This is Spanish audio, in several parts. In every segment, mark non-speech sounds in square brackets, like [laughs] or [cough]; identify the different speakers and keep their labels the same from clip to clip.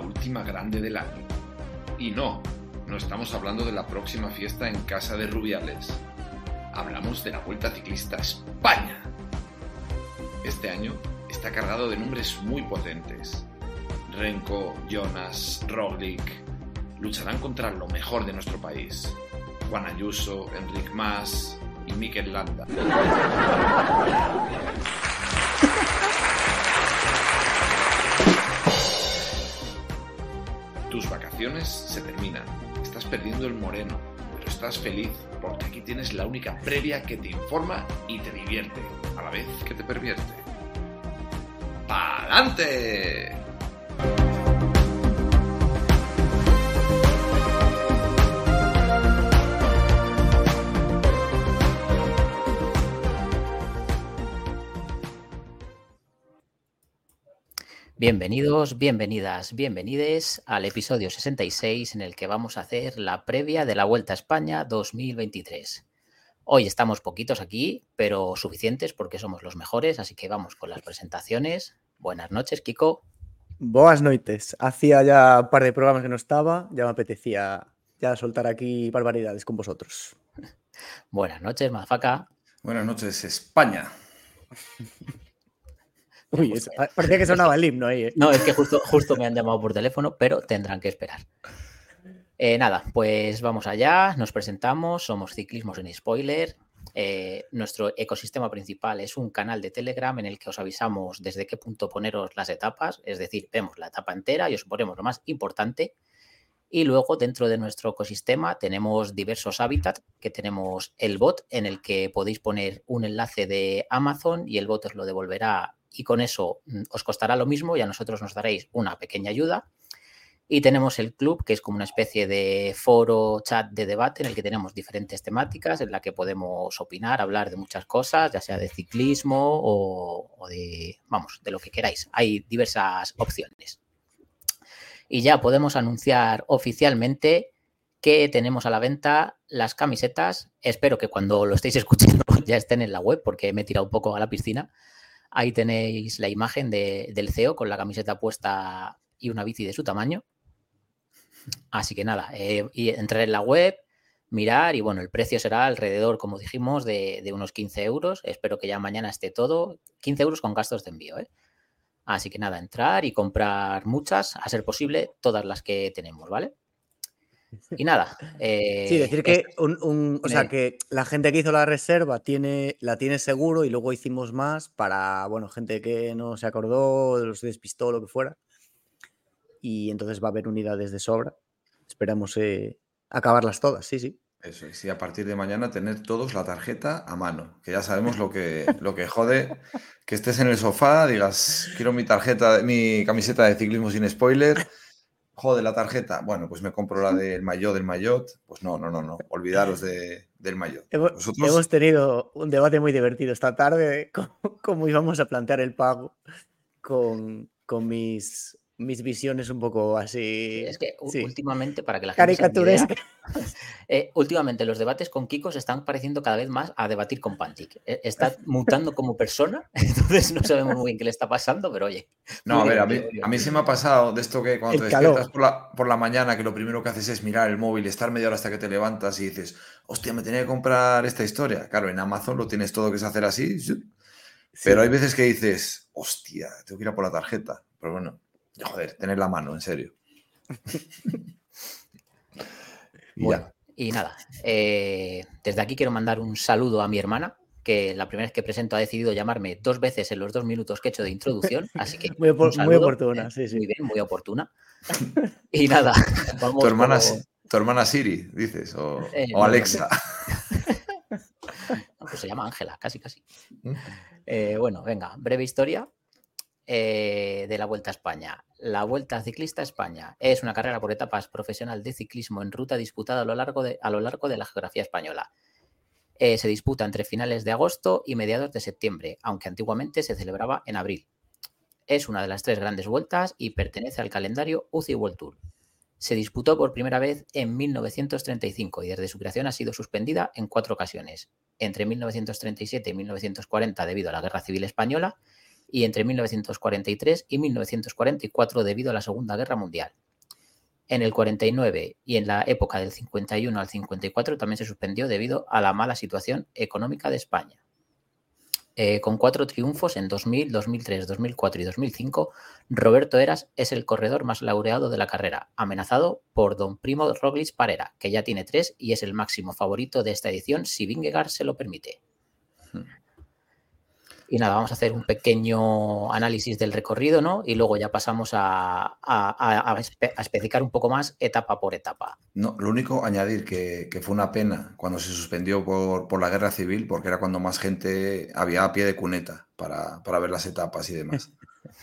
Speaker 1: última grande del año. Y no, no estamos hablando de la próxima fiesta en casa de Rubiales. Hablamos de la Vuelta Ciclista España. Este año está cargado de nombres muy potentes. Renko, Jonas, Roglic lucharán contra lo mejor de nuestro país. Juan Ayuso, Enric Mas y Mikel Landa. Se terminan. Estás perdiendo el moreno, pero estás feliz porque aquí tienes la única previa que te informa y te divierte, a la vez que te pervierte. ¡Pa'lante!
Speaker 2: Bienvenidos, bienvenidas, bienvenides al episodio 66 en el que vamos a hacer la previa de la Vuelta a España 2023. Hoy estamos poquitos aquí, pero suficientes porque somos los mejores, así que vamos con las presentaciones. Buenas noches, Kiko.
Speaker 3: Buenas noches. Hacía ya un par de programas que no estaba, ya me apetecía ya soltar aquí barbaridades con vosotros. [laughs]
Speaker 2: Buenas noches, Mafaca.
Speaker 4: Buenas noches, España. [laughs]
Speaker 3: Uy, parecía que sonaba el himno ahí. ¿eh?
Speaker 2: No, es que justo, justo me han llamado por teléfono, pero tendrán que esperar. Eh, nada, pues vamos allá, nos presentamos, somos Ciclismos en Spoiler. Eh, nuestro ecosistema principal es un canal de Telegram en el que os avisamos desde qué punto poneros las etapas, es decir, vemos la etapa entera y os ponemos lo más importante. Y luego dentro de nuestro ecosistema tenemos diversos hábitats, que tenemos el bot en el que podéis poner un enlace de Amazon y el bot os lo devolverá y con eso mm, os costará lo mismo y a nosotros nos daréis una pequeña ayuda. Y tenemos el club, que es como una especie de foro, chat de debate en el que tenemos diferentes temáticas en la que podemos opinar, hablar de muchas cosas, ya sea de ciclismo o, de, vamos, de lo que queráis. Hay diversas opciones. Y ya podemos anunciar oficialmente que tenemos a la venta las camisetas. Espero que cuando lo estéis [laughs] escuchando ya estén en la web porque me he tirado un poco a la piscina. Ahí tenéis la imagen del CEO con la camiseta puesta y una bici de su tamaño. Así que nada, eh, y entrar en la web, mirar y bueno, el precio será alrededor, como dijimos, de, unos 15 euros. Espero que ya mañana esté todo. 15 euros con gastos de envío. ¿eh? Así que nada, entrar y comprar muchas, a ser posible, todas las que tenemos, ¿vale? Y nada.
Speaker 3: sí, decir que, o sea, que la gente que hizo la reserva tiene, la tiene seguro y luego hicimos más para, bueno, gente que no se acordó, los despistó, lo que fuera. Y entonces va a haber unidades de sobra. Esperamos eh, acabarlas todas, sí, sí.
Speaker 4: Eso, y sí, a partir de mañana tener todos la tarjeta a mano, que ya sabemos lo que, lo que jode, que estés en el sofá, digas, quiero mi tarjeta, mi camiseta de ciclismo sin spoiler, Joder, la tarjeta. Bueno, pues me compro la del maillot del maillot. Pues no, no, no, no. Olvidaros de, del maillot.
Speaker 3: Hemos, tenido un debate muy divertido esta tarde, [laughs] cómo, íbamos a plantear el pago con, con mis mis visiones un poco así.
Speaker 2: Es que últimamente, para que la gente.
Speaker 3: Caricaturas. [laughs]
Speaker 2: Eh, últimamente los debates con Kiko se están pareciendo cada vez más a debatir con Pantic. Eh, está [laughs] mutando como persona, [laughs] entonces no sabemos muy bien qué le está pasando, pero oye.
Speaker 4: No, a ver, a mí, a mí se me ha pasado de esto que cuando te despiertas por la, por la, mañana, que lo primero que haces es mirar el móvil, estar media hora hasta que te levantas y dices, hostia, me tenía que comprar esta historia. Claro, en Amazon lo tienes todo que es hacer así. Pero hay veces que dices, hostia, tengo que ir a por la tarjeta. Pero bueno, Joder, tener la mano, en serio. [laughs]
Speaker 2: y bueno, y nada. Eh, desde aquí quiero mandar un saludo a mi hermana, que la primera vez que presento ha decidido llamarme dos veces en los dos minutos que he hecho de introducción. Así que. [laughs]
Speaker 3: muy, oportuna, eh, sí, sí.
Speaker 2: Muy bien, muy oportuna. [laughs] Y nada,
Speaker 4: tu, hermana, tu hermana Siri, dices, o, eh, Alexa.
Speaker 2: pues se llama Ángela, casi, casi. ¿Mm? bueno, venga, breve historia. Eh, de la Vuelta a España. La Vuelta Ciclista a España es una carrera por etapas profesional de ciclismo en ruta disputada a lo largo de, a lo largo de la geografía española. Eh, se disputa entre finales de agosto y mediados de septiembre, aunque antiguamente se celebraba en abril. Es una de las tres grandes vueltas y pertenece al calendario UCI World Tour. Se disputó por primera vez en 1935 y desde su creación ha sido suspendida en cuatro ocasiones, entre 1937 y 1940 debido a la Guerra Civil Española y entre 1943 y 1944 debido a la Segunda Guerra Mundial. En el 49 y en la época del 51 al 54 también se suspendió debido a la mala situación económica de España. Eh, con cuatro triunfos en 2000, 2003, 2004 y 2005, Roberto Eras es el corredor más laureado de la carrera, amenazado por Don Primo Roglic Parera, que ya tiene tres y es el máximo favorito de esta edición si Vingegaard se lo permite. Y nada, vamos a hacer un pequeño análisis del recorrido, ¿no? Y luego ya pasamos a, a, especificar un poco más etapa por etapa.
Speaker 4: No, lo único, añadir que, fue una pena cuando se suspendió por, la guerra civil, porque era cuando más gente había a pie de cuneta para, para ver las etapas y demás.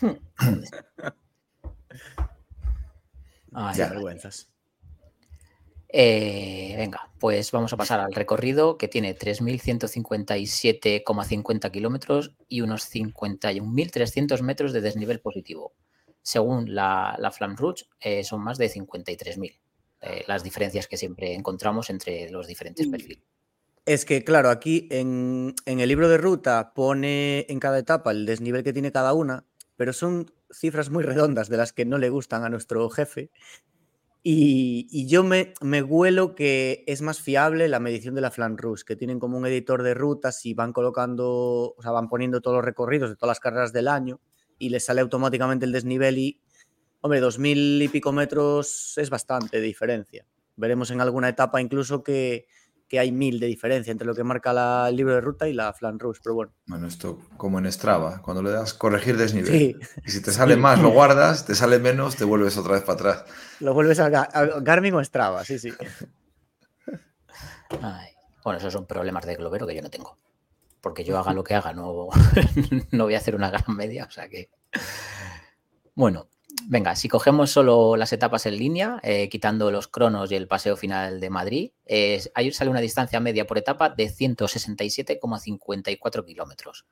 Speaker 4: [laughs] [laughs]
Speaker 2: Ay, ya. vergüenzas. Eh, venga, pues vamos a pasar al recorrido que tiene 3.157,50 kilómetros y unos 51.300 metros de desnivel positivo. Según la, la Flam Rouge, eh, son más de 53.000 eh, las diferencias que siempre encontramos entre los diferentes mm. perfiles.
Speaker 3: Es que, claro, aquí en, en el libro de ruta pone en cada etapa el desnivel que tiene cada una, pero son cifras muy redondas de las que no le gustan a nuestro jefe. Y, yo me, me, huelo que es más fiable la medición de la Flan que tienen como un editor de rutas y van colocando, o sea, van poniendo todos los recorridos de todas las carreras del año y les sale automáticamente el desnivel y, hombre, dos mil y pico metros es bastante diferencia. Veremos en alguna etapa incluso que, que hay mil de diferencia entre lo que marca el libro de ruta y la Flan Rouge, pero bueno.
Speaker 4: Bueno, esto como en Strava, cuando le das corregir desnivel. Y si te sale más, lo [laughs] guardas, te sale menos, te vuelves otra vez para atrás.
Speaker 3: Lo vuelves a, Garmin o Strava, sí, sí. [laughs]
Speaker 2: Bueno, esos son problemas de globero que yo no tengo. Porque yo haga lo que haga, no, [laughs] no voy a hacer una gran media, o sea que... Bueno, venga, si cogemos solo las etapas en línea, eh, quitando los cronos y el paseo final de Madrid, ahí sale una distancia media por etapa de 167,54 kilómetros.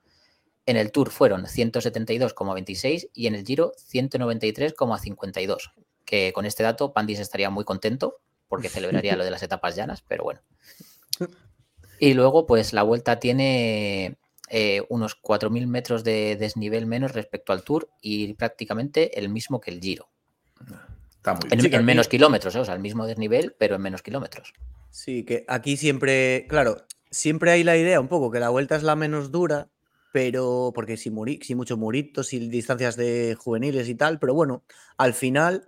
Speaker 2: En el Tour fueron 172,26 y en el Giro 193,52. Que con este dato Pandis estaría muy contento porque celebraría lo de las etapas llanas, pero bueno. [laughs] Y luego, pues la vuelta tiene eh, unos 4.000 metros de desnivel menos respecto al Tour y prácticamente el mismo que el Giro. en, menos kilómetros, ¿eh? o sea, el mismo desnivel, pero en menos kilómetros.
Speaker 3: Sí, que aquí siempre, claro, siempre hay la idea un poco que la vuelta es la menos dura, pero porque si, muri, si muchos muritos y distancias de juveniles y tal, pero bueno, al final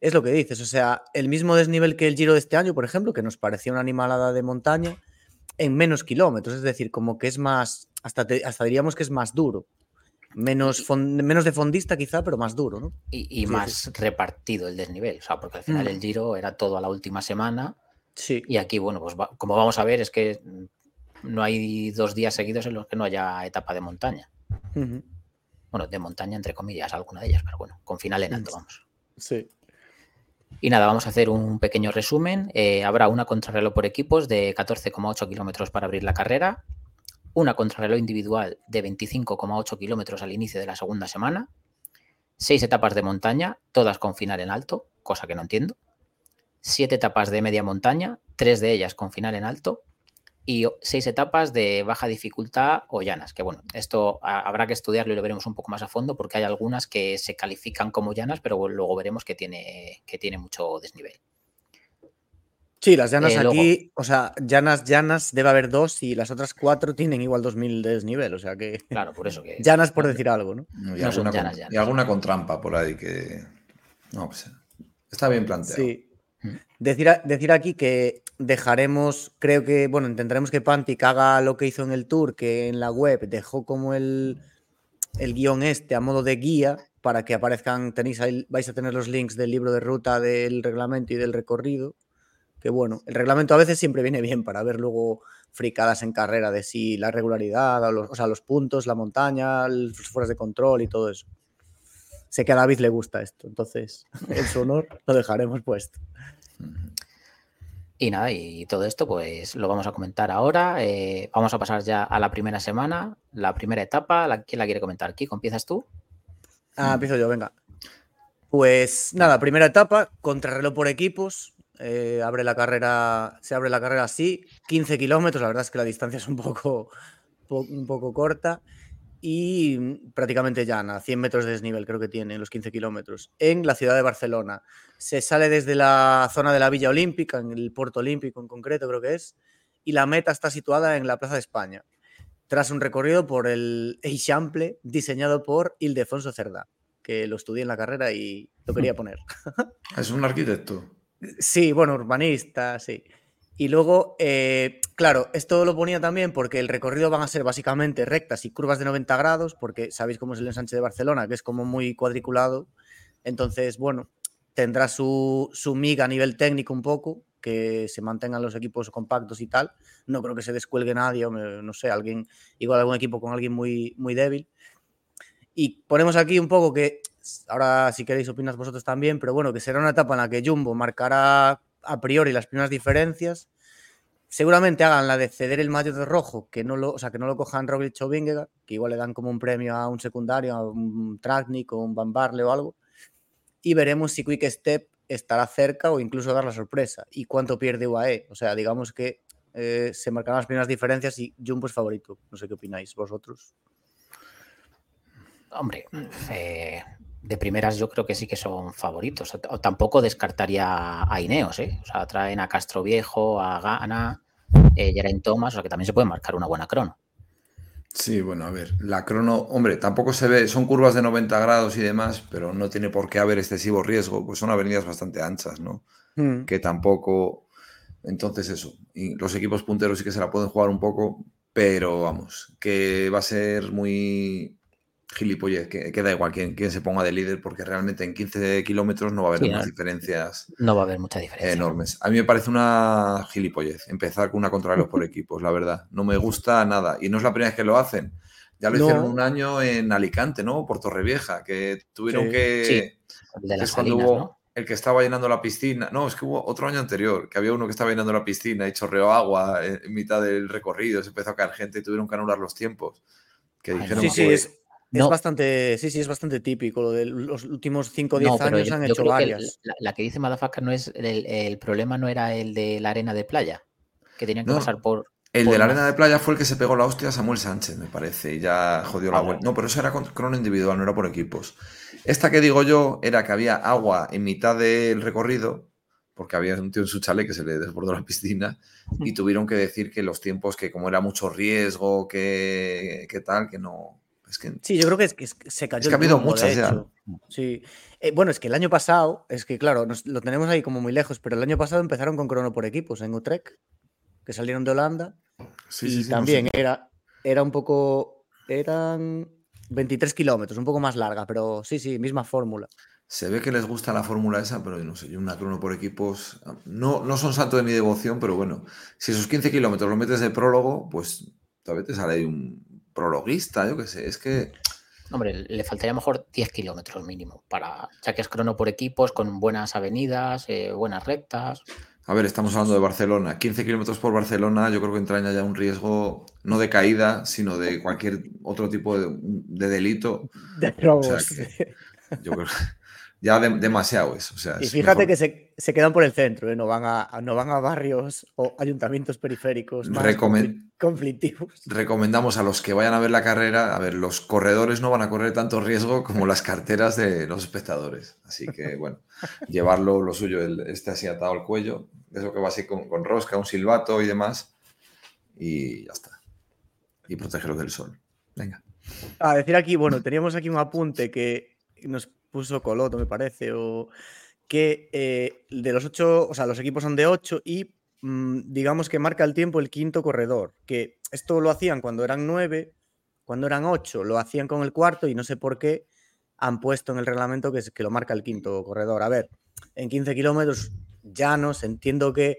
Speaker 3: es lo que dices, o sea, el mismo desnivel que el Giro de este año, por ejemplo, que nos parecía una animalada de montaña, en menos kilómetros, es decir, como que es más, hasta, hasta diríamos que es más duro. Menos, menos de fondista quizá, pero más duro, ¿no?
Speaker 2: Y, más repartido el desnivel, o sea, porque al final el mm. Giro era todo a la última semana. Sí. Y aquí, bueno, pues como vamos a ver, es que no hay dos días seguidos en los que no haya etapa de montaña. Bueno, de montaña entre comillas, alguna de ellas, pero bueno, con final en alto, vamos.
Speaker 3: Sí.
Speaker 2: Y nada, vamos a hacer un pequeño resumen. Eh, habrá una contrarreloj por equipos de 14,8 kilómetros para abrir la carrera, una contrarreloj individual de 25,8 kilómetros al inicio de la segunda semana, seis etapas de montaña, todas con final en alto, cosa que no entiendo, siete etapas de media montaña, tres de ellas con final en alto, y seis etapas de baja dificultad o llanas, que bueno, esto habrá que estudiarlo y lo veremos un poco más a fondo porque hay algunas que se califican como llanas, pero luego veremos que tiene, que tiene mucho desnivel.
Speaker 3: Sí, las llanas eh, aquí, o sea, llanas, llanas debe haber dos y las otras cuatro tienen igual 2000 de desnivel, o sea que...
Speaker 2: Claro, por eso que...
Speaker 3: llanas por decir algo, ¿no?
Speaker 4: y, alguna, con, y, alguna con, trampa por ahí que... No, pues, está bien planteado.
Speaker 3: Sí. Decir, decir aquí que dejaremos, creo que, bueno, intentaremos que Pantic haga lo que hizo en el tour, que en la web dejó como el, el guion este a modo de guía para que aparezcan, tenéis ahí, vais a tener los links del libro de ruta, del reglamento y del recorrido que bueno, el reglamento a veces siempre viene bien para ver luego fricadas en carrera de si la regularidad, o, los, sea, los puntos, la montaña, los fueras de control y todo eso. Sé que a David le gusta esto, entonces [laughs] en su honor lo dejaremos puesto.
Speaker 2: Y nada, y todo esto pues lo vamos a comentar ahora. Eh, vamos a pasar ya a la primera semana, la primera etapa. La, ¿Quién la quiere comentar? Kiko, ¿empiezas tú?
Speaker 3: Ah, empiezo yo, venga. Pues nada, primera etapa, contrarreloj por equipos. Eh, abre la carrera, se abre la carrera así, 15 kilómetros, la verdad es que la distancia es un poco, un poco corta. y prácticamente llana, 100 metros de desnivel creo que tiene, los 15 kilómetros, en la ciudad de Barcelona. Se sale desde la zona de la Villa Olímpica, en el Puerto Olímpico en concreto creo que es, y la meta está situada en la Plaza de España, tras un recorrido por el Eixample diseñado por Ildefonso Cerdá, que lo estudié en la carrera y lo quería [laughs] poner.
Speaker 4: Es un arquitecto.
Speaker 3: Sí, bueno, urbanista, sí. Y luego, eh, claro, esto lo ponía también porque el recorrido van a ser básicamente rectas y curvas de 90 grados, porque sabéis cómo es el ensanche de Barcelona, que es como muy cuadriculado. Entonces, bueno, tendrá su, su miga a nivel técnico un poco, que se mantengan los equipos compactos y tal. No creo que se descuelgue nadie, no sé, alguien, igual algún equipo con alguien muy, muy débil. Y ponemos aquí un poco que, ahora si queréis opinas vosotros también, pero bueno, que será una etapa en la que Jumbo marcará a priori las primeras diferencias. Seguramente hagan la de ceder el mayo de rojo, que no lo, o sea, que no lo cojan Roglic o Vingegaard, que igual le dan como un premio a un secundario, a un Tratnik o un Van Barle o algo. Y veremos si Quick Step estará cerca o incluso dar la sorpresa. ¿Y cuánto pierde UAE? O sea, digamos que eh, se marcarán las primeras diferencias y Jumbo es favorito. No sé qué opináis vosotros.
Speaker 2: Hombre, eh, de primeras yo creo que sí que son favoritos. O tampoco descartaría a Ineos, ¿eh? O sea, traen a Castro Viejo, a Gana, eh, Geraint Thomas, o sea que también se puede marcar una buena crono.
Speaker 4: Sí, bueno, a ver, la crono, hombre, tampoco se ve, son curvas de 90 grados y demás, pero no tiene por qué haber excesivo riesgo, pues son avenidas bastante anchas, ¿no? Hmm. Que tampoco, entonces eso, y los equipos punteros sí que se la pueden jugar un poco, pero vamos, que va a ser muy, gilipollez, que, que da igual quien, se ponga de líder, porque realmente en 15 kilómetros no va a haber muchas diferencias.
Speaker 2: No va a haber mucha diferencia.
Speaker 4: Enormes. A mí me parece una gilipollez empezar con una contrarreloj por [laughs] equipos, la verdad. No me gusta nada. Y no es la primera vez que lo hacen. Ya lo hicieron un año en Alicante, ¿no? Por Torrevieja, que tuvieron que. es cuando hubo el que estaba llenando la piscina. No, es que hubo otro año anterior, que había uno que estaba llenando la piscina y chorreó agua en mitad del recorrido, se empezó a caer gente y tuvieron que anular los tiempos. Que dijeron
Speaker 3: sí, sí, es, es bastante, sí, sí, es bastante típico. Lo de los últimos 5 o 10 años han hecho varias.
Speaker 2: la, que dice Madafaka no es el, problema no era el de la arena de playa, que tenían que pasar por.
Speaker 4: El de la arena de playa fue el que se pegó la hostia a Samuel Sánchez, me parece, y ya jodió la ah, vuelta. No, pero eso era con crono individual, no era por equipos. Esta que digo yo era que había agua en mitad del recorrido, porque había un tío en su chale que se le desbordó la piscina, y tuvieron que decir que los tiempos, que como era mucho riesgo, que, que tal, que no,
Speaker 3: sí, yo creo que, es, que se cayó.
Speaker 4: Es que ha habido muchas ya.
Speaker 3: Sí. Eh, bueno, es que el año pasado, es que claro, lo tenemos ahí como muy lejos, pero el año pasado empezaron con crono por equipos en Utrecht, que salieron de Holanda. y también era, era un poco. Eran 23 kilómetros, un poco más larga, pero sí, sí, misma fórmula.
Speaker 4: Se ve que les gusta la fórmula esa, pero yo no sé, yo una crono por equipos. No, no son santo de mi devoción, pero bueno, si esos 15 kilómetros lo metes de prólogo, pues todavía te sale ahí un, prologuista, yo qué sé, es que...
Speaker 2: Hombre, le faltaría mejor 10 kilómetros mínimo, para, ya que es crono por equipos, con buenas avenidas, eh, buenas rectas.
Speaker 4: A ver, estamos hablando de Barcelona. 15 kilómetros por Barcelona, yo creo que entraña ya un riesgo no de caída, sino de cualquier otro tipo de, delito.
Speaker 3: De robos.
Speaker 4: yo creo ya demasiado eso. O sea,
Speaker 3: y fíjate que se, quedan por el centro, ¿eh? no, van a, no van a barrios o ayuntamientos periféricos más conflictivos.
Speaker 4: Recomendamos a los que vayan a ver la carrera, a ver, los corredores no van a correr tanto riesgo como las carteras de los espectadores. Así que, [laughs] bueno, llevarlo lo suyo, el, este así atado al cuello, eso que va así con, con rosca, un silbato y demás, y ya está. Y protegerlo del sol. Venga.
Speaker 3: A decir aquí, bueno, teníamos aquí un apunte que nos puso Coloto, me parece, o que eh, de los ocho, o sea, los equipos son de ocho y mm, digamos que marca el tiempo el quinto corredor, que esto lo hacían cuando eran nueve, cuando eran ocho, lo hacían con el cuarto y no sé por qué han puesto en el reglamento que, que lo marca el quinto corredor. A ver, en 15 kilómetros llanos, entiendo que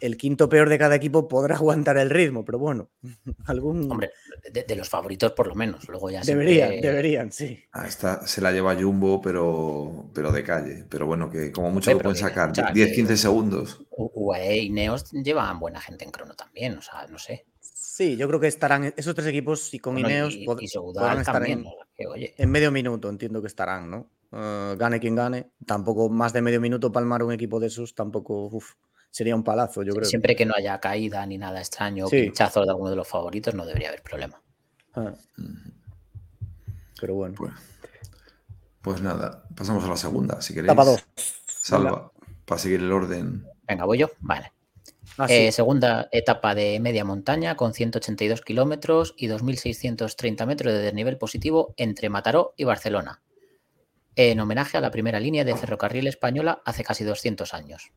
Speaker 3: el quinto peor de cada equipo podrá aguantar el ritmo, pero bueno, [laughs] algún.
Speaker 2: Hombre, de, los favoritos por lo menos. Luego ya
Speaker 3: Deberían, deberían, sí.
Speaker 4: Ah, esta se la lleva Jumbo, pero, pero de calle. Pero bueno, que como mucho lo pueden sacar. 10-15 segundos.
Speaker 2: UAE y Neos llevan buena gente en crono también, o sea, no sé.
Speaker 3: Sí, yo creo que estarán esos tres equipos y con Ineos y, podrán estar en, en, medio minuto, entiendo que estarán, ¿no? Uh, gane quien gane. Tampoco más de medio minuto palmar un equipo de esos, tampoco. Uf sería un palazo, yo creo.
Speaker 2: Siempre que no haya caída ni nada extraño o pinchazo de alguno de los favoritos, no debería haber problema. Ah.
Speaker 3: Pero bueno.
Speaker 4: Pues, pues nada, pasamos a la segunda, si queréis.
Speaker 3: Etapa 2.
Speaker 4: Salva, para seguir el orden.
Speaker 2: Venga, voy yo. Vale.
Speaker 3: Ah,
Speaker 2: Eh,
Speaker 3: sí.
Speaker 2: segunda etapa de media montaña con 182 kilómetros y 2.630 metros de desnivel positivo entre Mataró y Barcelona, en homenaje a la primera línea de ferrocarril española hace casi 200 años.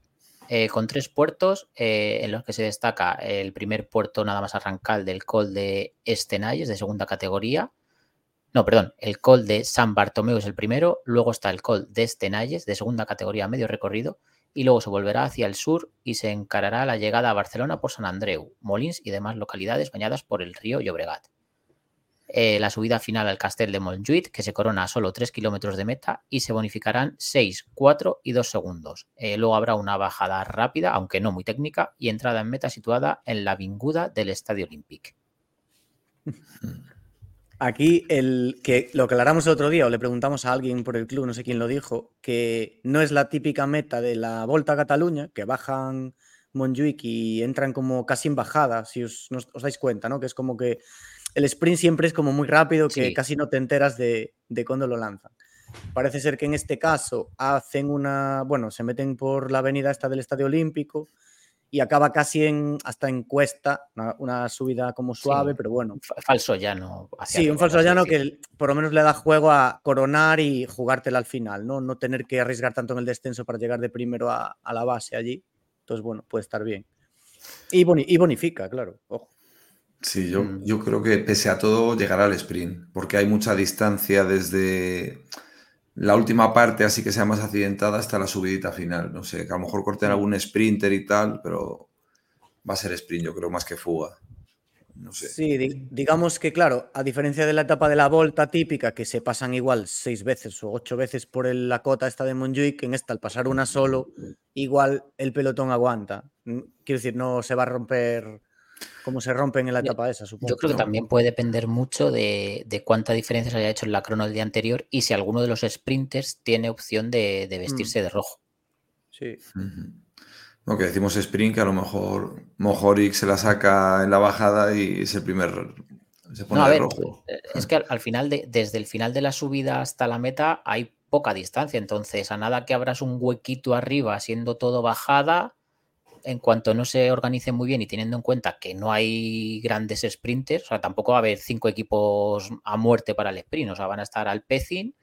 Speaker 2: Eh, con tres puertos eh, en los que se destaca el primer puerto nada más arrancar del Col de Estenalles de segunda categoría. No, perdón, el Col de San Bartomeu es el primero, luego está el Col de Estenalles de segunda categoría medio recorrido y luego se volverá hacia el sur y se encarará la llegada a Barcelona por San Andreu, Molins y demás localidades bañadas por el río Llobregat. Eh, la subida final al Castel de Montjuïc, que se corona a solo 3 kilómetros de meta y se bonificarán 6, 4 y 2 segundos. Eh, luego habrá una bajada rápida, aunque no muy técnica, y entrada en meta situada en la vinguda del Estadio Olímpic. [laughs]
Speaker 3: Aquí el que lo aclaramos el otro día o le preguntamos a alguien por el club, no sé quién lo dijo, que no es la típica meta de la Volta a Cataluña, que bajan Montjuic y entran como casi en bajada, si os- os dais cuenta, ¿no? Que es como que el sprint siempre es como muy rápido, que
Speaker 2: Sí.
Speaker 3: casi no te enteras de, de cuándo lo lanzan. Parece ser que en este caso hacen una, bueno, se meten por la avenida esta del Estadio Olímpico y acaba casi en, hasta en cuesta, una, una subida como suave,
Speaker 2: Sí.
Speaker 3: pero bueno,
Speaker 2: Fa- Falso llano. hacia
Speaker 3: Sí, un falso llano que por lo menos le da juego a coronar y jugártela al final, ¿no? No tener que arriesgar tanto en el descenso para llegar de primero a, a la base allí. Entonces, bueno, puede estar bien. Y, boni- y bonifica, claro. Ojo.
Speaker 4: Sí, yo,
Speaker 2: Mm.
Speaker 4: yo creo que pese a todo llegará al sprint, porque hay mucha distancia desde la última parte, así que sea más accidentada, hasta la subidita final. No sé, que a lo mejor corten algún sprinter y tal, pero va a ser sprint, yo creo, más que fuga. No sé.
Speaker 3: Sí, di- digamos que, claro, a diferencia de la etapa de la volta típica, que se pasan igual seis veces o ocho veces por el- la cota esta de Montjuic, en esta, al pasar una solo, igual el pelotón aguanta. Mm, Quiero decir, no se va a romper como se rompen en la
Speaker 2: Yo-
Speaker 3: etapa esa, supongo.
Speaker 2: Yo creo que
Speaker 3: ¿no?
Speaker 2: también puede depender mucho de, de cuánta diferencia se haya hecho en la crono del día anterior y si alguno de los sprinters tiene opción de, de vestirse de rojo.
Speaker 3: Sí.
Speaker 4: Ujú. No, que decimos sprint, que a lo mejor Mojoric se la saca en la bajada y es el primer. Se pone
Speaker 2: No, a
Speaker 4: de
Speaker 2: ver,
Speaker 4: rojo.
Speaker 2: eh, es que al, al final, de, desde el final de la subida hasta la meta hay poca distancia, entonces a nada que abras un huequito arriba siendo todo bajada, en cuanto no se organice muy bien y teniendo en cuenta que no hay grandes sprinters, o sea, tampoco va a haber cinco equipos a muerte para el sprint, o sea, van a estar al Pecin,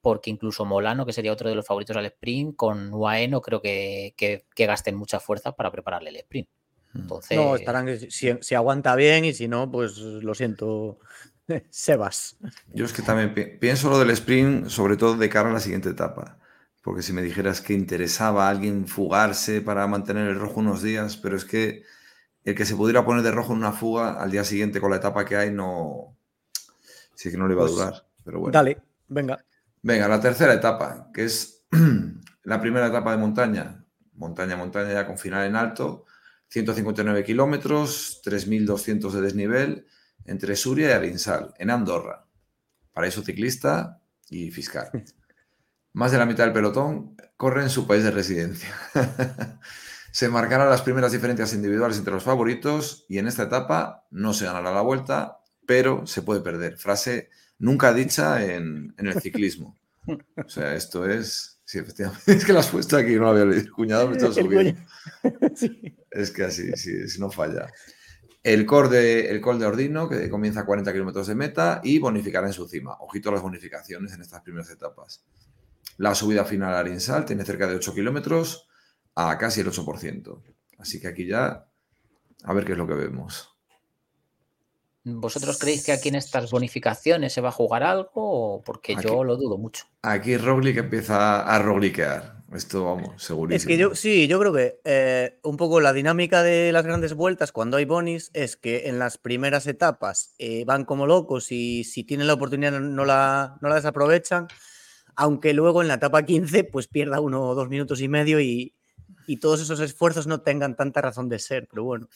Speaker 2: porque incluso Molano, que sería otro de los favoritos al sprint, con UAE no creo que, que- que gasten mucha fuerza para prepararle el sprint.
Speaker 4: Mm.
Speaker 2: Entonces,
Speaker 3: No, estarán, si, si aguanta bien y si no, pues lo siento, [laughs] Sebas.
Speaker 4: Yo es que también pi- pienso lo del sprint, sobre todo de cara a la siguiente etapa. Porque si me dijeras que interesaba a alguien fugarse para mantener el rojo unos días, pero es que el que se pudiera poner de rojo en una fuga al día siguiente con la etapa que hay, no. Sí que no le va
Speaker 3: Pues,
Speaker 4: a durar. Pero bueno.
Speaker 3: Dale, venga.
Speaker 4: Venga, la tercera etapa, que es [clears throat] la primera etapa de montaña. Montaña, montaña ya con final en alto. 159 kilómetros, 3.200 de desnivel entre Suria y Arinsal, en Andorra. Paraíso ciclista y fiscal. [laughs] Más de la mitad del pelotón corre en su país de residencia. [laughs] se marcarán las primeras diferencias individuales entre los favoritos y en esta etapa no se ganará la vuelta, pero se puede perder. Frase nunca dicha en, en el ciclismo. O sea, esto es... Sí, efectivamente. [laughs] Es que la has puesto aquí, no lo había leído. Cuñado, me estás
Speaker 3: El
Speaker 4: subiendo. [laughs]
Speaker 3: Sí.
Speaker 4: Es que así, sí, si no falla. El col, de, el col de Ordino, que comienza a 40 kilómetros de meta y bonificará en su cima. Ojito a las bonificaciones en estas primeras etapas. La subida final a Arinsal tiene cerca de 8 kilómetros a casi el 8%. Así que aquí ya, a ver qué es lo que vemos.
Speaker 2: ¿Vosotros creéis que aquí en estas bonificaciones se va a jugar algo? o Porque
Speaker 4: Aquí.
Speaker 2: yo lo dudo mucho.
Speaker 4: Aquí Roglic empieza a rogliquear. Esto, vamos, segurísimo.
Speaker 3: Es que yo, sí, yo creo que eh, un poco la dinámica de las grandes vueltas cuando hay bonis es que en las primeras etapas eh, van como locos y si tienen la oportunidad no la, no la desaprovechan, aunque luego en la etapa 15 pues pierda uno o dos minutos y medio y, y todos esos esfuerzos no tengan tanta razón de ser, pero bueno.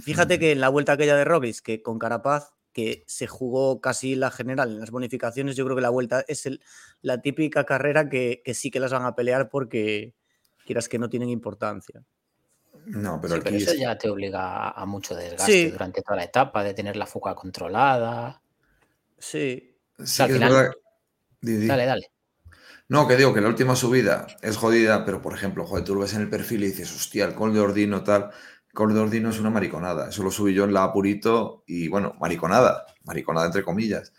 Speaker 3: Fíjate que en la vuelta aquella de Roglic, que con Carapaz, que se jugó casi la general en las bonificaciones, yo creo que la vuelta es el, la típica carrera que, que sí que las van a pelear porque quieras que no tienen importancia.
Speaker 4: No, pero
Speaker 2: Sí, pero
Speaker 4: aquí
Speaker 2: eso
Speaker 4: es-
Speaker 2: ya te obliga a mucho desgaste
Speaker 3: Sí.
Speaker 2: durante toda la etapa, de tener la fuga controlada.
Speaker 3: Sí,
Speaker 2: Dale, dale.
Speaker 4: No, que digo que la última subida es jodida, pero por ejemplo, joder, tú lo ves en el perfil y dices, hostia, el col de Ordino tal. El col de Ordino es una mariconada. Eso lo subí yo en la Apurito y bueno, mariconada, mariconada entre comillas.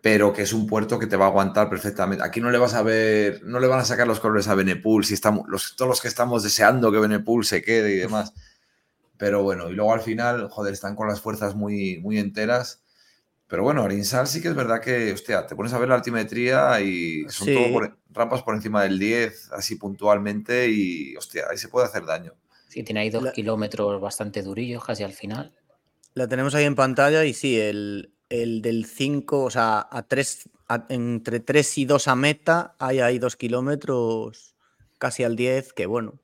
Speaker 4: Pero que es un puerto que te va a aguantar perfectamente. Aquí no le vas a ver, no le van a sacar los colores a Benepool, si estamos, los, todos los que estamos deseando que Benepool se quede y demás. [laughs] Pero bueno, y luego al final, joder, están con las fuerzas muy, muy enteras pero bueno, Arinsal sí que es verdad que, hostia, te pones a ver la altimetría y son todo rampas por encima del 10, así puntualmente, y hostia, ahí se puede hacer daño.
Speaker 2: Sí, tiene ahí dos kilómetros bastante durillos casi al final.
Speaker 3: La tenemos ahí en pantalla y sí, el, del 5, o sea, a 3, entre 3 y 2 a meta, hay ahí dos kilómetros casi al 10, que bueno.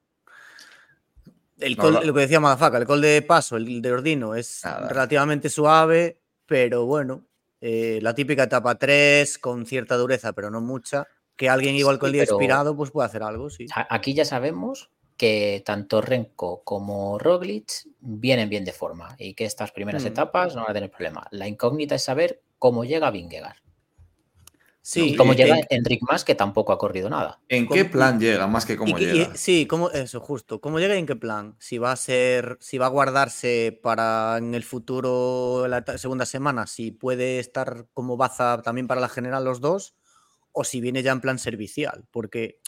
Speaker 3: El lo que decía Madafaka, el col de paso, el de Ordino, es relativamente suave pero bueno, eh, la típica etapa 3 con cierta dureza, pero no mucha, que alguien igual con el día inspirado pues puede hacer algo, sí.
Speaker 2: Aquí ya sabemos que tanto Renko como Roglic vienen bien de forma y que estas primeras mm. etapas no van a tener problema. La incógnita es saber cómo llega Vingegaard. Sí, cómo llega Enric Más, que tampoco ha corrido nada.
Speaker 4: ¿En qué plan llega más que cómo llega?
Speaker 3: sí, cómo, eso, justo. ¿Cómo llega y en qué plan? Si va a ser, si va a guardarse para en el futuro, la segunda semana, si puede estar como baza también para la general los dos, o si viene ya en plan servicial. Porque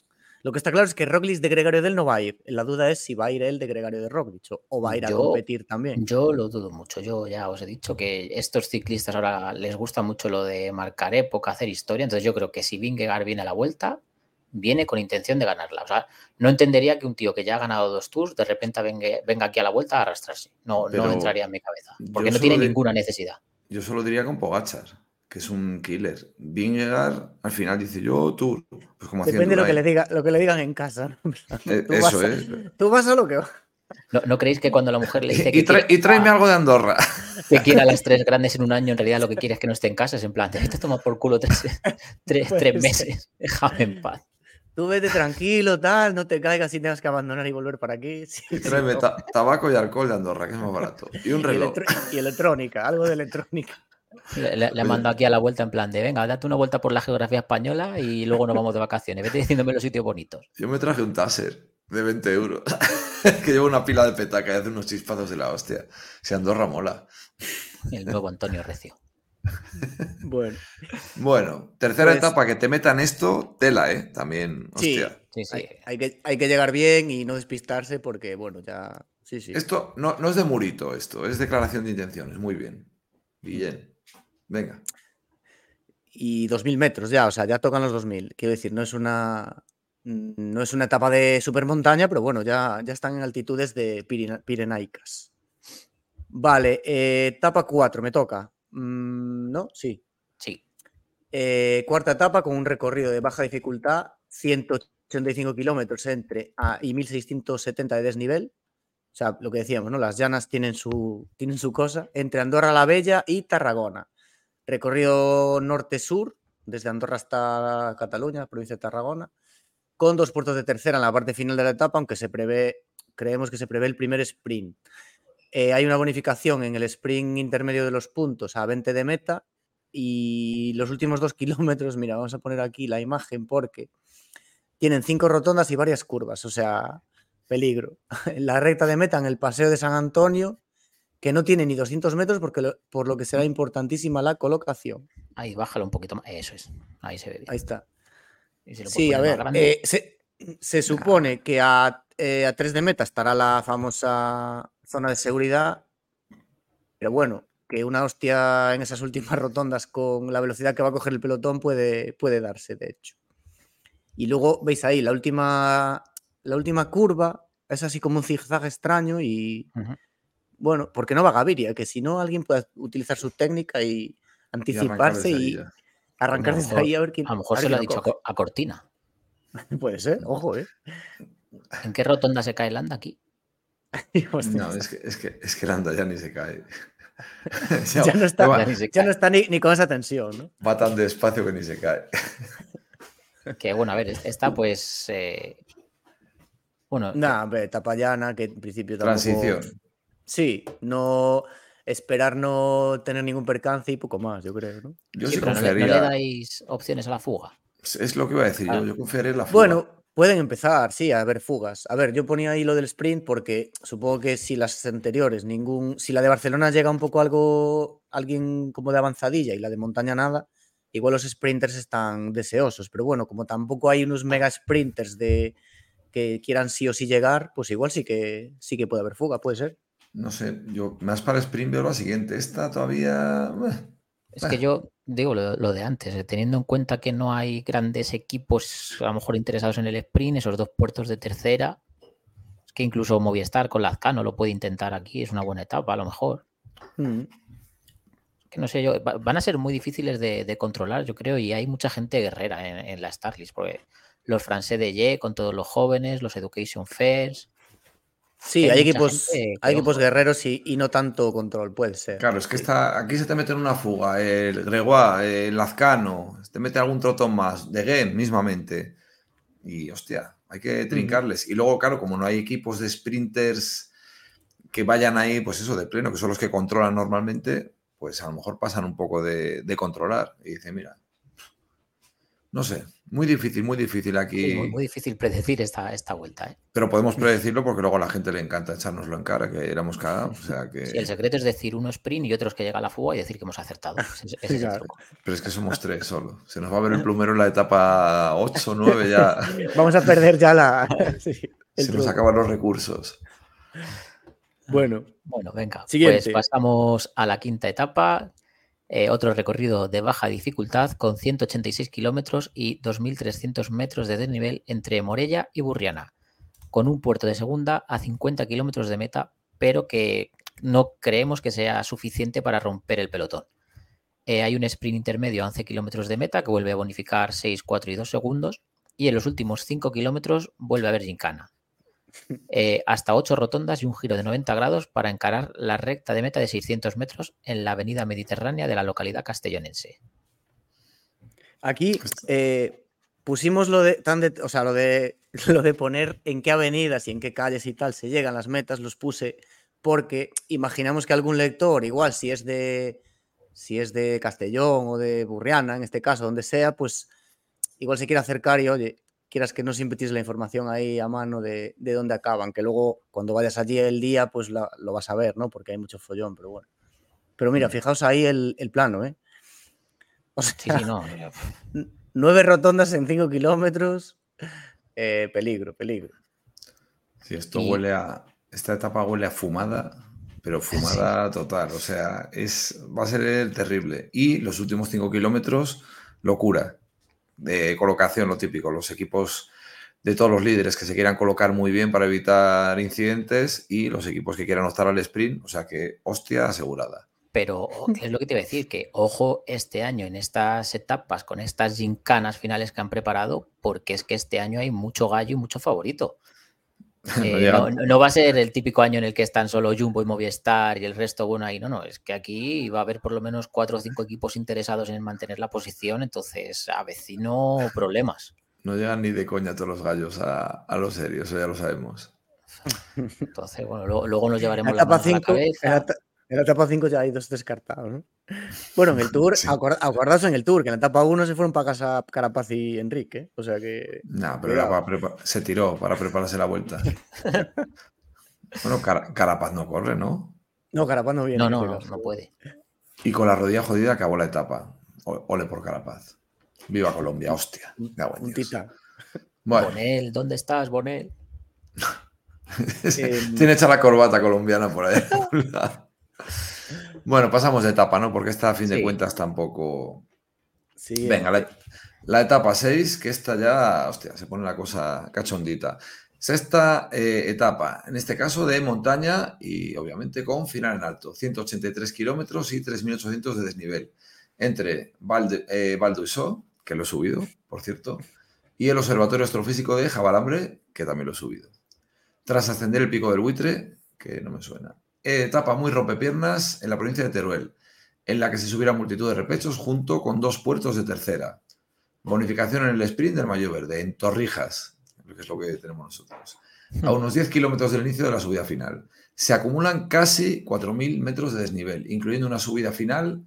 Speaker 3: lo que está claro es que Roglic de Gregario del no va a ir. La duda es si va a ir él de Gregario de Roglic o, va a ir a competir también.
Speaker 2: Yo lo dudo mucho. Yo ya os he dicho que estos ciclistas ahora les gusta mucho lo de marcar época, hacer historia. Entonces yo creo que si Vingegaard viene a la vuelta, viene con intención de ganarla. O sea, no entendería que un tío que ya ha ganado dos tours de repente venga, aquí a la vuelta a arrastrarse. No, no entraría en mi cabeza. Porque no tiene ninguna necesidad.
Speaker 4: Yo solo diría con Pogachar que es un killer. Vingegaard al final dice yo, tú,
Speaker 3: pues como Depende de lo que, le diga, lo que le digan en casa. [laughs]
Speaker 4: Eh, eso es.
Speaker 3: tú vas a lo que va.
Speaker 2: ¿No, creéis que cuando la mujer le dice
Speaker 4: que. Y, tráeme algo de Andorra. [laughs]
Speaker 2: Que quiera las tres grandes en un año, en realidad lo que quiere es que no esté en casa. Es en plan, te toma por culo tres, [laughs] tres, meses. Déjame en paz.
Speaker 3: Tú vete tranquilo, tal, no te caigas y tengas que abandonar y volver para aquí.
Speaker 4: tráeme tabaco y alcohol de Andorra, que es más barato. Y un reloj.
Speaker 3: y electrónica, algo de electrónica.
Speaker 2: Le, le mando aquí a la vuelta en plan de, venga, date una vuelta por la geografía española y luego nos vamos de vacaciones. Vete diciéndome los sitios bonitos.
Speaker 4: Yo me traje un taser de 20 euros. [laughs] que llevo una pila de petaca y hace unos chispazos de la hostia. Si Andorra mola.
Speaker 2: El nuevo Antonio Recio.
Speaker 3: bueno.
Speaker 4: Bueno, tercera pues etapa que te metan esto, tela, ¿eh? También, hostia.
Speaker 3: Sí, sí, Hay, que, hay que llegar bien y no despistarse porque, bueno, ya. Sí, sí.
Speaker 4: Esto no, no es de murito, esto, es declaración de intenciones. Muy bien. Bien. Venga.
Speaker 3: Y 2.000 metros ya, o sea, ya tocan los 2.000. Quiero decir, no es una, no es una etapa de supermontaña, pero bueno, ya, ya están en altitudes de pirenaicas. Vale, eh, etapa 4, me toca. Mm, ¿No? Sí.
Speaker 2: Sí.
Speaker 3: Eh, cuarta etapa con un recorrido de baja dificultad, 185 kilómetros entre A y 1670 de desnivel. O sea, lo que decíamos, ¿no? Las llanas tienen su, tienen su cosa. Entre Andorra la Bella y Tarragona. Recorrido norte-sur, desde Andorra hasta Cataluña, provincia de Tarragona, con dos puertos de tercera en la parte final de la etapa, aunque se prevé, creemos que se prevé el primer sprint. Eh, hay una bonificación en el sprint intermedio de los puntos a 20 de meta y los últimos dos [laughs] kilómetros, mira, vamos a poner aquí la imagen porque tienen cinco rotondas y varias curvas, o sea, peligro. [laughs] En la recta de meta en el Paseo de San Antonio que no tiene ni 200 metros porque por lo que será importantísima la colocación.
Speaker 2: Ahí, bájalo un poquito más. Eso es. Ahí se ve
Speaker 3: Ahí está. sí, a ver. Eh, se, supone que a, eh, a 3 de meta estará la famosa zona de seguridad. Pero bueno, que una hostia en esas últimas rotondas con la velocidad que va a coger el pelotón puede, puede darse, de hecho. Y luego veis ahí la última, la última curva, es así como un zigzag extraño y bueno, porque no va Gaviria, que si no alguien puede utilizar su técnica y anticiparse y, arrancar desde ahí a ver quién.
Speaker 2: A lo mejor se lo ha dicho a Cortina. [laughs]
Speaker 3: puede ser, ojo, ¿eh?
Speaker 2: ¿En qué rotonda se cae Landa aquí? [laughs]
Speaker 4: no, es que, es, que, es que Landa ya ni se cae. [laughs]
Speaker 3: ya, no está, ya no está ni, con esa tensión, ¿no?
Speaker 4: Va tan despacio que ni se cae.
Speaker 2: que bueno, a ver, esta pues. Eh... Bueno.
Speaker 3: Nah, etapa llana, que en principio
Speaker 4: tampoco... Transición.
Speaker 3: Sí, no. esperar no tener ningún percance y poco más, yo creo, ¿no?
Speaker 2: Yo sí, confiaría. No le, dais opciones a la fuga?
Speaker 4: Es lo que iba a decir, yo, ah. yo confiaría en la fuga.
Speaker 3: Bueno, pueden empezar, sí, a ver fugas. A ver, yo ponía ahí lo del sprint porque supongo que si las anteriores, ningún. Si la de Barcelona llega un poco algo. alguien como de avanzadilla y la de montaña nada, igual los sprinters están deseosos. Pero bueno, como tampoco hay unos mega sprinters de que quieran sí o sí llegar, pues igual sí que sí que puede haber fuga, puede ser.
Speaker 4: No sé, yo más para sprint veo la siguiente. Esta todavía.
Speaker 2: Es que yo digo lo, de antes, eh, teniendo en cuenta que no hay grandes equipos a lo mejor interesados en el sprint, esos dos puertos de tercera, es que incluso Movistar con Lazcano lo puede intentar aquí, es una buena etapa a lo mejor. Mm. Que no sé yo, van a ser muy difíciles de, controlar, yo creo, y hay mucha gente guerrera en, en la Starlist, porque los Francés de Ye con todos los jóvenes, los Education Fairs,
Speaker 3: Sí, hay, equipos, hay equipos guerreros y, no tanto control, puede ser.
Speaker 4: Claro, es que está, aquí se te mete en una fuga, el Gregoire, el Lazcano, te mete algún trotón más, de Gen mismamente. Y hostia, hay que trincarles. Y luego, claro, como no hay equipos de sprinters que vayan ahí, pues eso, de pleno, que son los que controlan normalmente, pues a lo mejor pasan un poco de, de controlar. Y dice, mira, no sé, muy difícil, muy difícil aquí.
Speaker 2: muy, difícil predecir esta, esta vuelta. ¿eh?
Speaker 4: Pero podemos predecirlo porque luego a la gente le encanta echárnoslo en cara, que éramos cada. O sea que...
Speaker 2: el secreto es decir uno sprint y otros que llega a la fuga y decir que hemos acertado. [laughs]
Speaker 4: Pero es que somos tres solo. Se nos va a ver el plumero en la etapa 8 9 ya. [laughs]
Speaker 3: Vamos a perder ya la. [laughs]
Speaker 4: Se nos acaban los recursos.
Speaker 3: Bueno.
Speaker 2: Bueno, venga. Pues pasamos a la quinta etapa, eh, otro recorrido de baja dificultad con 186 kilómetros y 2.300 metros de desnivel entre Morella y Burriana, con un puerto de segunda a 50 kilómetros de meta, pero que no creemos que sea suficiente para romper el pelotón. Eh, hay un sprint intermedio a 11 kilómetros de meta que vuelve a bonificar 6, 4 y 2 segundos, y en los últimos 5 kilómetros vuelve a haber gincana. Eh, hasta 8 rotondas y un giro de 90 grados para encarar la recta de meta de 600 metros en la avenida mediterránea de la localidad castellonense.
Speaker 3: Aquí eh, pusimos lo de, tan o sea, lo de, [laughs] lo de poner en qué avenidas y en qué calles y tal se llegan las metas, los puse porque imaginamos que algún lector, igual si es de si es de Castellón o de Burriana, en este caso, donde sea, pues igual se quiere acercar y oye, quieras que no siempre tienes la información ahí a mano de, dónde acaban, que luego cuando vayas allí el día, pues lo vas a ver, ¿no? Porque hay mucho follón, pero bueno. Pero mira, fijaos ahí el, plano, ¿eh? O sea, no. [laughs] nueve rotondas en cinco kilómetros. Eh, peligro, peligro.
Speaker 4: Sí, esto huele a. Esta etapa huele a fumada, pero [laughs] fumada total. O sea, es, va a ser terrible. Y los últimos cinco kilómetros, locura de colocación, lo típico, los equipos de todos los líderes que se quieran colocar muy bien para evitar incidentes y los equipos que quieran optar al sprint, o sea que hostia asegurada.
Speaker 2: Pero [laughs] es lo que te iba a decir, que ojo este año en estas etapas, con estas gincanas finales que han preparado, porque es que este año hay mucho gallo y mucho favorito. [laughs] Eh, no, va a ser el típico año en el que están solo Jumbo y Movistar y el resto, bueno, ahí no, no, es que aquí va a haber por lo menos cuatro o cinco equipos interesados en mantener la posición, entonces avecino problemas.
Speaker 4: No llegan ni de coña todos los gallos a, a lo serio, eso ya lo sabemos.
Speaker 2: Entonces, bueno, luego, nos llevaremos la, la cabeza.
Speaker 3: En la etapa 5 ya hay dos descartados, ¿no? Bueno, en el [laughs] Tour, sí. acordaos en el Tour, que en la etapa 1 se fueron para casa Carapaz y Enrique, ¿eh? o sea que...
Speaker 4: No, pero se tiró para prepararse la vuelta. [laughs] bueno, Carapaz no corre, ¿no?
Speaker 3: No, Carapaz no viene.
Speaker 2: No, no, no, puede.
Speaker 4: Y con la rodilla jodida acabó la etapa. Ole por Carapaz. Viva Colombia, hostia.
Speaker 3: Un tita.
Speaker 2: Bonel, ¿dónde estás, Bonel? [laughs]
Speaker 4: Tiene hecha la corbata colombiana por ahí. Bueno, pasamos de etapa, ¿no? Porque esta, a fin de cuentas, tampoco. Sí, Venga, la, etapa 6, que esta ya, hostia, se pone la cosa cachondita. Sexta eh, etapa, en este caso de montaña y obviamente con final en alto, 183 kilómetros y 3.800 de desnivel, entre Val, eh, que lo he subido, por cierto, y el Observatorio Astrofísico de Jabalambre, que también lo he subido. Tras ascender el pico del buitre, que no me suena, etapa muy rompepiernas en la provincia de Teruel, en la que se subieron multitud de repechos junto con dos puertos de tercera. Bonificación en el sprint del Mayo Verde, en Torrijas, que es lo que tenemos nosotros. A unos 10 kilómetros del inicio de la subida final. Se acumulan casi 4.000 metros de desnivel, incluyendo una subida final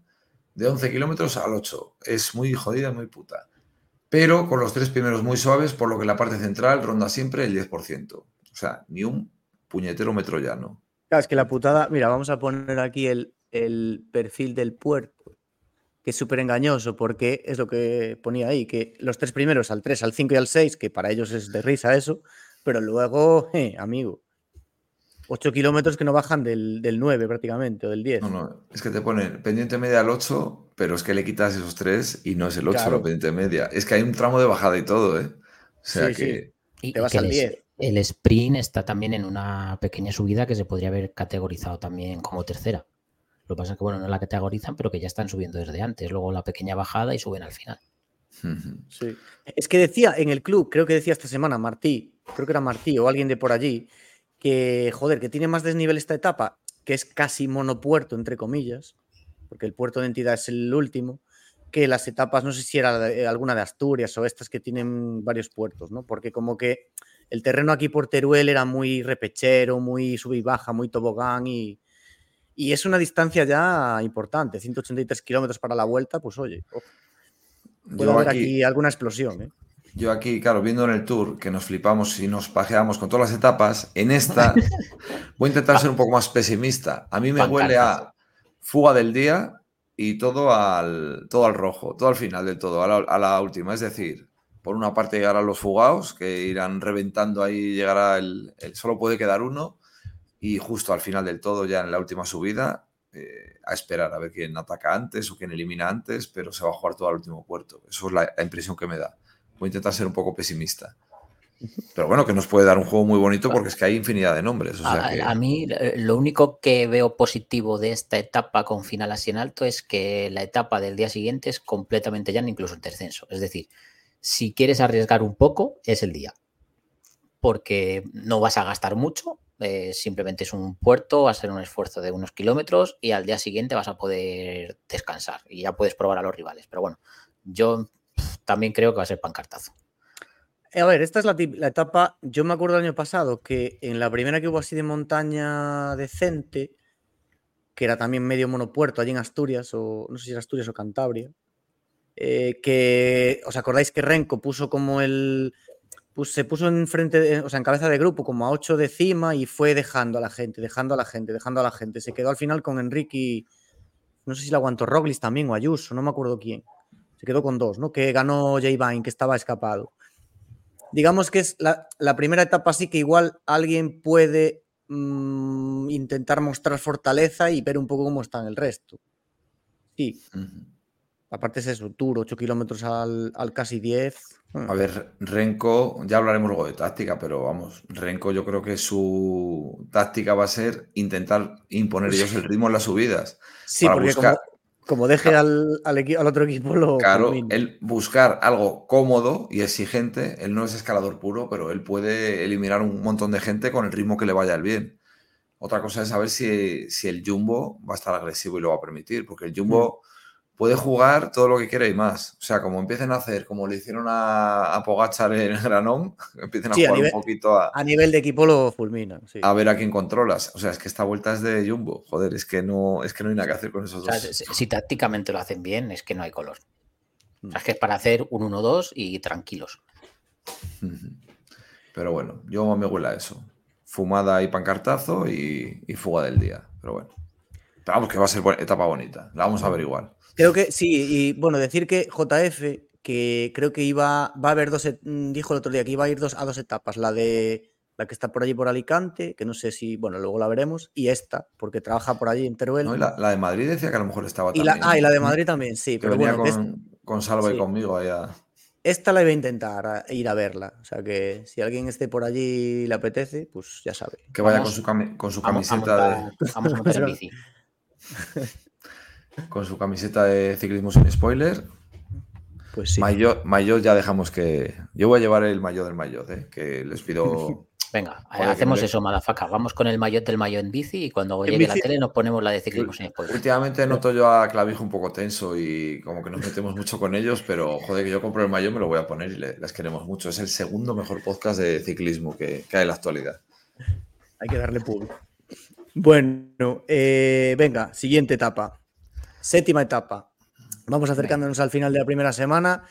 Speaker 4: de 11 kilómetros al 8. Es muy jodida, muy puta. Pero con los tres primeros muy suaves, por lo que la parte central ronda siempre el 10%. O sea, ni un puñetero metro llano.
Speaker 3: Claro, es que la putada, mira, vamos a poner aquí el, el perfil del puerto, que es súper engañoso porque es lo que ponía ahí, que los tres primeros, al 3, al 5 y al 6, que para ellos es de risa eso, pero luego, [laughs] eh, amigo, 8 kilómetros que no bajan del, 9 prácticamente, o del 10.
Speaker 4: No, no, es que te ponen pendiente media al 8, pero es que le quitas esos 3 y no es el 8 la pendiente media. Es que hay un tramo de bajada y todo, ¿eh? O sea que...
Speaker 2: Y, te vas al 10. El sprint está también en una pequeña subida que se podría haber categorizado también como tercera. Lo que pasa es que, bueno, no la categorizan, pero que ya están subiendo desde antes. Luego la pequeña bajada y suben al final.
Speaker 3: Sí. Es que decía en el club, creo que decía esta semana Martí, creo que era Martí o alguien de por allí, que, joder, que tiene más desnivel esta etapa, que es casi monopuerto, entre comillas, porque el puerto de entidad es el último, que las etapas, no sé si era alguna de Asturias o estas que tienen varios puertos, ¿no? Porque como que el terreno aquí por Teruel era muy repechero, muy sub y baja, muy tobogán y, y es una distancia ya importante, 183 kilómetros para la vuelta, pues oye, puede haber aquí, alguna explosión. ¿eh?
Speaker 4: Yo aquí, claro, viendo en el tour que nos flipamos y nos pajeamos con todas las etapas, en esta [laughs] voy a intentar ser un poco más pesimista. A mí me huele a fuga del día y todo al, todo al rojo, todo al final del todo, a la, última. Es decir, por una parte llegarán los fugados, que irán reventando ahí, llegará el, solo puede quedar uno, y justo al final del todo, ya en la última subida, eh, a esperar a ver quién ataca antes o quién elimina antes, pero se va a jugar todo al último puerto. Eso es la impresión que me da. Voy a intentar ser un poco pesimista. Pero bueno, que nos puede dar un juego muy bonito porque es que hay infinidad de nombres.
Speaker 2: a, mí eh, lo único que veo positivo de esta etapa con final así en alto es que la etapa del día siguiente es completamente llana, incluso en descenso. Es decir, si quieres arriesgar un poco, es el día. Porque no vas a gastar mucho, eh, simplemente es un puerto, va a ser un esfuerzo de unos kilómetros y al día siguiente vas a poder descansar y ya puedes probar a los rivales. Pero bueno, yo también creo que va a ser pancartazo.
Speaker 3: A ver, esta es la, etapa. Yo me acuerdo el año pasado que en la primera que hubo así de montaña decente, que era también medio monopuerto allí en Asturias, o no sé si era Asturias o Cantabria, eh, que os acordáis que Renko puso como el. Pues se puso en frente, o sea, en cabeza de grupo, como a 8 de cima y fue dejando a la gente, dejando a la gente, dejando a la gente. Se quedó al final con Enrique, no sé si la aguantó Roglis también o Ayuso, no me acuerdo quién. Se quedó con dos, ¿no? Que ganó Jay Vine, que estaba escapado. Digamos que es la, primera etapa, así que igual alguien puede mm, intentar mostrar fortaleza y ver un poco cómo está en el resto. Sí. Aparte es eso, Tour, 8 kilómetros al, casi 10.
Speaker 4: A ver, Renko, ya hablaremos luego de táctica, pero vamos, Renko yo creo que su táctica va a ser intentar imponer ellos el ritmo en las subidas.
Speaker 3: Sí, porque como, como deje al, al, otro equipo, lo.
Speaker 4: Claro, él buscar algo cómodo y exigente. Él no es escalador puro, pero él puede eliminar un montón de gente con el ritmo que le vaya el bien. Otra cosa es saber si, si el Jumbo va a estar agresivo y lo va a permitir, porque el Jumbo. Mm puede jugar todo lo que quiera y más. O sea, como empiecen a hacer, como le hicieron a, a Pogachar en el Granón, [laughs] empiecen a jugar un poquito a.
Speaker 3: A nivel de equipo lo fulminan.
Speaker 4: A ver a quién controlas. O sea, es que esta vuelta es de Jumbo. Joder, es que no, es que no hay nada que hacer con esos dos.
Speaker 2: si, tácticamente lo hacen bien, es que no hay color. O sea, es que es para hacer un 1-2 y tranquilos.
Speaker 4: Pero bueno, yo me huele a eso. Fumada y pancartazo y, y fuga del día. Pero bueno. Pero vamos, que va a ser etapa bonita. La vamos a ver igual.
Speaker 3: Creo que sí, y bueno, decir que JF, que creo que iba, va a haber dos, mm, dijo el otro día que iba a ir dos, a dos etapas, la de la que está por allí por Alicante, que no sé si, bueno, luego la veremos, y esta, porque trabaja por allí en Teruel.
Speaker 4: No, la, de Madrid decía que a lo mejor estaba
Speaker 3: y
Speaker 4: también.
Speaker 3: La, ah, y la de Madrid también, sí. pero bueno,
Speaker 4: con, con Salva y conmigo allá.
Speaker 3: Esta la iba a intentar ir a verla. O sea que si alguien esté por allí y le apetece, pues ya sabe.
Speaker 4: Que vaya con su, con su camiseta de.
Speaker 2: Vamos a meter bici. [laughs] [laughs]
Speaker 4: con su camiseta de ciclismo sin spoiler.
Speaker 3: Pues sí.
Speaker 4: Mayor, ya dejamos que. Yo voy a llevar el mayor del mayor, ¿eh? que les pido [laughs]
Speaker 2: Venga, hacemos eso, Madafaka. Vamos con el maillot del maillot en bici y cuando llegue la tele nos ponemos la de ciclismo sin
Speaker 4: Últimamente noto yo a Clavijo un poco tenso y como que nos metemos mucho con ellos, pero joder, que yo compro el maillot me lo voy a poner y les queremos mucho. Es el segundo mejor podcast de ciclismo que, hay en la actualidad.
Speaker 3: Hay que darle público. Bueno, eh, venga, siguiente etapa. Séptima etapa. Vamos acercándonos al final de la primera semana.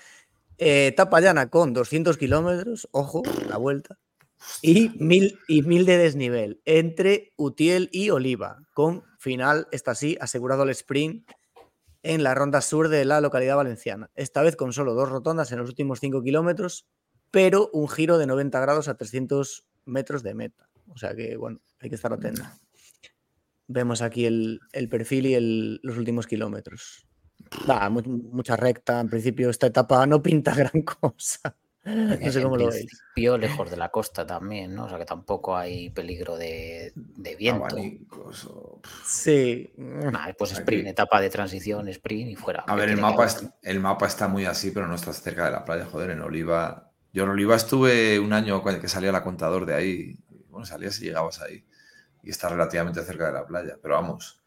Speaker 3: Eh, etapa llana con 200 kilómetros, ojo, la vuelta y mil, y mil de desnivel entre Utiel y Oliva, con final, está así, asegurado el sprint en la ronda sur de la localidad valenciana. Esta vez con solo dos rotondas en los últimos 5 kilómetros, pero un giro de 90 grados a 300 metros de meta. O sea que, bueno, hay que estar atento. Vemos aquí el, perfil y los últimos kilómetros. mucha recta. En principio, esta etapa no pinta [laughs] gran cosa. No sé cómo lo veis.
Speaker 2: lejos de la costa también, ¿no? O sea que tampoco hay peligro de, viento.
Speaker 3: Sí.
Speaker 2: pues sprint, etapa de transición, sprint y fuera.
Speaker 4: A ver, el mapa, el mapa está muy así, pero no estás cerca de la playa, joder, en Oliva. Yo en Oliva estuve un año que salía la contador de ahí. Bueno, salías y llegabas ahí. Y está relativamente cerca de la playa. Pero vamos,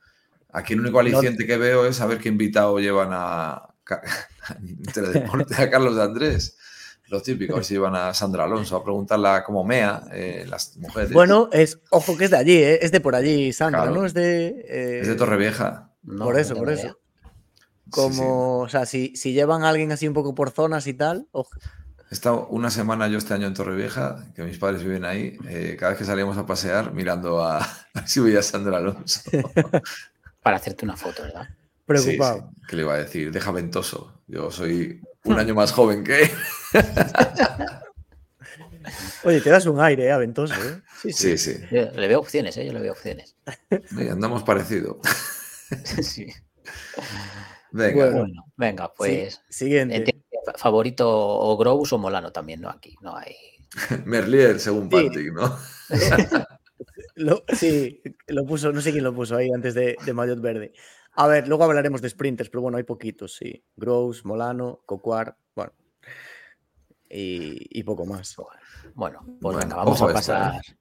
Speaker 4: aquí el único aliciente que veo es saber qué invitado llevan a, [laughs] a Carlos de Andrés lo típico, si iban a Sandra Alonso a preguntarla cómo mea eh, las mujeres.
Speaker 3: Bueno, es, ojo que es de allí, ¿eh? es de por allí, Sandra, ¿no? Es de.
Speaker 4: Eh, es de Torrevieja.
Speaker 3: por eso, por eso. Como, o sea, si, si, llevan a alguien así un poco por zonas y tal, ojo.
Speaker 4: He estado una semana yo este año en Torrevieja, que mis padres viven ahí, cada vez que salíamos a pasear mirando a, [laughs] a si veía a Sandra Alonso. [laughs]
Speaker 2: Para hacerte una foto, ¿verdad?
Speaker 3: Preocupado.
Speaker 4: ¿Qué le iba a decir? Deja ventoso. Yo soy un año más joven que [laughs]
Speaker 3: Oye, te das un aire, ¿eh? aventoso. ¿eh?
Speaker 4: Sí, sí.
Speaker 2: le veo opciones, ¿eh? yo le veo opciones.
Speaker 4: andamos parecido.
Speaker 2: sí. Venga. Bueno, venga, pues.
Speaker 3: siguiente.
Speaker 2: Favorito o Gross o Molano también, ¿no? Aquí no hay. [laughs]
Speaker 4: Merlier, según sí. ¿no? [laughs]
Speaker 3: sí, lo puso, no sé quién lo puso ahí antes de, de Mayotte Verde. A ver, luego hablaremos de sprinters, pero bueno, hay poquitos, sí. Gross, Molano, Cocuar, bueno. Y, poco más.
Speaker 2: Bueno, pues venga, vamos a pasar ¿eh?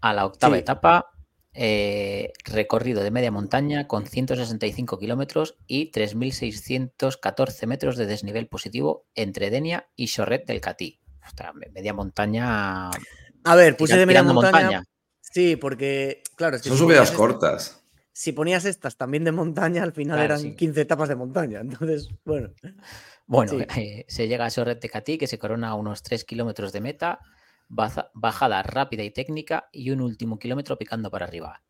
Speaker 2: a la octava etapa. Eh, recorrido de media montaña con 165 kilómetros y 3.614 metros de desnivel positivo entre Denia y Chorret del Catí. Ostras, media montaña.
Speaker 3: A ver, puse de media montaña, Sí, porque, claro,
Speaker 4: son subidas cortas
Speaker 3: si ponías estas también de montaña, al final eran 15 etapas de montaña. Entonces, bueno.
Speaker 2: Bueno, eh, se llega a Sorret de Catí, que se corona a unos 3 kilómetros de meta, bajada rápida y técnica y un último kilómetro picando para arriba.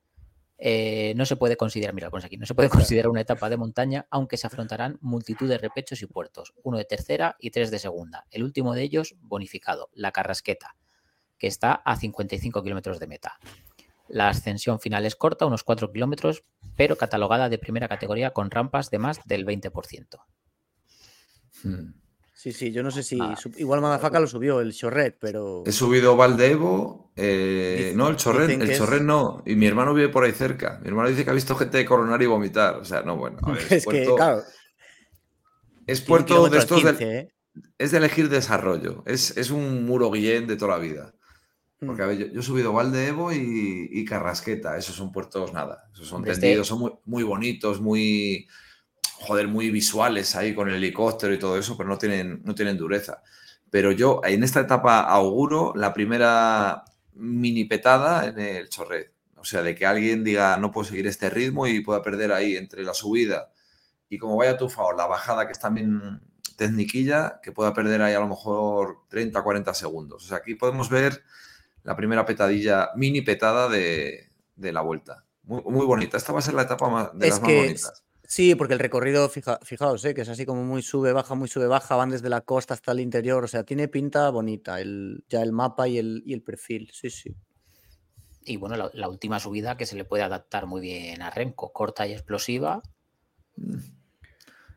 Speaker 2: Eh, no se puede considerar, mira, pones aquí, no se puede considerar una etapa de montaña, aunque se afrontarán multitud de repechos y puertos, uno de tercera y tres de segunda. El último de ellos bonificado, la Carrasqueta, que está a 55 kilómetros de meta. La ascensión final es corta, unos 4 kilómetros, pero catalogada de primera categoría con rampas de más del 20%.
Speaker 3: Hmm. Sí, sí, yo no sé si. igual Madafaka lo subió, el Chorret, pero.
Speaker 4: He subido Valdevo. Eh, no, el Chorret, el Chorret no. Y mi hermano vive por ahí cerca. Mi hermano dice que ha visto gente coronar y vomitar. O sea, no, bueno. [laughs]
Speaker 3: es, que, claro.
Speaker 4: Es puerto de estos. ¿eh? Es de elegir desarrollo. Es, es un muro guillén de toda la vida. Porque, a ver, yo, he subido Valdevo y, y, Carrasqueta. Esos son puertos, nada. Esos son tendidos, son muy, muy, bonitos, muy. Joder, muy visuales ahí con el helicóptero y todo eso, pero no tienen, no tienen dureza. Pero yo, en esta etapa, auguro la primera mini petada en el chorret. O sea, de que alguien diga, no puedo seguir este ritmo y pueda perder ahí entre la subida y como vaya tu favor, la bajada que es también tecniquilla, que pueda perder ahí a lo mejor 30, 40 segundos. O sea, aquí podemos ver la primera petadilla, mini petada de, la vuelta. Muy, bonita. Esta va a ser la etapa de las más bonitas.
Speaker 3: Sí, porque el recorrido, fijaos, ¿eh? que es así como muy sube, baja, muy sube, baja, van desde la costa hasta el interior. O sea, tiene pinta bonita, el, ya el mapa y el, y el perfil. Sí, sí.
Speaker 2: Y bueno, la, última subida que se le puede adaptar muy bien a Renko, corta y explosiva.
Speaker 4: Mm.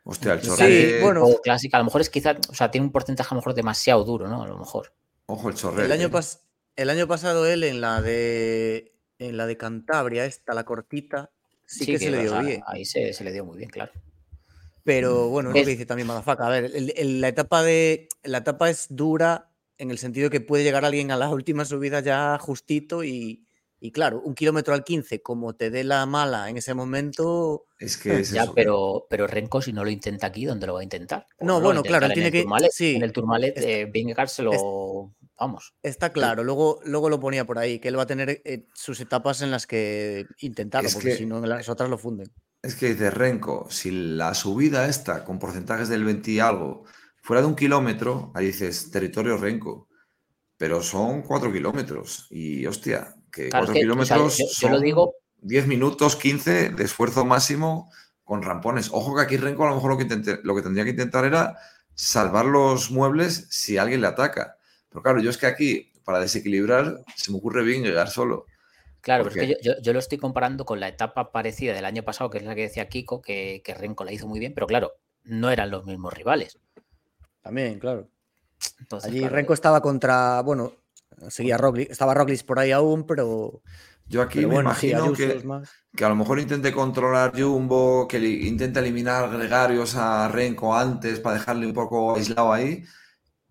Speaker 4: Hostia, el chorre.
Speaker 2: Sí, bueno. clásica, a lo mejor es quizá, o sea, tiene un porcentaje a lo mejor demasiado duro, ¿no? A lo mejor.
Speaker 4: Ojo, el chorre.
Speaker 3: El año, pasado el año pasado él en la de en la de Cantabria, esta, la cortita, sí, que, se le dio bien.
Speaker 2: Ahí se, le dio muy bien, claro.
Speaker 3: Pero bueno, es lo que dice también Madafaka. A ver, la etapa de. La etapa es dura, en el sentido que puede llegar alguien a la última subida ya justito y, y claro, un kilómetro al 15, como te dé la mala en ese momento.
Speaker 4: Es que es [laughs]
Speaker 2: ya, pero, pero Renko, si no lo intenta aquí, ¿dónde lo va a intentar?
Speaker 3: no, bueno, claro, tiene que.
Speaker 2: sí, en el Tourmalet, eh, se lo. Vamos.
Speaker 3: Está claro, luego, luego lo ponía por ahí, que él va a tener eh, sus etapas en las que intentarlo, porque si no, las otras lo funden.
Speaker 4: Es que dice Renko, si la subida esta con porcentajes del 20 y algo fuera de un kilómetro, ahí dices territorio Renko. Pero son cuatro kilómetros. Y hostia, que 4 kilómetros
Speaker 2: yo, lo digo
Speaker 4: 10 minutos, 15 de esfuerzo máximo con rampones. Ojo que aquí Renko a lo mejor lo que, lo que tendría que intentar era salvar los muebles si alguien le ataca. Pero claro, yo es que aquí, para desequilibrar, se me ocurre bien llegar solo.
Speaker 2: Claro, porque... yo, lo estoy comparando con la etapa parecida del año pasado, que es la que decía Kiko, que, que Renko la hizo muy bien, pero claro, no eran los mismos rivales.
Speaker 3: También, claro. Allí Renko estaba contra, bueno, seguía Roglic, estaba Roglic por ahí aún, pero...
Speaker 4: Yo aquí me imagino que, que, a lo mejor intente controlar Jumbo, que intente eliminar gregarios a Renko antes para dejarle un poco aislado ahí.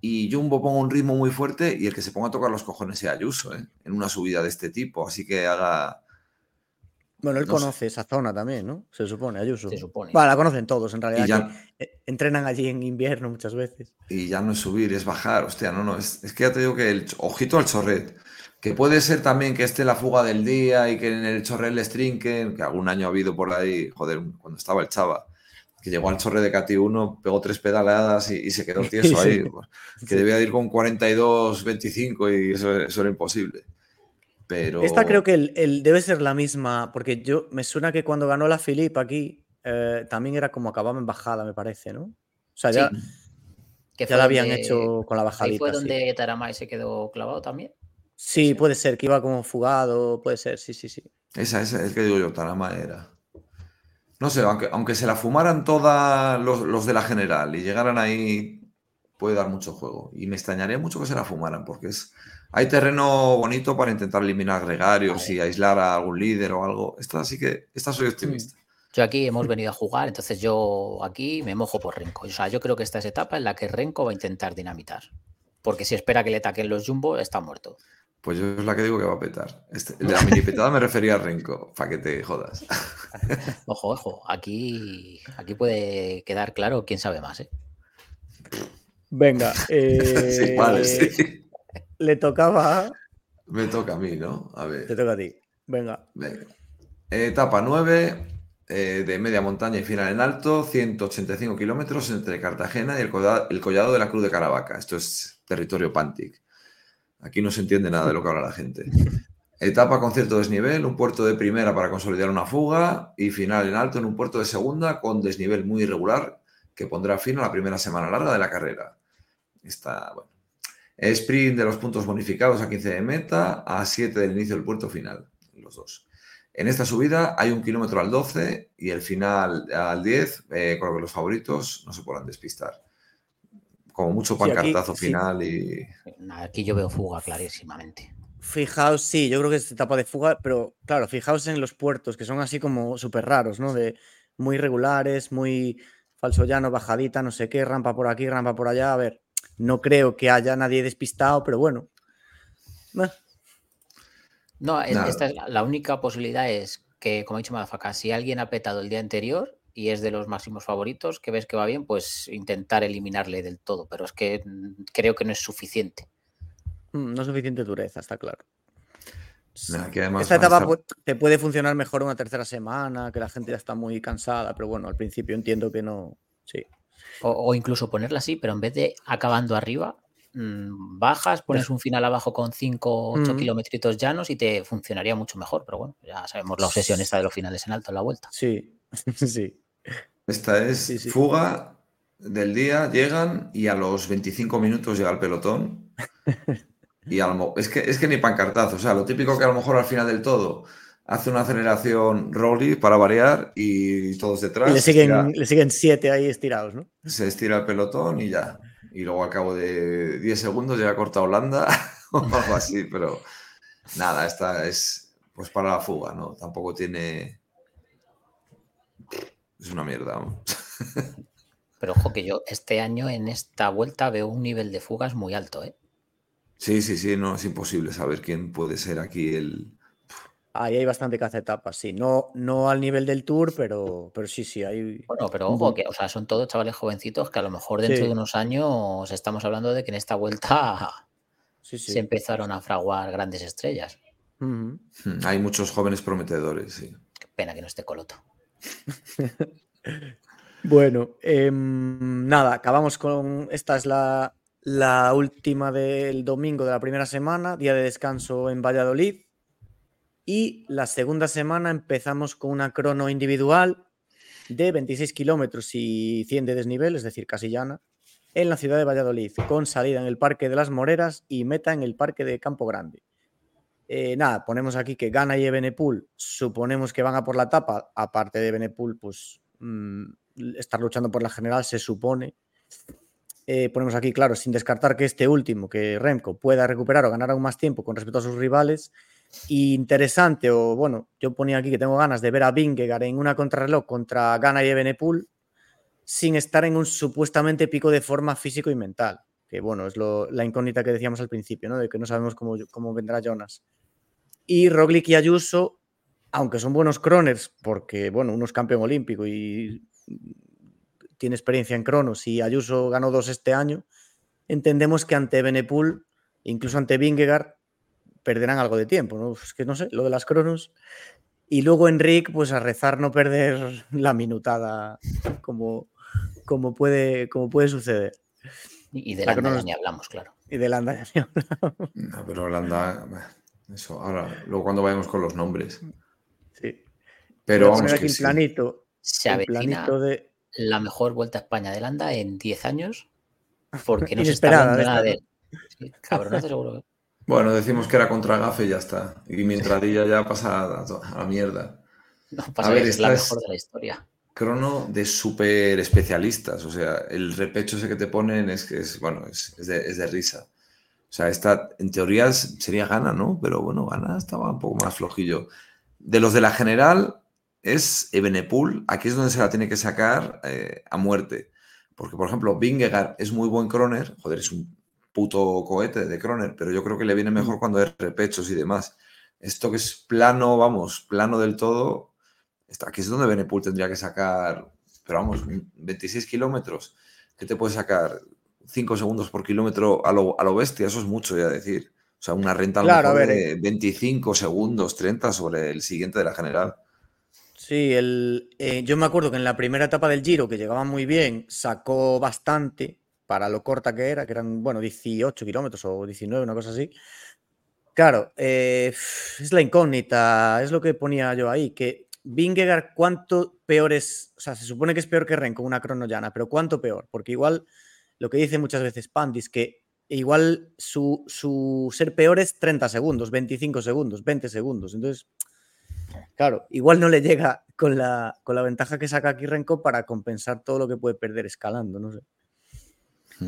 Speaker 4: Y Jumbo ponga un ritmo muy fuerte y el que se ponga a tocar los cojones sea Ayuso, ¿eh? en una subida de este tipo. Así que haga,
Speaker 3: bueno, él conoce esa zona también, ¿no? Se supone, Ayuso. Se supone. Bueno, la conocen todos, en realidad. E, entrenan allí en invierno muchas veces.
Speaker 4: Y ya no es subir, es bajar. Hostia, no, no. Es, que ya te digo que el ojito al chorret. Que puede ser también que esté la fuga del día y que en el chorret les trinquen, que algún año ha habido por ahí, joder, cuando estaba el Chava, que llegó al chorret de Cati 1, pegó tres pedaladas y, se quedó tieso [laughs] ahí. Que debía ir con 42, 25 y eso, eso era imposible.
Speaker 3: Esta creo que el, debe ser la misma, porque yo me suena que cuando ganó la Philip aquí, eh, también era como acababa en bajada, me parece, ¿no? O sea, ya, ya la habían hecho con la bajadita.
Speaker 2: fue donde Taramay se quedó clavado también?
Speaker 3: Sí, puede ser, que iba como fugado, puede ser, sí, sí, sí.
Speaker 4: Esa, esa es que digo yo, Taramay era. No sé, aunque, aunque se la fumaran todas los, los, de la general y llegaran ahí, puede dar mucho juego. Y me extrañaría mucho que se la fumaran, porque es hay terreno bonito para intentar eliminar gregarios y aislar a algún líder o algo. Esta sí que, esta soy optimista.
Speaker 2: Yo aquí hemos venido a jugar, entonces yo aquí me mojo por Renko. O sea, yo creo que esta es etapa en la que Renko va a intentar dinamitar. Porque si espera que le ataquen los Jumbo, está muerto.
Speaker 4: Pues yo es la que digo que va a petar. Este, de la [laughs] mini petada me refería a Renko, para que te jodas. [laughs]
Speaker 2: Ojo, ojo, aquí, aquí puede quedar claro quién sabe más. ¿eh?
Speaker 3: Venga. [laughs] Eh... vale, sí le tocaba.
Speaker 4: Me toca a mí, ¿no? A ver.
Speaker 3: Te toca a ti. Venga.
Speaker 4: Etapa 9 eh, de media montaña y final en alto, 185 kilómetros entre Cartagena y el collado, de la Cruz de Caravaca. Esto es territorio Pantic. Aquí no se entiende nada de lo que habla la gente. [laughs] Etapa con cierto desnivel, un puerto de primera para consolidar una fuga y final en alto en un puerto de segunda con desnivel muy irregular que pondrá fin a la primera semana larga de la carrera. Está, bueno, Sprint de los puntos bonificados a 15 de meta, a 7 del inicio del puerto final, los dos. En esta subida hay un kilómetro al 12 y el final al 10, eh, con lo que los favoritos no se podrán despistar. Como mucho pancartazo final y.
Speaker 2: Aquí yo veo fuga clarísimamente.
Speaker 3: Fijaos, sí, yo creo que es etapa de fuga, pero claro, fijaos en los puertos, que son así como súper raros, ¿no? De muy regulares, muy falso llano, bajadita, no sé qué, rampa por aquí, rampa por allá. A ver, no creo que haya nadie despistado, pero bueno.
Speaker 2: No, esta es la única posibilidad es que, como ha dicho Madafaka, si alguien ha petado el día anterior y es de los máximos favoritos, que ves que va bien, pues intentar eliminarle del todo. Pero es que mm, creo que no es suficiente.
Speaker 3: Mm, no es suficiente dureza, está claro. Esta etapa te puede funcionar mejor una tercera semana, que la gente ya está muy cansada, pero bueno, al principio entiendo que no. Sí.
Speaker 2: O, incluso ponerla así, pero en vez de acabando arriba, mm, bajas, pones un final abajo con 5 o 8 kilómetros llanos y te funcionaría mucho mejor. Pero bueno, ya sabemos la obsesión esta de los finales en alto en la vuelta.
Speaker 3: Sí, [laughs] sí.
Speaker 4: Esta es fuga del día, llegan y a los 25 minutos llega el pelotón. [laughs] Y es, que, es que ni pancartazo, o sea, lo típico que a lo mejor al final del todo hace una aceleración Rolly para variar y todos detrás.
Speaker 3: le siguen, le siguen siete ahí estirados, ¿no?
Speaker 4: Se estira el pelotón y ya. Y luego al cabo de 10 segundos ya corta Holanda [laughs] o algo así, pero nada, esta es pues para la fuga, ¿no? Tampoco tiene... Es una mierda. ¿no? [laughs]
Speaker 2: Pero ojo que yo este año en esta vuelta veo un nivel de fugas muy alto, ¿eh?
Speaker 4: Sí, sí, sí, no es imposible saber quién puede ser aquí el.
Speaker 3: Ahí hay bastante caza etapas, sí. No, no al nivel del tour, pero, pero sí, sí, hay.
Speaker 2: Bueno, pero ojo, que, o sea, son todos chavales jovencitos que a lo mejor dentro de unos años estamos hablando de que en esta vuelta [laughs] se empezaron a fraguar grandes estrellas.
Speaker 4: Hmm, hay muchos jóvenes prometedores, sí.
Speaker 2: Qué pena que no esté Coloto. [laughs]
Speaker 3: bueno, em, nada, acabamos con. Esta es la, la última del domingo de la primera semana, día de descanso en Valladolid. Y la segunda semana empezamos con una crono individual de 26 kilómetros y 100 de desnivel, es decir, casi llana, en la ciudad de Valladolid, con salida en el Parque de las Moreras y meta en el Parque de Campo Grande. Eh, nada, ponemos aquí que Gana y Ebenepul, suponemos que van a por la tapa, aparte de Ebenepul, pues mm, estar luchando por la general se supone. Eh, ponemos aquí, claro, sin descartar que este último, que Remco, pueda recuperar o ganar aún más tiempo con respecto a sus rivales. interesante, o bueno, yo ponía aquí que tengo ganas de ver a Vingegaard en una contrarreloj contra Gana y Ebenepul sin estar en un supuestamente pico de forma físico y mental. Que bueno, es la incógnita que decíamos al principio, ¿no? De que no sabemos cómo, cómo vendrá Jonas. Y Roglic y Ayuso, aunque son buenos croners, porque bueno, uno es campeón olímpico y tiene experiencia en cronos y Ayuso ganó dos este año, entendemos que ante Benepul, incluso ante Vingegaard, perderán algo de tiempo, ¿no? Es que no sé, lo de las cronos. Y luego Enric, pues a rezar no perder [laughs] la minutada como, como, puede, como puede suceder.
Speaker 2: Y de Landa ni hablamos, claro.
Speaker 3: Y de Landa ni hablamos.
Speaker 4: No, pero Landa, eso, ahora, luego cuando vayamos con los nombres.
Speaker 3: Sí.
Speaker 4: Pero vamos
Speaker 3: aquí el planito.
Speaker 2: Se avecina de... la mejor vuelta a España de Landa en 10 años porque no se está nada de él. Sí, seguro. [laughs]
Speaker 4: Bueno, decimos que era contra Gafe y ya está. Y mi entradilla ya pasa a, la mierda.
Speaker 2: No, pasa a ver, es la mejor de la historia.
Speaker 4: Crono de súper especialistas. O sea, el repecho ese que te ponen es que es, bueno, es, de, es de risa. O sea, esta en teoría sería gana, ¿no? Pero bueno, gana estaba un poco más flojillo. De los de la general es Ebenepul. Aquí es donde se la tiene que sacar eh, a muerte. Porque, por ejemplo, Vingegaard es muy buen croner. Joder, es un puto cohete de croner, pero yo creo que le viene mejor cuando hay repechos y demás. Esto que es plano, vamos, plano del todo, aquí es donde Benepul tendría que sacar, pero vamos, 26 kilómetros. ¿Qué te puede sacar? 5 segundos por kilómetro a lo, a lo bestia, eso es mucho ya decir. O sea, una renta a de 25 eh. segundos, 30 sobre el siguiente de la general.
Speaker 3: Sí, el, eh, yo me acuerdo que en la primera etapa del Giro, que llegaba muy bien, sacó bastante para lo corta que era, que eran, bueno, 18 kilómetros o 19, una cosa así. Claro, eh, es la incógnita, es lo que ponía yo ahí, que Vingegaard, ¿cuánto peor es? O sea, se supone que es peor que Ren con una crono llana, pero ¿cuánto peor? Porque igual lo que dice muchas veces Pandis, que igual su, su, ser peor es 30 segundos, 25 segundos, 20 segundos. Entonces, claro, igual no le llega con la, con la ventaja que saca aquí Renko para compensar todo lo que puede perder escalando, no sé.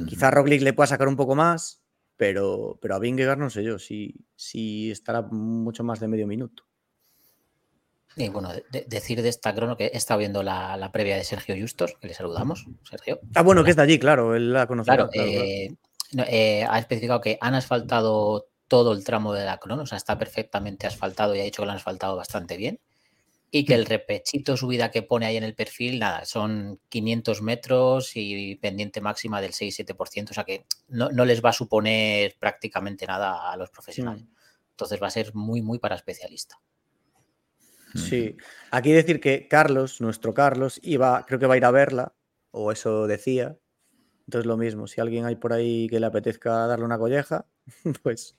Speaker 3: Quizá Roglic le pueda sacar un poco más, pero, pero a Vingegaard no sé yo si, si estará mucho más de medio minuto.
Speaker 2: Y bueno, decir de esta crono que he estado viendo la, previa de Sergio Justos, que le saludamos, Sergio.
Speaker 3: Ah, bueno, que está allí, claro, él la conoce.
Speaker 2: Claro, eh, eh, ha especificado que han asfaltado todo el tramo de la crono, o sea, está perfectamente asfaltado y ha dicho que lo han asfaltado bastante bien. Y que el repechito subida que pone ahí en el perfil, nada, son 500 metros y pendiente máxima del 6-7%, o sea que no, les va a suponer prácticamente nada a los profesionales. Mm. Entonces va a ser muy, muy para especialista.
Speaker 3: Sí, aquí decir que Carlos, nuestro Carlos, iba, creo que va a ir a verla, o eso decía. Entonces lo mismo, si alguien hay por ahí que le apetezca darle una colleja, [laughs] pues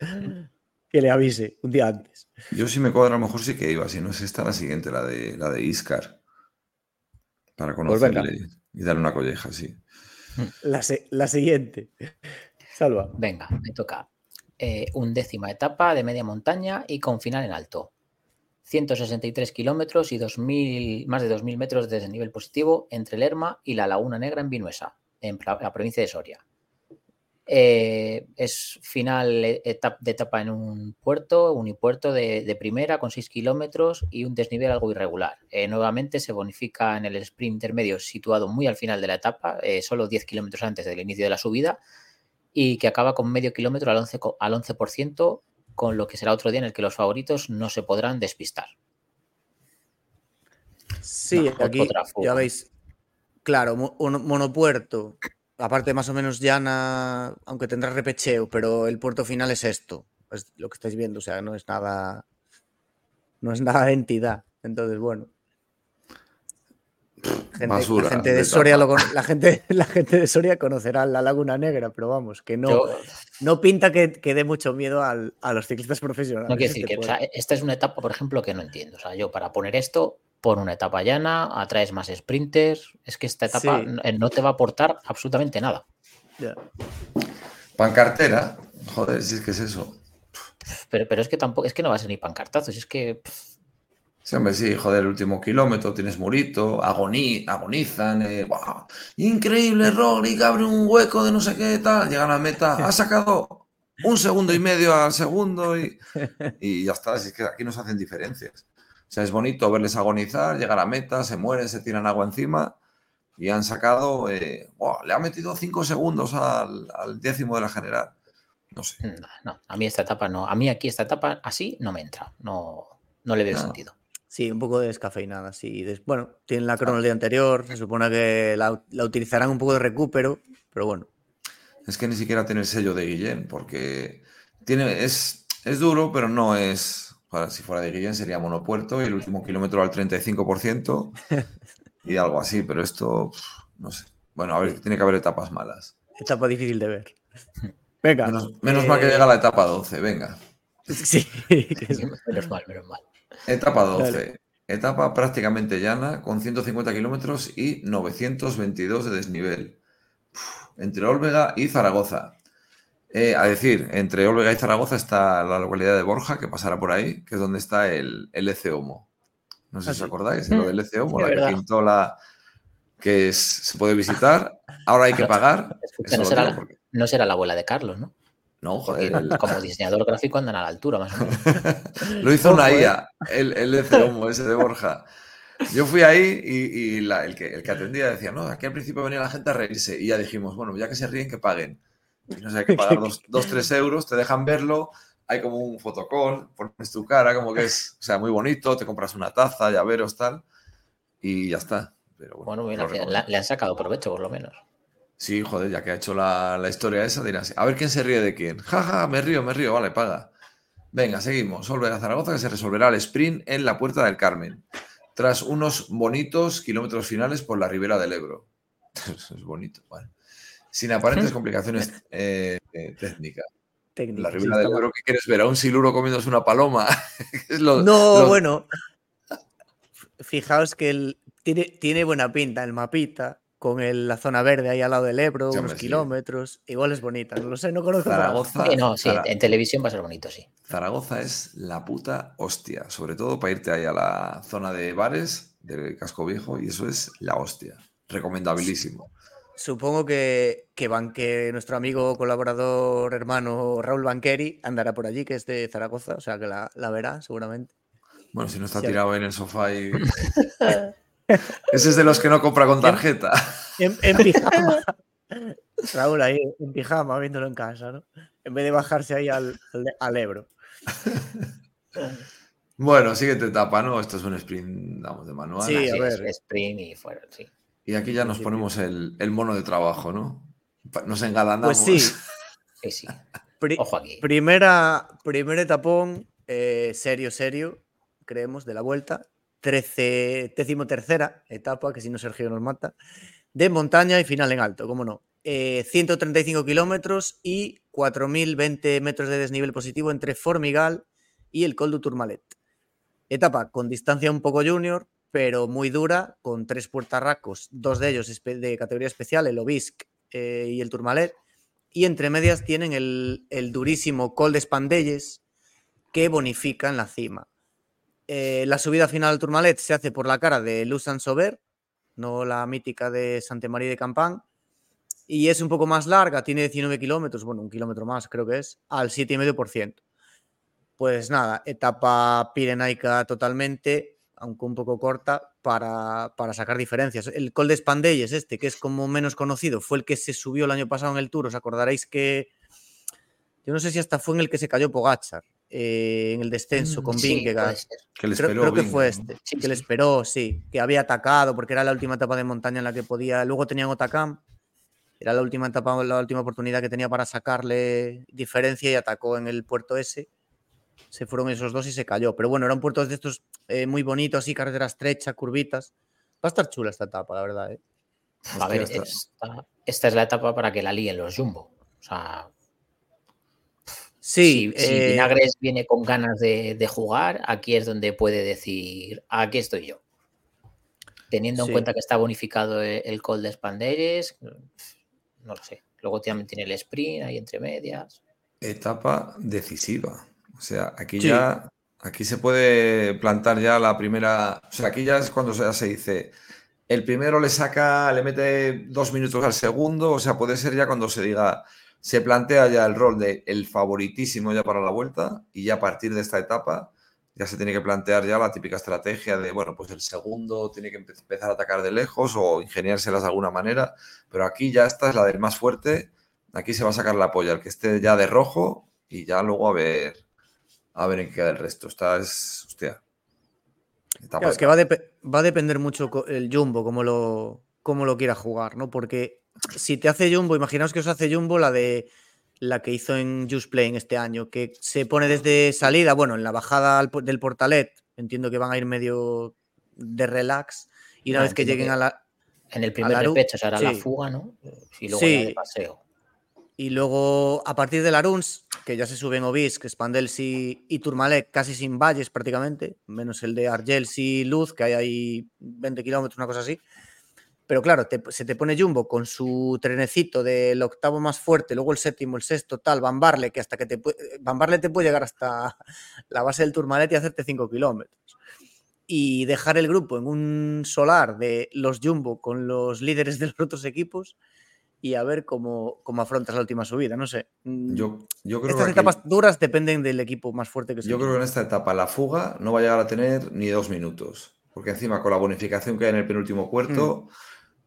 Speaker 3: que le avise un día antes.
Speaker 4: Yo sí me cuadra, a lo mejor sí que iba, si no es esta la siguiente, la de, la de Iscar. Para pues conocerle y darle una colleja, sí. [laughs]
Speaker 3: La, la siguiente. Salva.
Speaker 2: Venga, me toca. Eh, undécima etapa de media montaña y con final en alto. 163 kilómetros y 2000, más de 2.000 metros de desnivel positivo entre Lerma y la Laguna Negra en Vinuesa, en la provincia de Soria. Eh, es final de etapa en un puerto, unipuerto de, de primera con 6 kilómetros y un desnivel algo irregular. Eh, nuevamente se bonifica en el sprint intermedio situado muy al final de la etapa, eh, solo 10 kilómetros antes del inicio de la subida. y que acaba con medio kilómetro al 11%, al 11% con lo que será otro día en el que los favoritos no se podrán despistar.
Speaker 3: Sí, aquí ya veis, claro, un monopuerto, aparte más o menos llana, aunque tendrá repecheo, pero el puerto final es esto, es lo que estáis viendo, o sea, no es nada, no es [laughs] nada de entidad. Entonces, bueno, la, gente de Soria la, gente, la gente de Soria conocerá la Laguna Negra, pero vamos, que no, no pinta que, dé mucho miedo a los ciclistas profesionales.
Speaker 2: No quiero decir que esta es una etapa, por ejemplo, que no entiendo. O sea, yo para poner esto, por una etapa llana, atraes más sprinters. Es que esta etapa no te va a aportar absolutamente nada.
Speaker 4: Pancartera, joder, si es que es eso.
Speaker 2: Pero, pero es que tampoco, es que no va a ser ni pancartazos, es que.
Speaker 4: Sí, hombre, sí, joder, el último kilómetro tienes murito, agonizan, eh, increíble, Roglic abre un hueco de no sé qué tal, llegan a la meta, ha sacado un segundo y medio al segundo y, y ya está, es que aquí no se hacen diferencias. O sea, es bonito verles agonizar, llegar a meta, se mueren, se tiran agua encima y han sacado, eh, le ha metido cinco segundos al, décimo de la general. No sé.
Speaker 2: No, a mí esta etapa no, a mí aquí esta etapa así no me entra, no, no le veo sentido.
Speaker 3: Sí, un poco de descafeinada, sí. Bueno, tienen la crono el día anterior, se supone que la, utilizarán un poco de recupero, pero bueno.
Speaker 4: Es que ni siquiera tiene el sello de Guillén, porque tiene, es, es duro, pero no es. si fuera de Guillén sería monopuerto y el último kilómetro al 35% [laughs] y algo así, pero esto, no sé. Bueno, a ver, tiene que haber etapas malas.
Speaker 3: Etapa difícil de ver. [laughs] Venga.
Speaker 4: Menos, mal que llega la etapa 12, venga. [laughs]
Speaker 3: Sí,
Speaker 2: menos mal, menos mal.
Speaker 4: Etapa 12. Etapa prácticamente llana, con 150 kilómetros y 922 de desnivel. entre Olvega y Zaragoza. Eh, a decir, entre Olvega y Zaragoza está la localidad de Borja, que pasará por ahí, que es donde está el, el Homo. No sé si os ah, acordáis, lo del EC Homo, [laughs] la que pintó la. que se puede visitar. Ahora hay que [laughs] pagar.
Speaker 2: no será la abuela de Carlos, ¿no?
Speaker 4: No, [laughs]
Speaker 2: como diseñador gráfico andan a la altura, más o menos. [laughs]
Speaker 4: Lo hizo una IA, el, el ese de Borja. Yo fui ahí y, el, que, el que atendía decía, no, aquí al principio venía la gente a reírse. Y ya dijimos, bueno, ya que se ríen, que paguen. no sé, hay que pagar dos, tres euros, te dejan verlo, hay como un fotocall, pones tu cara, como que es, o sea, muy bonito, te compras una taza, llaveros, tal, y ya está. Pero
Speaker 2: bueno, bueno le han sacado provecho, por lo menos.
Speaker 4: Sí, joder, ya que ha hecho la, historia esa, dirás, a ver quién se ríe de quién. Jaja, me río, me río, vale, paga. Venga, seguimos. a Zaragoza que se resolverá el sprint en la Puerta del Carmen, tras unos bonitos kilómetros finales por la ribera del Ebro. [laughs] es bonito, vale. Sin aparentes [laughs] complicaciones eh, eh, técnicas. la ribera del Ebro, ¿qué quieres ver? ¿A un siluro comiéndose una paloma? [laughs]
Speaker 3: no, bueno. Fijaos que el, tiene, tiene buena pinta el mapita con la zona verde ahí al lado del Ebro, unos kilómetros. Igual es bonita, no lo sé, no conozco.
Speaker 4: Zaragoza.
Speaker 2: no, sí, en televisión va a ser bonito, sí.
Speaker 4: Zaragoza es la puta hostia, sobre todo para irte ahí a la zona de bares del Casco Viejo y eso es la hostia. Recomendabilísimo.
Speaker 3: Supongo que, que, nuestro amigo, colaborador, hermano Raúl Banqueri andará por allí, que es de Zaragoza, o sea que la, verá seguramente.
Speaker 4: Bueno, si no está tirado en el sofá y. [laughs] [laughs] Ese es de los que no compra con tarjeta.
Speaker 3: En, pijama. [laughs] Raúl ahí en pijama viéndolo en casa, ¿no? En vez de bajarse ahí al, Ebro.
Speaker 4: Bueno, siguiente etapa, ¿no? Esto es un sprint, vamos, de manual.
Speaker 2: Sí, a ver. sprint y fuera, sí.
Speaker 4: Y aquí ya nos ponemos el, mono de trabajo, ¿no? Nos engalanamos.
Speaker 3: Pues sí. [laughs]
Speaker 2: sí, sí. Ojo aquí.
Speaker 3: Primera, primer etapón, eh, serio, serio, creemos, de la vuelta. 13, tercera etapa, que si no Sergio nos mata, de montaña y final en alto, cómo no. 135 eh, kilómetros y 4.020 metros de desnivel positivo entre Formigal y el Col du Tourmalet. Etapa con distancia un poco junior, pero muy dura, con tres puertarracos, dos de ellos de categoría especial, el Obisc eh, y el Tourmalet, y entre medias tienen el, el durísimo Col de Spandelles, que bonifica en la cima. Eh, la subida final al Tourmalet se hace por la cara de Luzan Sober, no la mítica de Santa María de Campán, y es un poco más larga, tiene 19 kilómetros, bueno, un kilómetro más creo que es, al 7,5%. Pues nada, etapa pirenaica totalmente, aunque un poco corta, para, sacar diferencias. El Col de Spandelles, este, que es como menos conocido, fue el que se subió el año pasado en el Tour. Os acordaréis que. Yo no sé si hasta fue en el que se cayó Pogachar, eh, en el descenso mm, con sí, Que creo, que fue este. que le esperó, sí. Que había atacado, porque era la última etapa de montaña en la que podía. Luego tenían Otacam. Era la última etapa, la última oportunidad que tenía para sacarle diferencia y atacó en el puerto ese se fueron esos dos y se cayó. Pero bueno, eran puertos de estos eh, muy bonitos, así, carretera estrecha, curvitas. Va a estar chula esta etapa, la verdad. ¿eh?
Speaker 2: A ver, esta, es la etapa para que la líen los Jumbo. O sea.
Speaker 3: Sí,
Speaker 2: si, eh, Vinagres viene con ganas de, jugar, aquí es donde puede decir: aquí estoy yo. Teniendo en cuenta que está bonificado el, el call de Spanderes, no lo sé. Luego también tiene el sprint ahí entre medias.
Speaker 4: Etapa decisiva. O sea, aquí ya, aquí se puede plantar ya la primera, o sea, aquí ya es cuando ya se dice, el primero le saca, le mete dos minutos al segundo, o sea, puede ser ya cuando se diga, se plantea ya el rol de el favoritísimo ya para la vuelta y ya a partir de esta etapa ya se tiene que plantear ya la típica estrategia de, bueno, pues el segundo tiene que empezar a atacar de lejos o ingeniárselas de alguna manera, pero aquí ya esta es la del más fuerte, aquí se va a sacar la polla, el que esté ya de rojo y ya luego a ver a ver en qué queda el resto. Esta es, hostia.
Speaker 3: es que va, a depender mucho el Jumbo, cómo lo, cómo lo quiera jugar, ¿no? Porque si te hace Jumbo, imaginaos que os hace Jumbo la de la que hizo en Just Playing este año, que se pone desde salida, bueno, en la bajada del portalet, entiendo que van a ir medio de relax, y una vez que lleguen a la.
Speaker 2: En el primer repecho se hará la fuga, ¿no? Y luego el paseo.
Speaker 3: Y luego, a partir de Laruns, que ya se suben Obisque, Spandels y, y Tourmalet casi sin valles prácticamente, menos el de Argels y Luz, que hay ahí 20 kilómetros, una cosa así. Pero claro, se te pone Jumbo con su trenecito del octavo más fuerte, luego el séptimo, el sexto, tal, Bambarle, que hasta que te Bambarle te puede llegar hasta [laughs] la base del Tourmalet y hacerte 5 kilómetros. Y dejar el grupo en un solar de los Jumbo con los líderes de los otros equipos, y a ver cómo, cómo afrontas la última subida. No sé.
Speaker 4: Mm, yo, yo creo
Speaker 3: Estas etapas duras dependen del equipo más fuerte que sea.
Speaker 4: Yo creo que en esta etapa la fuga no va a llegar a tener ni dos minutos. Porque encima con la bonificación que hay en el penúltimo puerto, mm.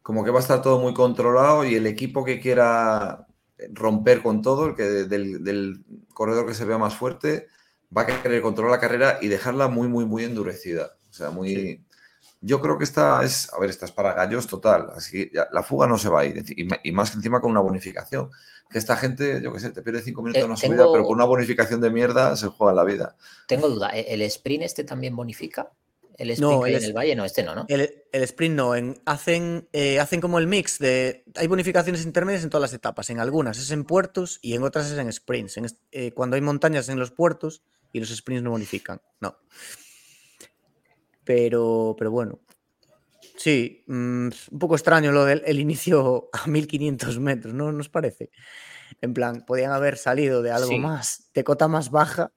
Speaker 4: Como que va a estar todo muy controlado y el equipo que quiera romper con todo, el que del, corredor que se vea más fuerte, va a querer controlar la carrera y dejarla muy, muy, muy endurecida. O sea, muy. Yo creo que esta es, a ver, esta es para gallos total, así que la fuga no se va a ir, y, más que encima con una bonificación. Que esta gente, yo qué sé, te pierde cinco minutos en una subida, pero con una bonificación de mierda se juega la vida.
Speaker 2: Tengo duda, ¿e-, ¿el sprint este también bonifica? El sprint no, en el valle no, este no, ¿no?
Speaker 3: El, sprint no, en, hacen, eh, hacen como el mix de. Hay bonificaciones intermedias en todas las etapas. En algunas es en puertos y en otras es en sprints. Eh, cuando hay montañas en los puertos y los sprints no bonifican. No. Pero, pero bueno. Sí, mm, un poco extraño lo del inicio a 1500 metros, ¿no nos parece? En plan, podían haber salido de algo más, de cota más baja,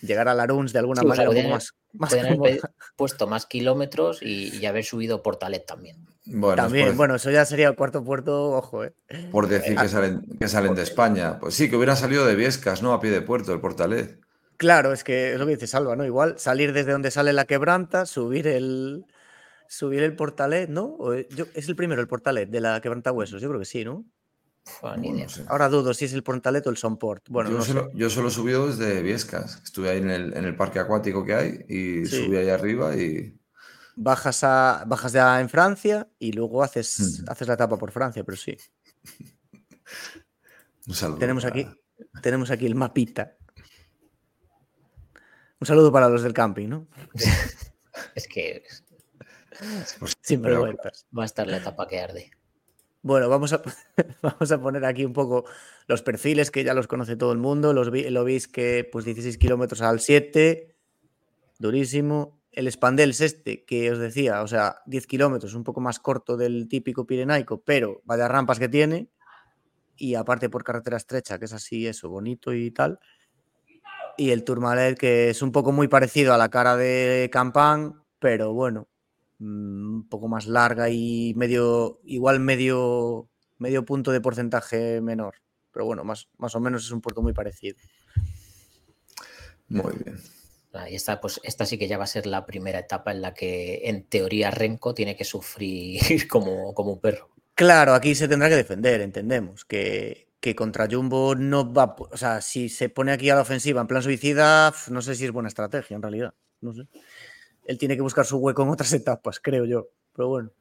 Speaker 3: llegar a Laruns de alguna manera más, más
Speaker 2: haber puesto más kilómetros y, haber subido Portalet también.
Speaker 3: Bueno, también, bueno, eso ya sería el cuarto puerto, ojo, ¿eh?
Speaker 4: Por decir que salen, que salen de España. Pues sí, que hubieran salido de Viescas, ¿no? A pie de puerto, el Portalet.
Speaker 3: Claro, es que es lo que dice Salva, ¿no? Igual salir desde donde sale la quebranta, subir el subir el portalet, ¿no? Eh, es el primero el portalet de la quebranta huesos, yo creo que sí, ¿no? Ahora dudo si es el portalet o el Sonport. Bueno,
Speaker 4: yo, solo, yo solo he subido desde Viescas. Estuve ahí en el, parque acuático que hay y subí ahí arriba y.
Speaker 3: Bajas, a, bajas ya en Francia y luego haces, haces la etapa por Francia, pero sí. [laughs]
Speaker 4: Un saludo.
Speaker 3: Tenemos aquí, tenemos aquí el mapita. Un saludo para los del camping, ¿no? [laughs]
Speaker 2: es que.
Speaker 3: Sin vergüenzas.
Speaker 2: Va a estar la etapa que arde.
Speaker 3: Bueno, vamos a, [laughs] vamos a poner aquí un poco los perfiles que ya los conoce todo el mundo. Los, lo veis que pues 16 kilómetros al 7, durísimo. El Spandels este, que os decía, o sea, 10 kilómetros, un poco más corto del típico pirenaico, pero vaya rampas que tiene. Y aparte por carretera estrecha, que es así, eso, bonito y tal y el Tourmalet, que es un poco muy parecido a la cara de Campan, pero bueno, un poco más larga y medio, igual medio, medio punto de porcentaje menor. Pero bueno, más, más o menos es un puerto muy parecido.
Speaker 4: Muy bien.
Speaker 2: Y esta, pues, esta sí que ya va a ser la primera etapa en la que, en teoría, Renko tiene que sufrir [laughs] como, como un perro.
Speaker 3: Claro, aquí se tendrá que defender, entendemos. Que, que contra Jumbo no va. O sea, si se pone aquí a la ofensiva en plan suicida, no sé si es buena estrategia en realidad. No sé. Él tiene que buscar su hueco en otras [laughs] etapas, creo yo. Pero bueno.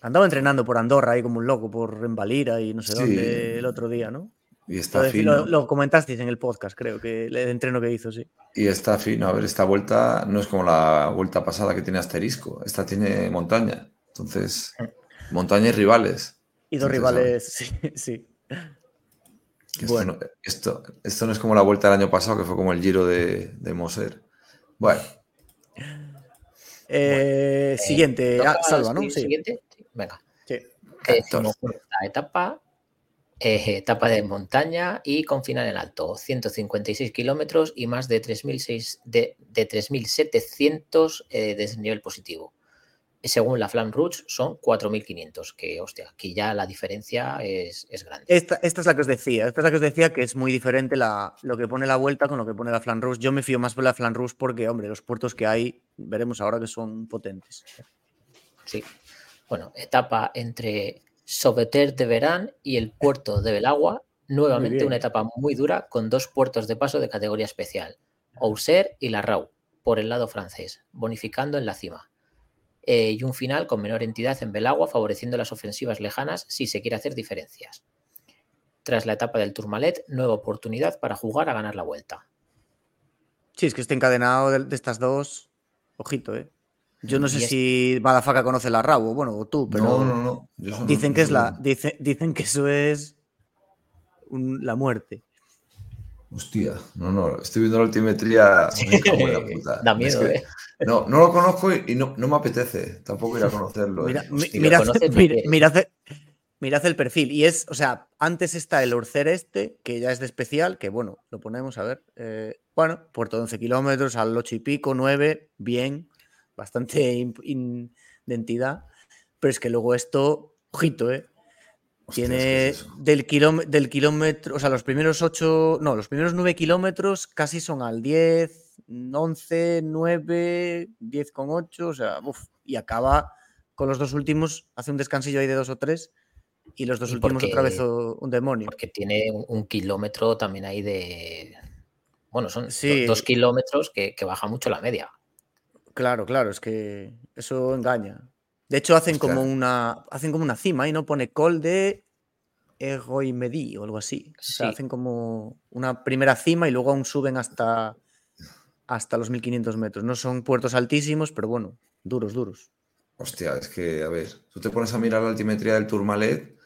Speaker 3: Andaba entrenando por Andorra ahí como un loco, por Embalira y no sé dónde el otro día, ¿no?
Speaker 4: Y está fino.
Speaker 3: Lo, lo, comentasteis en el podcast, creo, que el entreno que hizo, sí.
Speaker 4: Y está fino. A ver, esta vuelta no es como la vuelta pasada que tiene asterisco. Esta tiene montaña. Entonces, [laughs] montaña y rivales.
Speaker 3: Y dos rivales, [laughs] sí. sí.
Speaker 4: Esto, bueno. no, esto, esto, no es como la vuelta del año pasado, que fue como el giro de, de Moser. Bueno.
Speaker 3: Eh, siguiente, ah, Salva, ¿no?
Speaker 2: Sí. Siguiente, venga. Sí. Eh, etapa eh, etapa de montaña y con final en alto, 156 kilómetros y más de 3.700 de, de 3.700 eh, desnivel positivo. Según la Flam Rouge son 4.500, que hostia, aquí ya la diferencia es, es grande.
Speaker 3: Esta, esta, es la que os decía, esta es la que os decía que es muy diferente la, lo que pone la vuelta con lo que pone la Flam Rouge. Yo me fío más por la Flam Rouge porque, hombre, los puertos que hay, veremos ahora que son potentes.
Speaker 2: Sí. Bueno, etapa entre Sobeter de Verán y el puerto de Belagua, nuevamente una etapa muy dura con dos puertos de paso de categoría especial, Auxerre y La Rau, por el lado francés, bonificando en la cima. Eh, y un final con menor entidad en Belagua, favoreciendo las ofensivas lejanas si se quiere hacer diferencias. Tras la etapa del Tourmalet, nueva oportunidad para jugar a ganar la vuelta.
Speaker 3: Sí, es que está encadenado de, de estas dos. Ojito, ¿eh? Yo no sé es... si Badafaca conoce la Rabo, bueno, o tú, pero
Speaker 4: no, no, no. Yo
Speaker 3: dicen no, que es la, dice, dicen que eso es un, la muerte.
Speaker 4: Hostia, no, no, estoy viendo la altimetría.
Speaker 2: Sí. [laughs] Da miedo, es que,
Speaker 4: eh. No, no lo conozco y no, no, me apetece tampoco ir a conocerlo.
Speaker 3: Mira,
Speaker 4: eh.
Speaker 3: Hostia, mirad, mirad, el perfil. Y es, o sea, antes está el Orcer este, que ya es de especial, que bueno, lo ponemos a ver. Eh, bueno, puerto de 11 kilómetros, al 8 y pico, 9, bien bastante [laughs] in, de entidad, pero es que luego esto, ojito, ¿eh? Hostia, Tiene es del, kilómetro, del kilómetro, o sea, los primeros 8, no, los primeros 9 kilómetros casi son al 10, 11, 9, 10 con 8, o sea, uff, y acaba con los dos últimos, hace un descansillo ahí de dos o tres, y los dos y últimos otra vez un demonio.
Speaker 2: Porque tiene un, kilómetro también ahí de. Bueno, son sí. dos kilómetros que, que baja mucho la media.
Speaker 3: Claro, claro, es que eso engaña. De hecho, hacen como una. Hacen como una cima y no pone col de Ego y Medí o algo así. O sea, sí. hacen como una primera cima y luego aún suben hasta, hasta los 1500 metros. No son puertos altísimos, pero bueno, duros, duros.
Speaker 4: Hostia, es que, a ver, tú te pones a mirar la altimetría del Tourmalet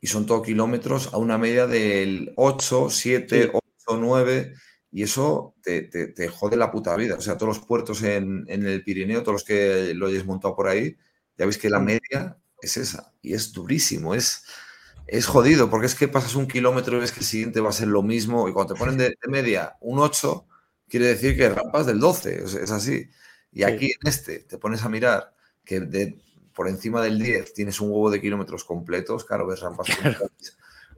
Speaker 4: y son todo kilómetros a una media del 8, 7, sí. 8, 9. Y eso te, te, te, jode la puta vida. O sea, todos los puertos en, en, el Pirineo, todos los que lo hayáis montado por ahí, ya veis que la media es esa. Y es durísimo, es, es jodido, porque es que pasas un kilómetro y ves que el siguiente va a ser lo mismo. Y cuando te ponen de, de media un 8, quiere decir que rampas del 12. O sea, es así. Y aquí en este te pones a mirar que de, por encima del 10 tienes un huevo de kilómetros completos. Claro, ves rampas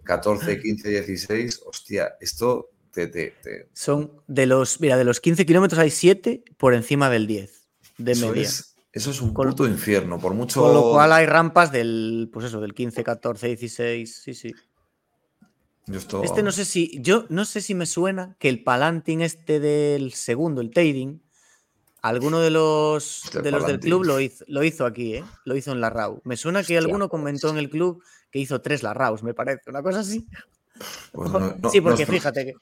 Speaker 4: 14, 15, 16. Hostia, esto te, te, te...
Speaker 3: Son de los, mira, de los 15 kilómetros hay 7 por encima del 10 de
Speaker 4: eso
Speaker 3: media.
Speaker 4: Es, eso es un puto con, infierno, por mucho.
Speaker 3: Con lo cual hay rampas del, pues eso, del 15, 14, 16, sí, sí.
Speaker 4: Esto...
Speaker 3: Este no sé si, yo no sé si me suena que el Palantín este del segundo, el Tading, alguno de los, este de los del club lo hizo, lo hizo aquí, ¿eh? Lo hizo en la RAW. Me suena que alguno comentó en el club que hizo tres la RAWs, me parece, una cosa así.
Speaker 4: Pues no, no,
Speaker 3: sí, porque fíjate que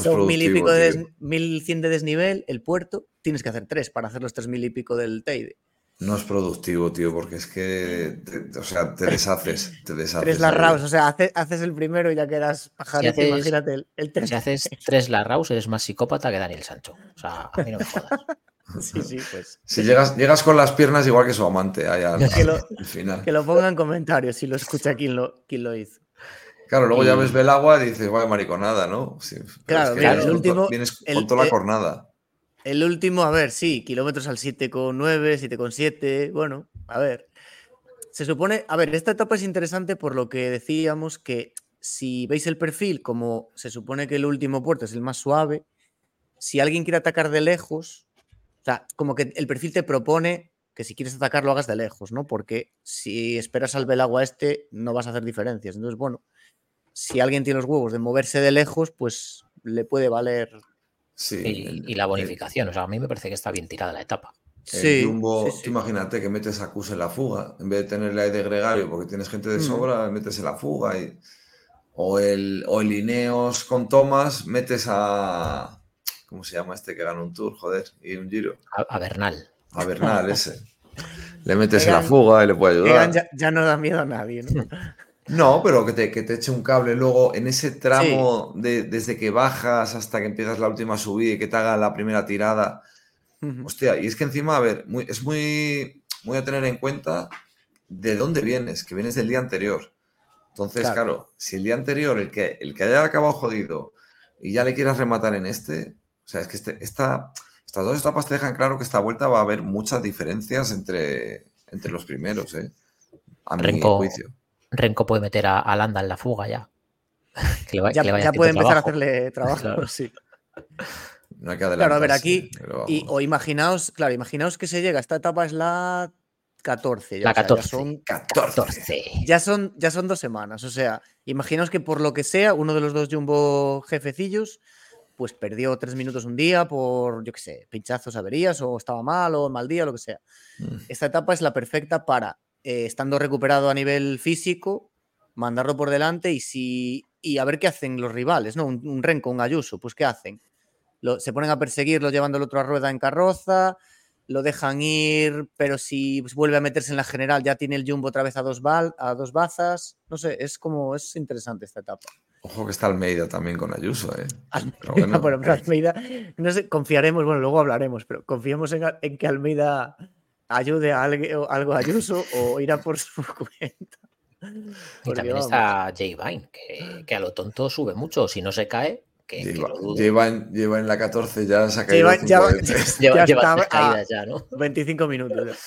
Speaker 3: son mil y pico de mil cien de desnivel, el puerto, tienes que hacer tres para hacer los tres mil y pico del Teide.
Speaker 4: No es productivo, tío, porque es que, te, o sea, te deshaces, te [laughs] deshaces.
Speaker 3: Tres larraus, o sea, hace, haces el primero y ya quedas pajarito,
Speaker 2: si
Speaker 3: imagínate el, el tres.
Speaker 2: Si haces [laughs] tres larraus, eres más psicópata que Daniel Sancho. O sea, a mí no me jodas. [laughs]
Speaker 3: Sí, sí, pues.
Speaker 4: Si llegas, llegas con las piernas igual que su amante, ahí al,
Speaker 3: que, lo,
Speaker 4: al final.
Speaker 3: que lo ponga en comentarios si lo escucha quien lo, quien lo hizo.
Speaker 4: Claro, luego y... ya ves Belagua y dices, vaya mariconada, ¿no? Sí,
Speaker 3: claro, es que claro, el último.
Speaker 4: Vienes con el, toda la jornada.
Speaker 3: El último, a ver, sí, kilómetros al 7,9, 7,7. Bueno, a ver. Se supone, a ver, esta etapa es interesante por lo que decíamos que si veis el perfil, como se supone que el último puerto es el más suave, si alguien quiere atacar de lejos, o sea, como que el perfil te propone que si quieres atacar lo hagas de lejos, ¿no? Porque si esperas al Belagua este, no vas a hacer diferencias. Entonces, bueno, si alguien tiene los huevos de moverse de lejos, pues le puede valer.
Speaker 2: Sí. Y, la bonificación, o sea, a mí me parece que está bien tirada la etapa.
Speaker 4: sí, imagínate que metes a Cus en la fuga, en vez de tenerle ahí de gregario porque tienes gente de mm. sobra, metes en la fuga. Y... O, el, o el Ineos con Thomas, metes a. ¿Cómo se llama este que gana un tour? Joder, y un giro.
Speaker 2: a Bernal
Speaker 4: a Bernal ese. Le metes en la fuga y le puede ayudar.
Speaker 3: Ya, no da miedo a nadie, ¿no? [laughs]
Speaker 4: No, pero que te, que te eche un cable luego en ese tramo de, desde que bajas hasta que empiezas la última subida y que te haga la primera tirada. Hostia, y es que encima, a ver, muy, es muy, muy a tener en cuenta de dónde vienes, que vienes del día anterior. Entonces, claro, si el día anterior, el que, el que haya acabado jodido y ya le quieras rematar en este, o sea, es que este, esta, estas dos etapas te dejan claro que esta vuelta va a haber muchas diferencias entre, entre los primeros, ¿eh?
Speaker 2: A mi juicio. Renko puede meter a, Landa en la fuga ya. [laughs]
Speaker 3: ya, puede empezar a hacerle trabajo, [laughs] sí.
Speaker 4: No hay que claro,
Speaker 3: a ver, aquí, y, o imaginaos, claro, imaginaos que se llega, esta etapa es la 14.
Speaker 2: Ya, la 14.
Speaker 3: son 14. Ya son, ya son dos semanas. O sea, imaginaos que por lo que sea, uno de los dos Jumbo jefecillos pues perdió tres minutos un día por, yo qué sé, pinchazos, averías, o estaba mal, o mal día, lo que sea. Mm. Esta etapa es la perfecta para, eh, estando recuperado a nivel físico, mandarlo por delante y si y a ver qué hacen los rivales, ¿no? Un, Renko, un Ayuso, pues ¿qué hacen? se ponen a perseguirlo llevando el otro a rueda en carroza, lo dejan ir, pero si vuelve a meterse en la general ya tiene el Jumbo otra vez a dos, a dos bazas, no sé, es como, es interesante esta etapa.
Speaker 4: Ojo que está Almeida también con Ayuso, ¿eh?
Speaker 3: Almeida, bueno, [laughs] Almeida, no sé, confiaremos, bueno, luego hablaremos, pero confiamos en, que Almeida ayude a algo, algo, a Ayuso o irá por su [laughs] cuenta.
Speaker 2: Y también está Jay Vine, que, a lo tonto sube mucho, si no se cae, que,
Speaker 4: lleva, en, la 14 ya se ha caído. Lleva, [laughs] [laughs]
Speaker 2: ya, lleva, caídas ya, ¿no?
Speaker 3: 25 minutos.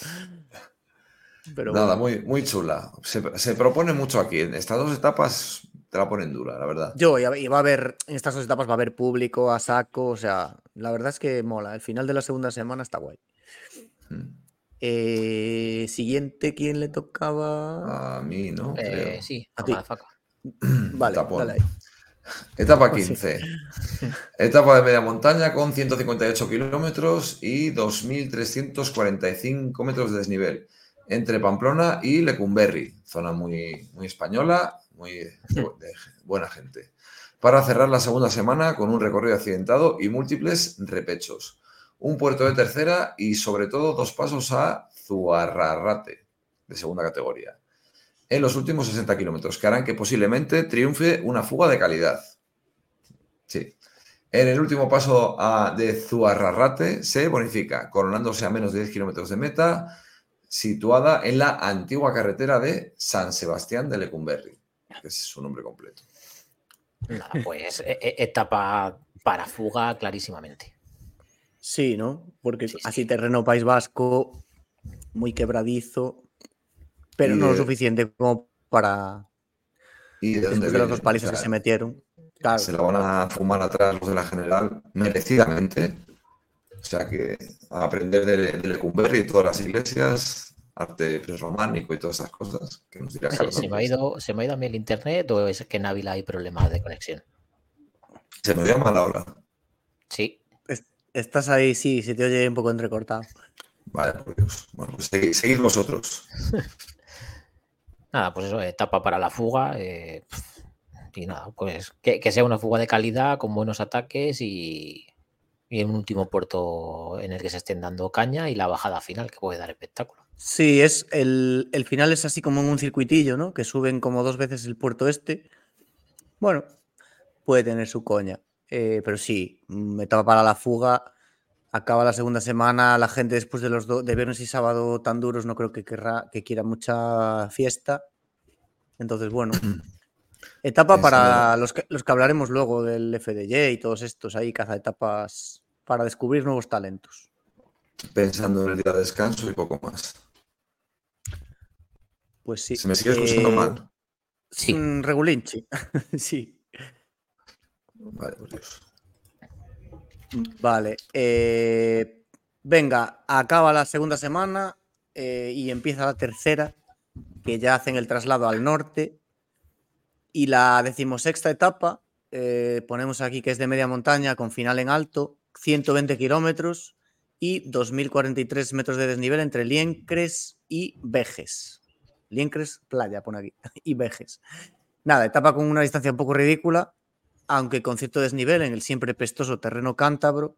Speaker 4: Pero Nada, muy, muy chula. Se, se, propone mucho aquí. En estas dos etapas te la ponen dura, la verdad.
Speaker 3: Yo, y va a haber, en estas dos etapas va a haber público a saco, o sea, la verdad es que mola. El final de la segunda semana está guay. Hmm. Eh, siguiente, ¿quién le tocaba?
Speaker 4: A mí, ¿no?
Speaker 2: Eh, sí,
Speaker 3: a ti. [clears throat] vale, dale ahí.
Speaker 4: Etapa [laughs] 15. [laughs] Etapa de media montaña con 158 kilómetros y 2.345 metros de desnivel entre Pamplona y Lecumberri, zona muy, muy española muy [laughs] buena gente. Para cerrar la segunda semana con un recorrido accidentado y múltiples repechos. Un puerto de tercera y sobre todo dos pasos a Zuarrarrate, de segunda categoría, en los últimos 60 kilómetros, que harán que posiblemente triunfe una fuga de calidad. Sí. En el último paso a, de Zuarrarrate se bonifica, coronándose a menos de 10 kilómetros de meta, situada en la antigua carretera de San Sebastián de Lecumberri que es su nombre completo.
Speaker 2: pues e, e, etapa para fuga clarísimamente.
Speaker 3: Sí, ¿no? Porque así terreno País Vasco, muy quebradizo, pero no lo suficiente como para...
Speaker 4: ¿Y de
Speaker 3: los dos palizos que se metieron.
Speaker 4: Se la van a fumar atrás los de la general, merecidamente. O sea que a aprender de, de y todas las iglesias, arte románico y todas esas cosas que nos dirá
Speaker 2: ¿Se, me ha ido, ¿Se me ha ido a mí el internet o es que en Ávila hay problemas de conexión?
Speaker 4: Se me dio mal ahora.
Speaker 2: Sí.
Speaker 3: Estás ahí, sí, se te oye un poco entrecortado.
Speaker 4: Vale, por Dios. Bueno, pues seguid, vosotros. [laughs]
Speaker 2: nada, pues eso, etapa para la fuga. Eh, y nada, pues que, sea una fuga de calidad, con buenos ataques y, y en un último puerto en el que se estén dando caña y la bajada final que puede dar espectáculo.
Speaker 3: Sí, es el, final es así como en un circuitillo, ¿no? Que suben como dos veces el puerto este. Bueno, puede tener su coña. Eh, pero sí, etapa para la fuga. Acaba la segunda semana. La gente después de los de viernes y sábado tan duros no creo que, querrá, que quiera mucha fiesta. Entonces, bueno. [clears throat] Etapa para los que, los que hablaremos luego del FDJ y todos estos ahí, caza etapas para descubrir nuevos talentos.
Speaker 4: Pensando en el día de descanso y poco más.
Speaker 3: Pues sí.
Speaker 4: ¿Se me sigue escuchando eh, mal? [laughs]
Speaker 3: Sí. Regulinchi. sí.
Speaker 4: Vale, por Dios.
Speaker 3: Vale. Eh, venga, acaba la segunda semana eh, y empieza la tercera, que ya hacen el traslado al norte. Y la decimosexta etapa, eh, ponemos aquí que es de media montaña con final en alto, 120 kilómetros y 2.043 metros de desnivel entre Liencres y Vejes. Liencres, playa, pone aquí, [laughs] y Vejes. Nada, etapa con una distancia un poco ridícula, aunque con cierto desnivel en el siempre pestoso terreno cántabro,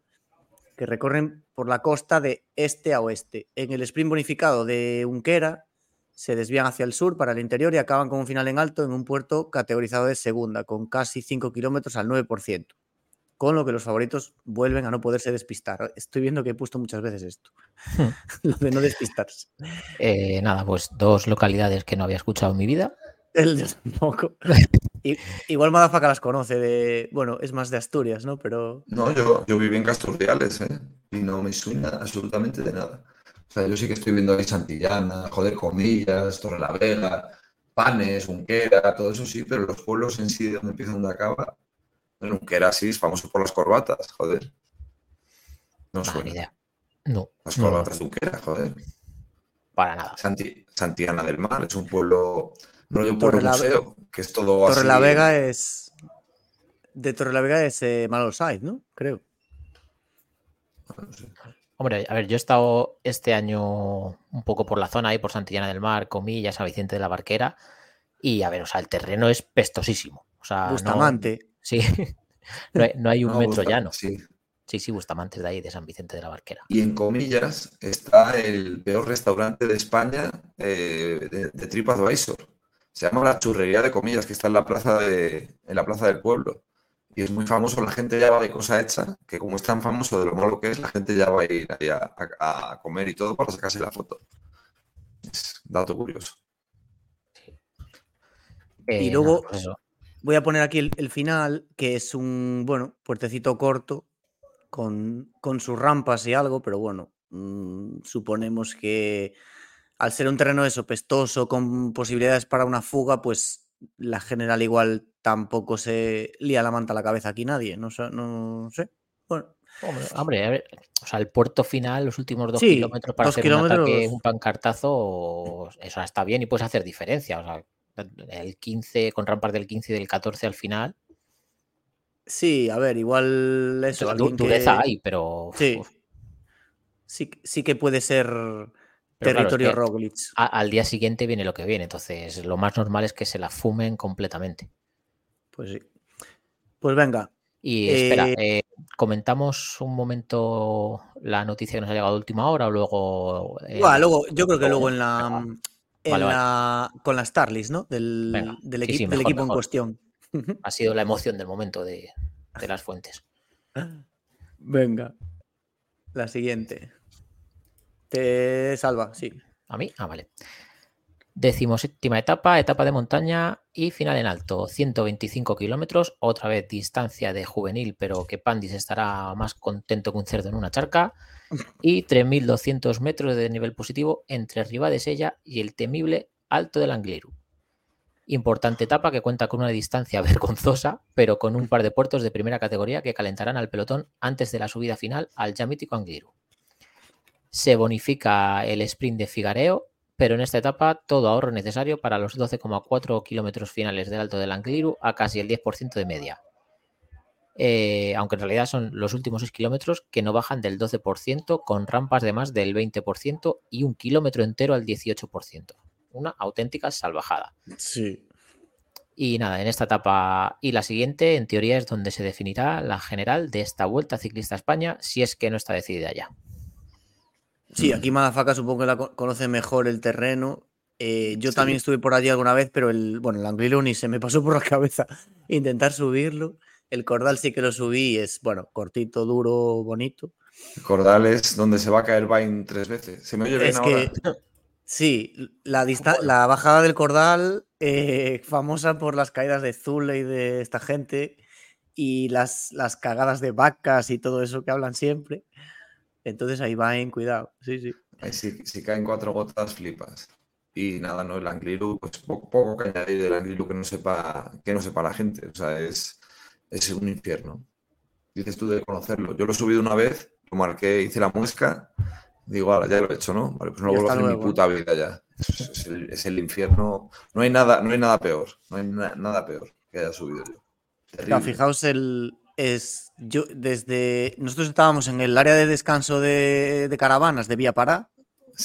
Speaker 3: que recorren por la costa de este a oeste. En el sprint bonificado de Unquera se desvían hacia el sur para el interior y acaban con un final en alto en un puerto categorizado de segunda, con casi 5 kilómetros al 9%, con lo que los favoritos vuelven a no poderse despistar. Estoy viendo que he puesto muchas veces esto, [laughs] lo de no despistarse.
Speaker 2: Eh, nada, pues dos localidades que no había escuchado en mi vida.
Speaker 3: El [laughs] igual Madafaka las conoce de. Bueno, es más de Asturias, ¿no? Pero.
Speaker 4: No, yo, yo viví en Casturriales, ¿eh? Y no me suena absolutamente de nada. O sea, yo sí que estoy viendo ahí Santillana, joder, Comillas, Torre la Vega, Panes, Unquera, todo eso sí, pero los pueblos en sí, de donde empieza, donde acaba. En Unquera sí es famoso por las corbatas, joder. No suena. idea.
Speaker 2: No.
Speaker 4: Las corbatas de Unquera, joder.
Speaker 2: Para nada.
Speaker 4: Santillana del Mar es un pueblo no por museo, que es todo
Speaker 3: Torre la Vega es. De Torre la Vega es eh, ¿no? Creo.
Speaker 2: Hombre, a ver, yo he estado este año un poco por la zona ahí, por Santillana del Mar, Comillas, San Vicente de la Barquera. Y a ver, o sea, el terreno es pestosísimo. O sea,
Speaker 3: Bustamante.
Speaker 2: sí. [laughs] no, hay, un metro llano. Sí. Sí, sí, Bustamante de ahí, de San Vicente de la Barquera.
Speaker 4: Y en comillas está el peor restaurante de España eh, de, de TripAdvisor. Se llama la churrería de comillas, que está en la plaza, de, en la plaza del pueblo. Y es muy famoso, la gente ya va de cosa hecha, que como es tan famoso de lo malo que es, la gente ya va a ir ahí a, comer y todo para sacarse la foto. Es dato curioso.
Speaker 3: y eh, luego pues voy a poner aquí el, final, que es un, bueno, puertecito corto, con, sus rampas y algo, pero bueno, mm, suponemos que al ser un terreno eso, pestoso, con posibilidades para una fuga, pues la general igual tampoco se lía la manta a la cabeza aquí nadie. No, no sé. Bueno.
Speaker 2: Hombre, a ver, o sea, el puerto final, los últimos dos kilómetros para hacer un ataque, un pancartazo, eso está bien y puedes hacer diferencia. O sea, el 15, con rampas del 15 y del 14 al final.
Speaker 3: Sí, a ver, igual eso.
Speaker 2: dureza hay, pero.
Speaker 3: Sí. sí. Sí que puede ser Territorio Roglic.
Speaker 2: al día siguiente viene lo que viene, entonces lo más normal es que se la fumen completamente.
Speaker 3: Pues sí. Pues venga.
Speaker 2: Y espera, eh, eh, comentamos un momento la noticia que nos ha llegado a última hora o luego.
Speaker 3: Eh, luego, yo creo que luego en la. Con la Starlist, ¿no? Del, equipo, del equipo en cuestión.
Speaker 2: Ha sido la emoción del momento de, de las fuentes. [laughs]
Speaker 3: Venga. La siguiente. Te salva, sí.
Speaker 2: ¿A mí? Ah, vale. Decimoséptima etapa, etapa de montaña y final en alto, 125 kilómetros, otra vez distancia de juvenil, pero que Pandis estará más contento que un cerdo en una charca, y 3.200 metros de nivel positivo entre Sella y el temible Alto del Angliru. Importante etapa que cuenta con una distancia [laughs] vergonzosa, pero con un par de puertos de primera categoría que calentarán al pelotón antes de la subida final al ya mítico Angliru se bonifica el sprint de Figareo, pero en esta etapa todo ahorro necesario para los 12,4 kilómetros finales del Alto del Angliru a casi el 10% de media. Eh, aunque en realidad son los últimos 6 kilómetros que no bajan del 12%, con rampas de más del 20% y un kilómetro entero al 18%. Una auténtica salvajada.
Speaker 3: Sí.
Speaker 2: Y nada, en esta etapa y la siguiente, en teoría, es donde se definirá la general de esta Vuelta Ciclista a España, si es que no está decidida ya.
Speaker 3: Sí, aquí Madafaka supongo que la conoce mejor el terreno. Eh, yo también estuve por allí alguna vez, pero el, bueno, el Anglilo ni se me pasó por la cabeza [laughs] intentar subirlo. El cordal sí que lo subí, es bueno, cortito, duro, bonito.
Speaker 4: El cordal es donde se va a caer Vine tres veces. Se me oye bien ahora. [laughs]
Speaker 3: sí, la, la bajada del cordal, eh, [laughs] famosa por las caídas de Zule y de esta gente, y las, las cagadas de vacas y todo eso que hablan siempre. Entonces ahí va en cuidado. Sí, sí.
Speaker 4: Ahí si, caen cuatro gotas, flipas. Y nada, no, el Angliru, pues poco, que añadir del Angliru que no sepa, que no sepa la gente. O sea, es, es un infierno. dices tú de conocerlo. Yo lo he subido una vez, lo marqué, hice la muesca, digo, ahora ya lo he hecho, ¿no? Vale, pues no lo vuelvo a hacer en mi puta vida ya. Es, el, infierno. No hay nada, no hay nada peor, no hay nada peor que haya subido yo.
Speaker 3: fijaos el, es yo desde nosotros estábamos en el área de descanso de, caravanas de Vía Pará,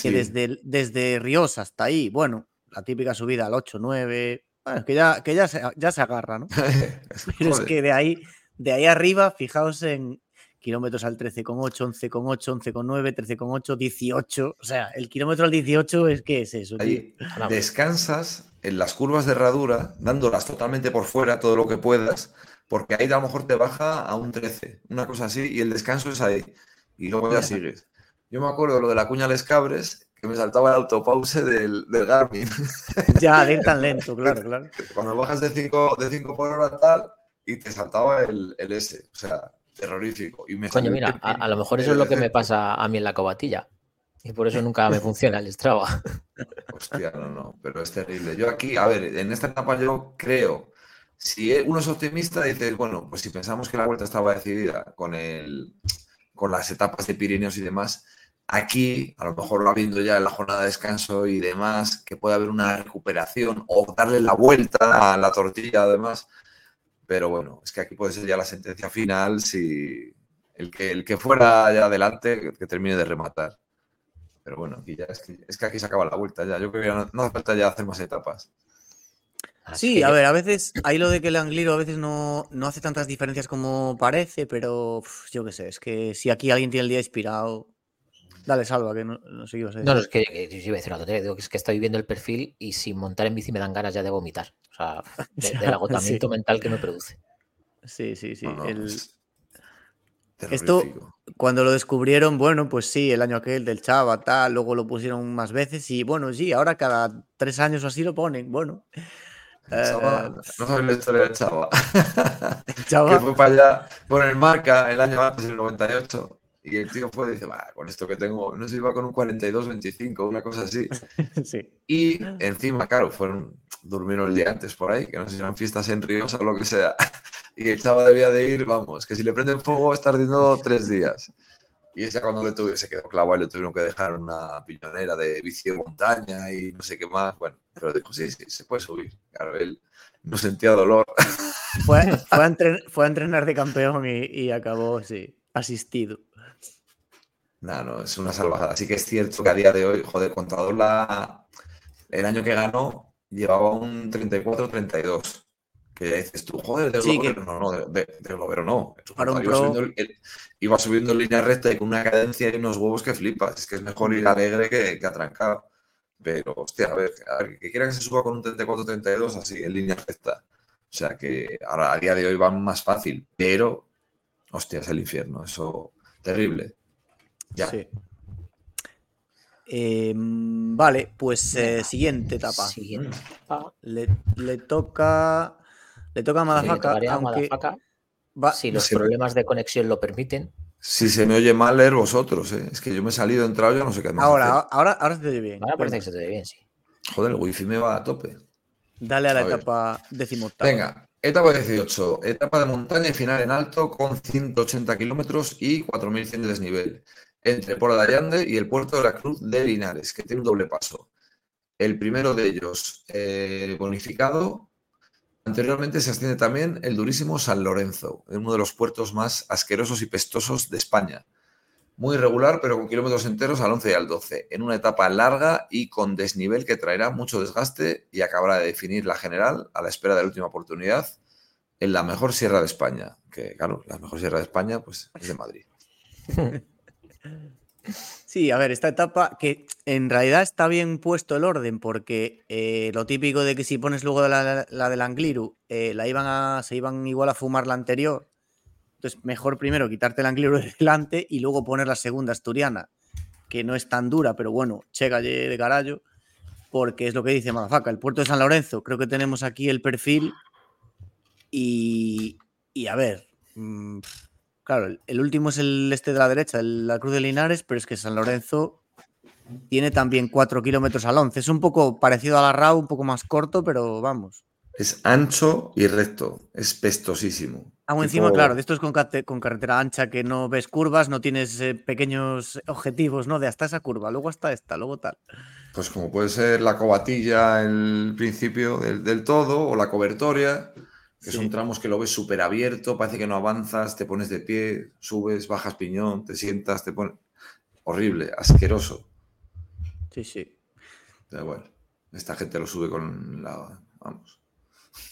Speaker 3: que desde, desde Ríos hasta ahí, bueno, la típica subida al 8, 9, bueno, que ya, que ya, se, ya se agarra, ¿no? [laughs] Pero es que de ahí, de ahí arriba, fijaos en kilómetros al 13,8, 11,8, 11,9, 13,8, 18. O sea, el kilómetro al 18 es que es eso.
Speaker 4: Ahí descansas en las curvas de herradura, dándolas totalmente por fuera, todo lo que puedas porque ahí a lo mejor te baja a un 13, una cosa así, y el descanso es ahí. Y luego ya sigues. Yo me acuerdo de lo de la cuña Les Cabres, que me saltaba el autopause del, del Garmin. [laughs]
Speaker 3: Ya, de ir tan lento, claro, claro.
Speaker 4: Cuando bajas de 5 de cinco por hora tal, y te saltaba el, el S. O sea, terrorífico. Y me
Speaker 2: Coño, mira, a, lo mejor eso es lo que me pasa a mí en la cobatilla. Y por eso nunca me funciona el Strava.
Speaker 4: Hostia, no, no, pero es terrible. Yo aquí, a ver, en esta etapa yo creo si uno es optimista, dices, bueno, pues si pensamos que la vuelta estaba decidida con, el, con las etapas de Pirineos y demás, aquí, a lo mejor habiendo ya en la jornada de descanso y demás, que puede haber una recuperación o darle la vuelta a la tortilla además. Pero bueno, es que aquí puede ser ya la sentencia final si el que, el que fuera ya adelante, que, termine de rematar. Pero bueno, aquí ya es que, es que aquí se acaba la vuelta ya. Yo creo que no, no hace falta ya hacer más etapas
Speaker 3: sí, a ver, a veces hay lo de que el angliro a veces no, no hace tantas diferencias como parece, pero yo qué sé, es que si aquí alguien tiene el día inspirado, dale salva, que no, no sé qué
Speaker 2: No, no, es que, que yo iba a decir una tontería, digo que es que estoy viendo el perfil y sin montar en bici me dan ganas ya de vomitar, o sea, [laughs] del agotamiento mental que me produce.
Speaker 3: Sí, sí, sí. Esto, cuando lo descubrieron, bueno, pues sí, el año aquel del Chava, tal, luego lo pusieron más veces y bueno, sí, ahora cada tres años o así lo ponen, bueno.
Speaker 4: Eh, no sabes la historia del Chava. [laughs] que fue para allá por el marca el año antes, el 98. Y el tío fue y dice, con esto que tengo, no sé, iba con un 42-25, una cosa así. [laughs] sí. Y encima, claro, fueron, durmieron el día antes por ahí, que no sé si eran fiestas en Ríos o lo que sea. [laughs] Y el chavo debía de ir, vamos, que si le prenden fuego está ardiendo tres días. Y esa cuando le tuve, se quedó clavado y le tuvieron que dejar una piñonera de bici de montaña y no sé qué más. Bueno, pero dijo, sí, sí, se puede subir. Claro, él no sentía dolor. [laughs]
Speaker 3: Fue, fue, a, entrenar, de campeón y, acabó, sí, asistido.
Speaker 4: No, no, es una salvajada. Así que es cierto que a día de hoy, joder, Contador la, el año que ganó llevaba un 34-32 que dices tú, joder, de sí, no, no, de, de, no. Iba subiendo, iba, subiendo, en línea recta y con una cadencia y unos huevos que flipas. Es que es mejor ir alegre que, que atrancado. Pero, hostia, a ver, que quiera que se suba con un 34-32 así, en línea recta. O sea que ahora a día de hoy va más fácil, pero, hostia, es el infierno. Eso, terrible. Ya. Sí.
Speaker 3: Em, vale, pues eh, siguiente etapa.
Speaker 2: Siguiente.
Speaker 3: Le, le toca le toca a Madafaka. aunque
Speaker 2: si los problemas de conexión lo permiten.
Speaker 4: Si se me oye mal, leer vosotros. ¿eh? Es que yo me he salido, he entrado, yo no sé qué
Speaker 3: más. Ahora, ahora, ahora se te oye bien.
Speaker 2: Ahora parece que se te oye bien, sí.
Speaker 4: Joder, el wifi me va a tope.
Speaker 3: Dale a la etapa decimoctava.
Speaker 4: Venga, etapa 18. Etapa de montaña y final en alto con 180 kilómetros y 4.100 de desnivel. Entre Pola de Allande y el puerto de la Cruz de Linares, que tiene un doble paso. El primero de ellos eh, bonificado Anteriormente se asciende también el durísimo San Lorenzo, uno de los puertos más asquerosos y pestosos de España. Muy irregular, pero con kilómetros enteros al 11 y al 12, en una etapa larga y con desnivel que traerá mucho desgaste y acabará de definir la general a la espera de la última oportunidad en la mejor sierra de España. Que, claro, la mejor sierra de España pues, es de Madrid. [laughs]
Speaker 3: Sí, a ver, esta etapa que en realidad está bien puesto el orden porque eh, lo típico de que si pones luego la, la del Angliru, eh, la iban a, se iban igual a fumar la anterior. Entonces, mejor primero quitarte el Angliru [laughs] de delante y luego poner la segunda asturiana, que no es tan dura, pero bueno, chega de carallo, porque es lo que dice Madafaca, el puerto de San Lorenzo. Creo que tenemos aquí el perfil y, y a ver, mm, Claro, el último es el este de la derecha, la Cruz de Linares, pero es que San Lorenzo tiene también 4 kilómetros al 11. Es un poco parecido a la RAU, un poco más corto, pero vamos.
Speaker 4: Es ancho y recto, es pestosísimo.
Speaker 3: Aún encima, claro, de esto es con, carretera ancha que no ves curvas, no tienes eh, pequeños objetivos, ¿no? De hasta esa curva, luego hasta esta, luego tal.
Speaker 4: Pues como puede ser la cobatilla, el principio del, todo, o la cobertoria, que son tramos que lo ves súper abierto, parece que no avanzas, te pones de pie, subes, bajas piñón, te sientas, te pones... Horrible, asqueroso.
Speaker 3: Sí, sí.
Speaker 4: Da igual. Esta gente lo sube con la... Vamos.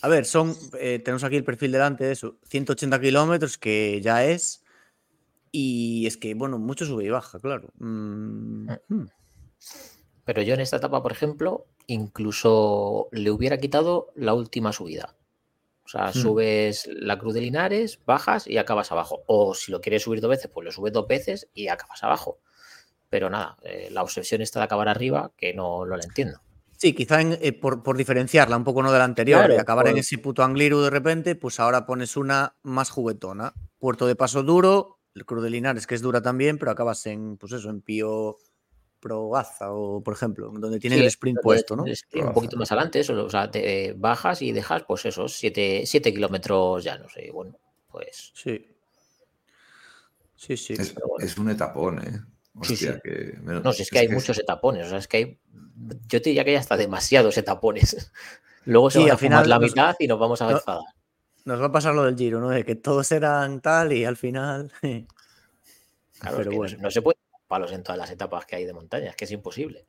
Speaker 3: A ver, son, eh, tenemos aquí el perfil delante de eso, 180 kilómetros, que ya es. Y es que, bueno, mucho sube y baja, claro. Mm,
Speaker 2: ah. hmm. Pero yo en esta etapa, por ejemplo, incluso le hubiera quitado la última subida. O sea, hmm. subes la Cruz de Linares, bajas y acabas abajo. O si lo quieres subir dos veces, pues lo subes dos veces y acabas abajo. Pero nada, eh, la obsesión está de acabar arriba, que no, lo la entiendo.
Speaker 3: Sí, quizá eh, por, diferenciarla un poco no de la anterior y acabar en ese puto Angliru de repente, pues ahora pones una más juguetona. Puerto de Paso duro, el Cruz de Linares que es dura también, pero acabas en, pues eso, en Pío Progaza o, por ejemplo, donde tiene el sprint puesto, ¿no?
Speaker 2: un poquito más adelante, eso, o sea, te bajas y dejas, pues esos 7 kilómetros ya, no sé, bueno, pues...
Speaker 3: Sí. Sí, sí.
Speaker 4: Es, un etapón, ¿eh?
Speaker 2: Hostia, Que... No, si es que hay muchos etapones, o sea, es que hay yo te diría que ya está demasiados etapones. [laughs] Luego se va a final la mitad y nos vamos a enfadar.
Speaker 3: Nos va a pasar lo del giro, ¿no? De que todos eran tal y al final. [laughs]
Speaker 2: claro, Pero bueno. no, se puede palos en todas las etapas que hay de montaña, es que es imposible.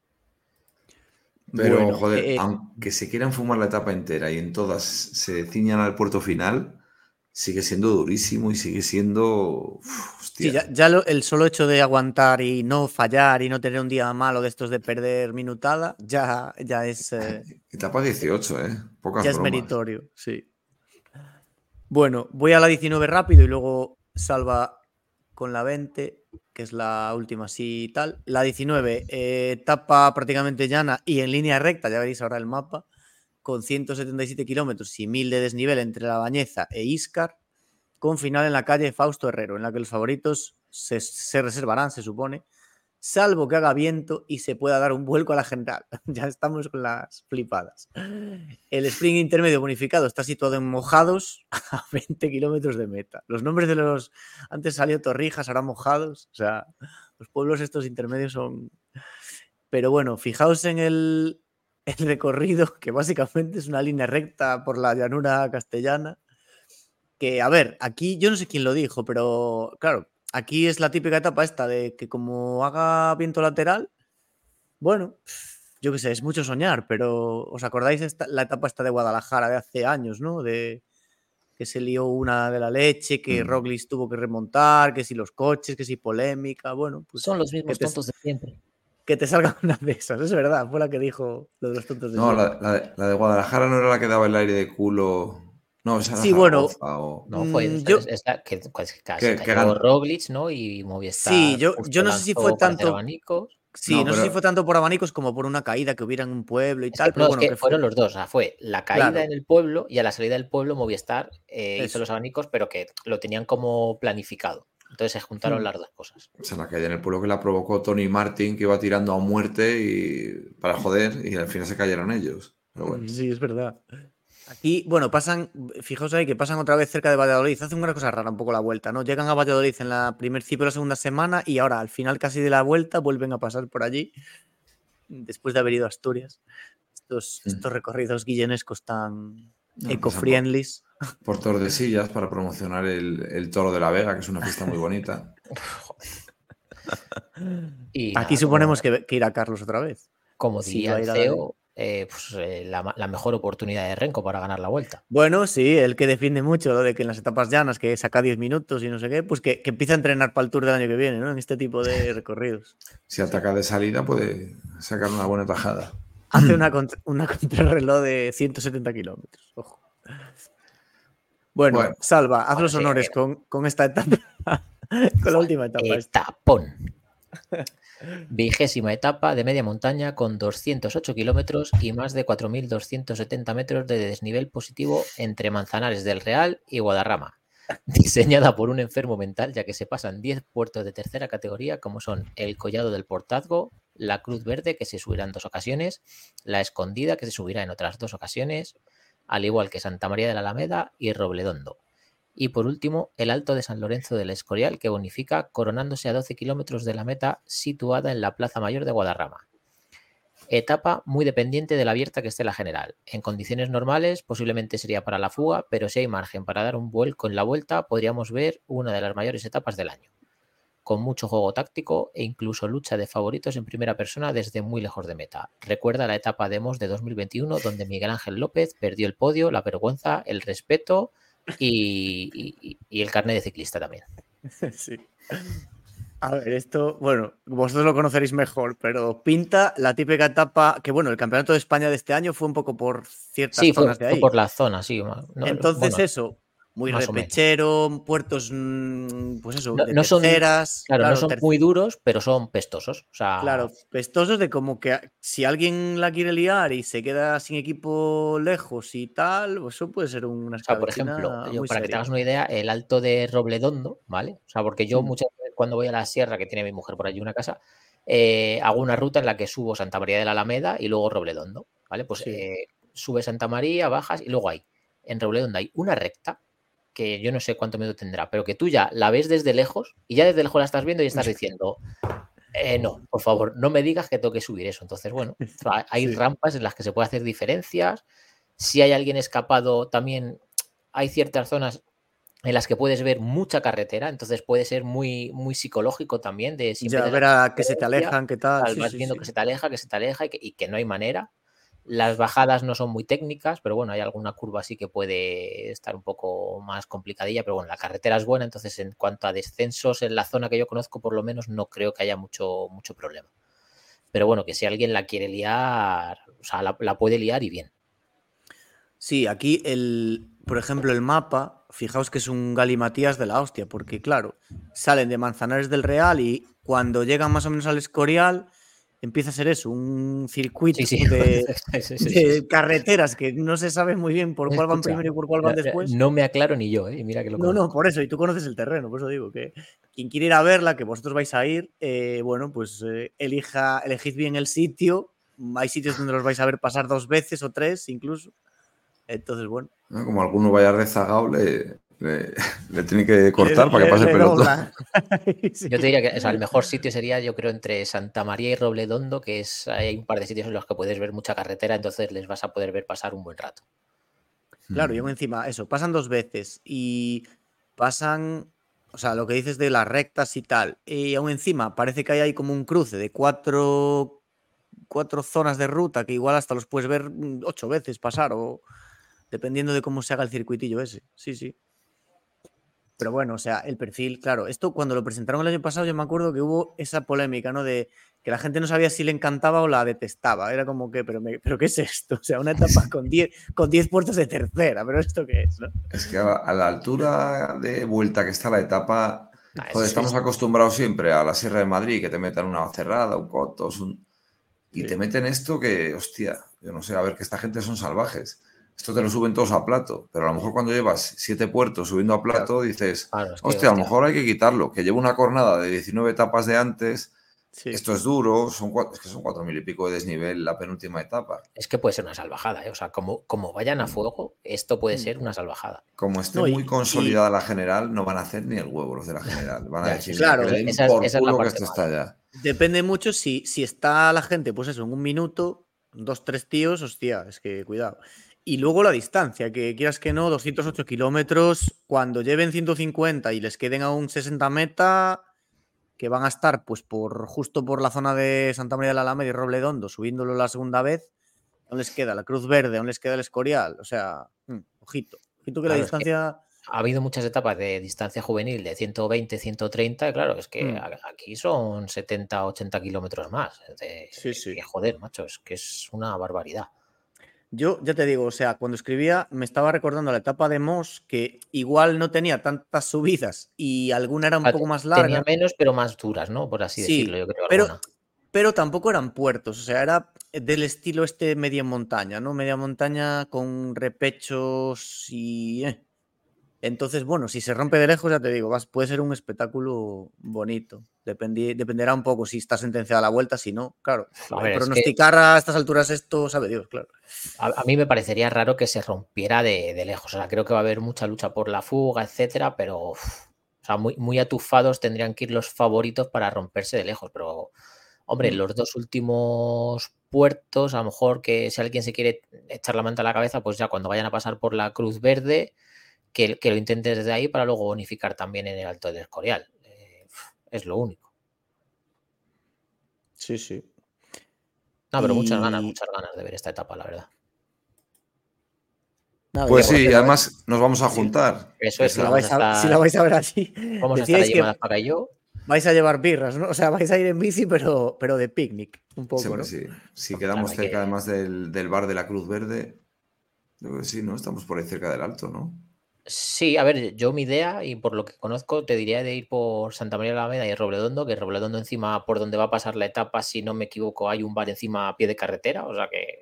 Speaker 4: Pero, joder, eh, aunque se quieran fumar la etapa entera y en todas se ciñan al puerto final, sigue siendo durísimo y sigue siendo.
Speaker 3: Sí, ya, el solo hecho de aguantar y no fallar y no tener un día malo de estos de perder minutada, ya, ya es. [laughs] Eh,
Speaker 4: etapa 18, ¿eh?
Speaker 3: ya es meritorio, sí. Bueno, voy a la 19 rápido y luego salva con la 20, que es la última así y tal. La 19, eh, etapa prácticamente llana y en línea recta, ya veréis ahora el mapa con 177 kilómetros y 1000 de desnivel entre La Bañeza e Iscar, con final en la calle Fausto Herrero, en la que los favoritos se, reservarán, se supone, salvo que haga viento y se pueda dar un vuelco a la general. [laughs] ya estamos con las flipadas. El sprint intermedio bonificado está situado en Mojados, [laughs] a 20 kilómetros de meta. Los nombres de los... Antes salió Torrijas, ahora Mojados. O sea, los pueblos estos intermedios son... Pero bueno, fijaos en el, [laughs] el recorrido, que básicamente es una línea recta por la llanura castellana. Que, a ver, aquí yo no sé quién lo dijo, pero claro, aquí es la típica etapa esta de que como haga viento lateral, bueno, yo qué sé, es mucho soñar, pero ¿os acordáis esta, la etapa esta de Guadalajara de hace años, ¿no? De que se lió una de la leche, que mm. tuvo que remontar, que si los coches, que si polémica, bueno,
Speaker 2: pues... Son los mismos tontos de siempre
Speaker 3: que te salga [laughs] una de esas. Es verdad, fue la que dijo lo de los tontos de
Speaker 4: No, la, la, de, Guadalajara no era la que daba el aire de culo. No, esa
Speaker 3: Sí, bueno.
Speaker 2: No, fue mm, yo... es la que, pues, casi que, ganó Roglic, ¿no? Y Movistar.
Speaker 3: Sí, yo, yo no sé si fue tanto. Sí, no, sé si fue tanto por abanicos como por una caída que hubiera en un pueblo y tal. pero bueno, que
Speaker 2: fueron los dos. O sea, fue la caída en el pueblo y a la salida del pueblo Movistar eh, hizo los abanicos, pero que lo tenían como planificado. Entonces se juntaron hmm. las dos cosas.
Speaker 4: O sea, la caída en el pueblo que la provocó Tony Martin, que iba tirando a muerte y para joder, y al final se cayeron ellos.
Speaker 3: Sí, es verdad. Aquí, bueno, pasan, fijaos ahí que pasan otra vez cerca de Valladolid. Hacen una cosa rara un poco la vuelta, ¿no? Llegan a Valladolid en la primer ciclo de la segunda semana y ahora, al final casi de la vuelta, vuelven a pasar por allí, después de haber ido a Asturias. Estos, estos recorridos guillenescos tan eco-friendly.
Speaker 4: Por Tordesillas para promocionar el, Toro de la Vega, que es una fiesta muy bonita. [laughs]
Speaker 3: y Aquí suponemos que, que, irá Carlos otra vez.
Speaker 2: Como diría el CEO, eh, pues, eh, la, mejor oportunidad de Renko para ganar la vuelta.
Speaker 3: Bueno, sí, el que defiende mucho lo de que en las etapas llanas, que saca 10 minutos y no sé qué, pues que, que empieza a entrenar para el Tour del año que viene, ¿no? En este tipo de [laughs] recorridos.
Speaker 4: Si ataca de salida, puede sacar una buena tajada.
Speaker 3: Hace una, [clears throat] una contrarreloj de 170 kilómetros. Ojo. Bueno, Salva, haz los honores con, esta etapa, [laughs] con la última etapa.
Speaker 2: Etapón. [laughs] Vigésima etapa de media montaña con 208 kilómetros y más de 4.270 metros de desnivel positivo entre Manzanares del Real y Guadarrama. [laughs] Diseñada por un enfermo mental, ya que se pasan 10 puertos de tercera categoría, como son el Collado del Portazgo, la Cruz Verde, que se subirá en dos ocasiones, la Escondida, que se subirá en otras dos ocasiones, al igual que Santa María de la Alameda y Robledondo. Y por último, el Alto de San Lorenzo del Escorial, que bonifica coronándose a 12 kilómetros de la meta situada en la Plaza Mayor de Guadarrama. Etapa muy dependiente de la abierta que esté la general. En condiciones normales posiblemente sería para la fuga, pero si hay margen para dar un vuelco en la vuelta, podríamos ver una de las mayores etapas del año. Con mucho juego táctico e incluso lucha de favoritos en primera persona desde muy lejos de meta. Recuerda la etapa de Mos de 2021 donde Miguel Ángel López perdió el podio, la vergüenza, el respeto y, el carnet de ciclista también. [laughs]
Speaker 3: Sí. A ver, esto, bueno, vosotros lo conoceréis mejor, pero pinta la típica etapa que, bueno, el campeonato de España de este año fue un poco por ciertas zonas de ahí.
Speaker 2: Fue por la zona, sí.
Speaker 3: Entonces, eso, muy repechero, puertos, mm, pues eso, no, de son,
Speaker 2: claro, no son muy duros, pero son pestosos.
Speaker 3: Claro, pestosos de como que si alguien la quiere liar y se queda sin equipo lejos y tal, pues eso puede ser una
Speaker 2: o Por ejemplo, para que te hagas una idea, el alto de Robledondo, ¿vale? O sea, porque yo mm. muchas veces cuando voy a la sierra, que tiene mi mujer por allí una casa, eh, hago una ruta en la que subo Santa María de la Alameda y luego Robledondo, ¿vale? Pues eh, sube Santa María, bajas y luego hay, en Robledondo hay una recta que yo no sé cuánto miedo tendrá, pero que tú ya la ves desde lejos y ya desde lejos la estás viendo y estás [laughs] diciendo, eh, no, por favor, no me digas que tengo que subir eso. Entonces, bueno, [laughs] hay rampas en las que se puede hacer diferencias. Si hay alguien escapado, también hay ciertas zonas en las que puedes ver mucha carretera, entonces puede ser muy, muy psicológico también de
Speaker 3: ya ver a que se te alejan, qué tal.
Speaker 2: vas viendo que se te aleja, que se te aleja y que no hay manera. Las bajadas no son muy técnicas, pero bueno, hay alguna curva así que puede estar un poco más complicadilla, pero bueno, la carretera es buena, entonces en cuanto a descensos en la zona que yo conozco, por lo menos no creo que haya mucho, mucho problema. Pero bueno, que si alguien la quiere liar, o sea, la, puede liar y bien.
Speaker 3: Sí, aquí el, por ejemplo, el mapa, fijaos que es un galimatías de la hostia, porque claro, salen de Manzanares del Real y cuando llegan más o menos al Escorial, empieza a ser eso, un circuito De, carreteras que no se sabe muy bien por cuál van primero y por cuál van después.
Speaker 2: No me aclaro ni yo, ¿eh? mira que lo
Speaker 3: No, no, por eso, y tú conoces el terreno, por eso digo que quien quiere ir a verla, que vosotros vais a ir, eh, bueno, pues eh, elija, elegid bien el sitio. Hay sitios donde los vais a ver pasar dos veces o tres incluso. Entonces, bueno.
Speaker 4: Como alguno vaya rezagado, le, le, tiene que cortar para que pase el pelotón. [laughs]
Speaker 2: Yo te diría que el mejor sitio sería, yo creo, entre Santa María y Robledondo, que es hay un par de sitios en los que puedes ver mucha carretera, entonces les vas a poder ver pasar un buen rato.
Speaker 3: Claro, y aún encima, eso, pasan dos veces y pasan, o sea, lo que dices de las rectas y tal, y aún encima parece que hay ahí como un cruce de cuatro, cuatro zonas de ruta que igual hasta los puedes ver mm, ocho veces pasar o dependiendo de cómo se haga el circuitillo ese. Sí, sí. Pero bueno, o sea, el perfil, claro, esto cuando lo presentaron el año pasado yo me acuerdo que hubo esa polémica, ¿no? De que la gente no sabía si le encantaba o la detestaba. Era como que, pero, pero ¿qué es esto? O sea, una etapa con [laughs] 10 con diez puertos de tercera, pero ¿esto qué es?
Speaker 4: Es que a la altura de vuelta que está la etapa, ah, estamos acostumbrados siempre a la Sierra de Madrid, que te metan una cerrada, un cotos, un... y te meten esto que, hostia, yo no sé, a ver que esta gente son salvajes esto te lo suben todos a plato, pero a lo mejor cuando llevas siete puertos subiendo a plato dices, hostia, a lo mejor hay que quitarlo, que llevo una cornada de 19 etapas de antes, esto es duro, son es que son cuatro mil y pico de desnivel la penúltima etapa.
Speaker 2: Es que puede ser una salvajada, ¿eh? o sea, como, como vayan a mm. fuego, esto puede mm. ser una salvajada.
Speaker 4: Como esté muy consolidada la general, no van a hacer ni el huevo los de la general, van a decir, claro, que esa, por culo que esto está ya.
Speaker 3: Depende mucho si, si está la gente, pues eso, en un minuto, dos, tres tíos, hostia, es que cuidado. Y luego la distancia, que quieras que no, 208 kilómetros, cuando lleven 150 y les queden aún 60 meta, que van a estar pues por justo por la zona de Santa María de la Alameda y Robledondo, subiéndolo la segunda vez, ¿dónde les queda la Cruz Verde? ¿Dónde les queda el Escorial? O sea, mm, ojito. Ojito que la distancia...
Speaker 2: ha habido muchas etapas de distancia juvenil de 120, 130, claro, es que mm. aquí son 70, 80 kilómetros más. sí, sí. joder, macho, es que es una barbaridad.
Speaker 3: Yo ya te digo, o sea, cuando escribía me estaba recordando la etapa de Moss que igual no tenía tantas subidas y alguna era un poco más larga.
Speaker 2: Tenía menos, pero más duras, ¿no? Por así decirlo, yo creo.
Speaker 3: Pero, pero tampoco eran puertos, o sea, era del estilo este media montaña, ¿no? Media montaña con repechos y... Eh. Entonces, bueno, si se rompe de lejos, ya te digo, vas, puede ser un espectáculo bonito. dependerá un poco si está sentenciada la vuelta, si no, claro. A pronosticar a estas alturas esto, sabe Dios, claro.
Speaker 2: A, mí me parecería raro que se rompiera de, lejos. O sea, creo que va a haber mucha lucha por la fuga, etcétera, pero o sea, muy, muy atufados tendrían que ir los favoritos para romperse de lejos. Pero, hombre, mm. los dos últimos puertos, a lo mejor que si alguien se quiere echar la manta a la cabeza, pues ya cuando vayan a pasar por la Cruz Verde que, lo intentes desde ahí para luego bonificar también en el Alto del Escorial. Eh, es lo único.
Speaker 3: Sí, sí.
Speaker 2: No, pero muchas ganas, muchas ganas de ver esta etapa, la verdad.
Speaker 4: pues sí, además nos vamos a juntar.
Speaker 2: Eso es,
Speaker 3: si la, vais a, ver así.
Speaker 2: Vamos a estar allí para yo.
Speaker 3: Vais a llevar birras, ¿no? O sea, vais a ir en bici, pero, pero de picnic, un poco.
Speaker 4: Sí, sí. Si quedamos cerca además del, del, bar de la Cruz Verde, sí, ¿no? Estamos por ahí cerca del alto, ¿no?
Speaker 2: Sí, a ver, yo mi idea, y por lo que conozco, te diría de ir por Santa María de la Alameda y Robledondo, que Robledondo encima, por donde va a pasar la etapa, si no me equivoco, hay un bar encima a pie de carretera, o sea que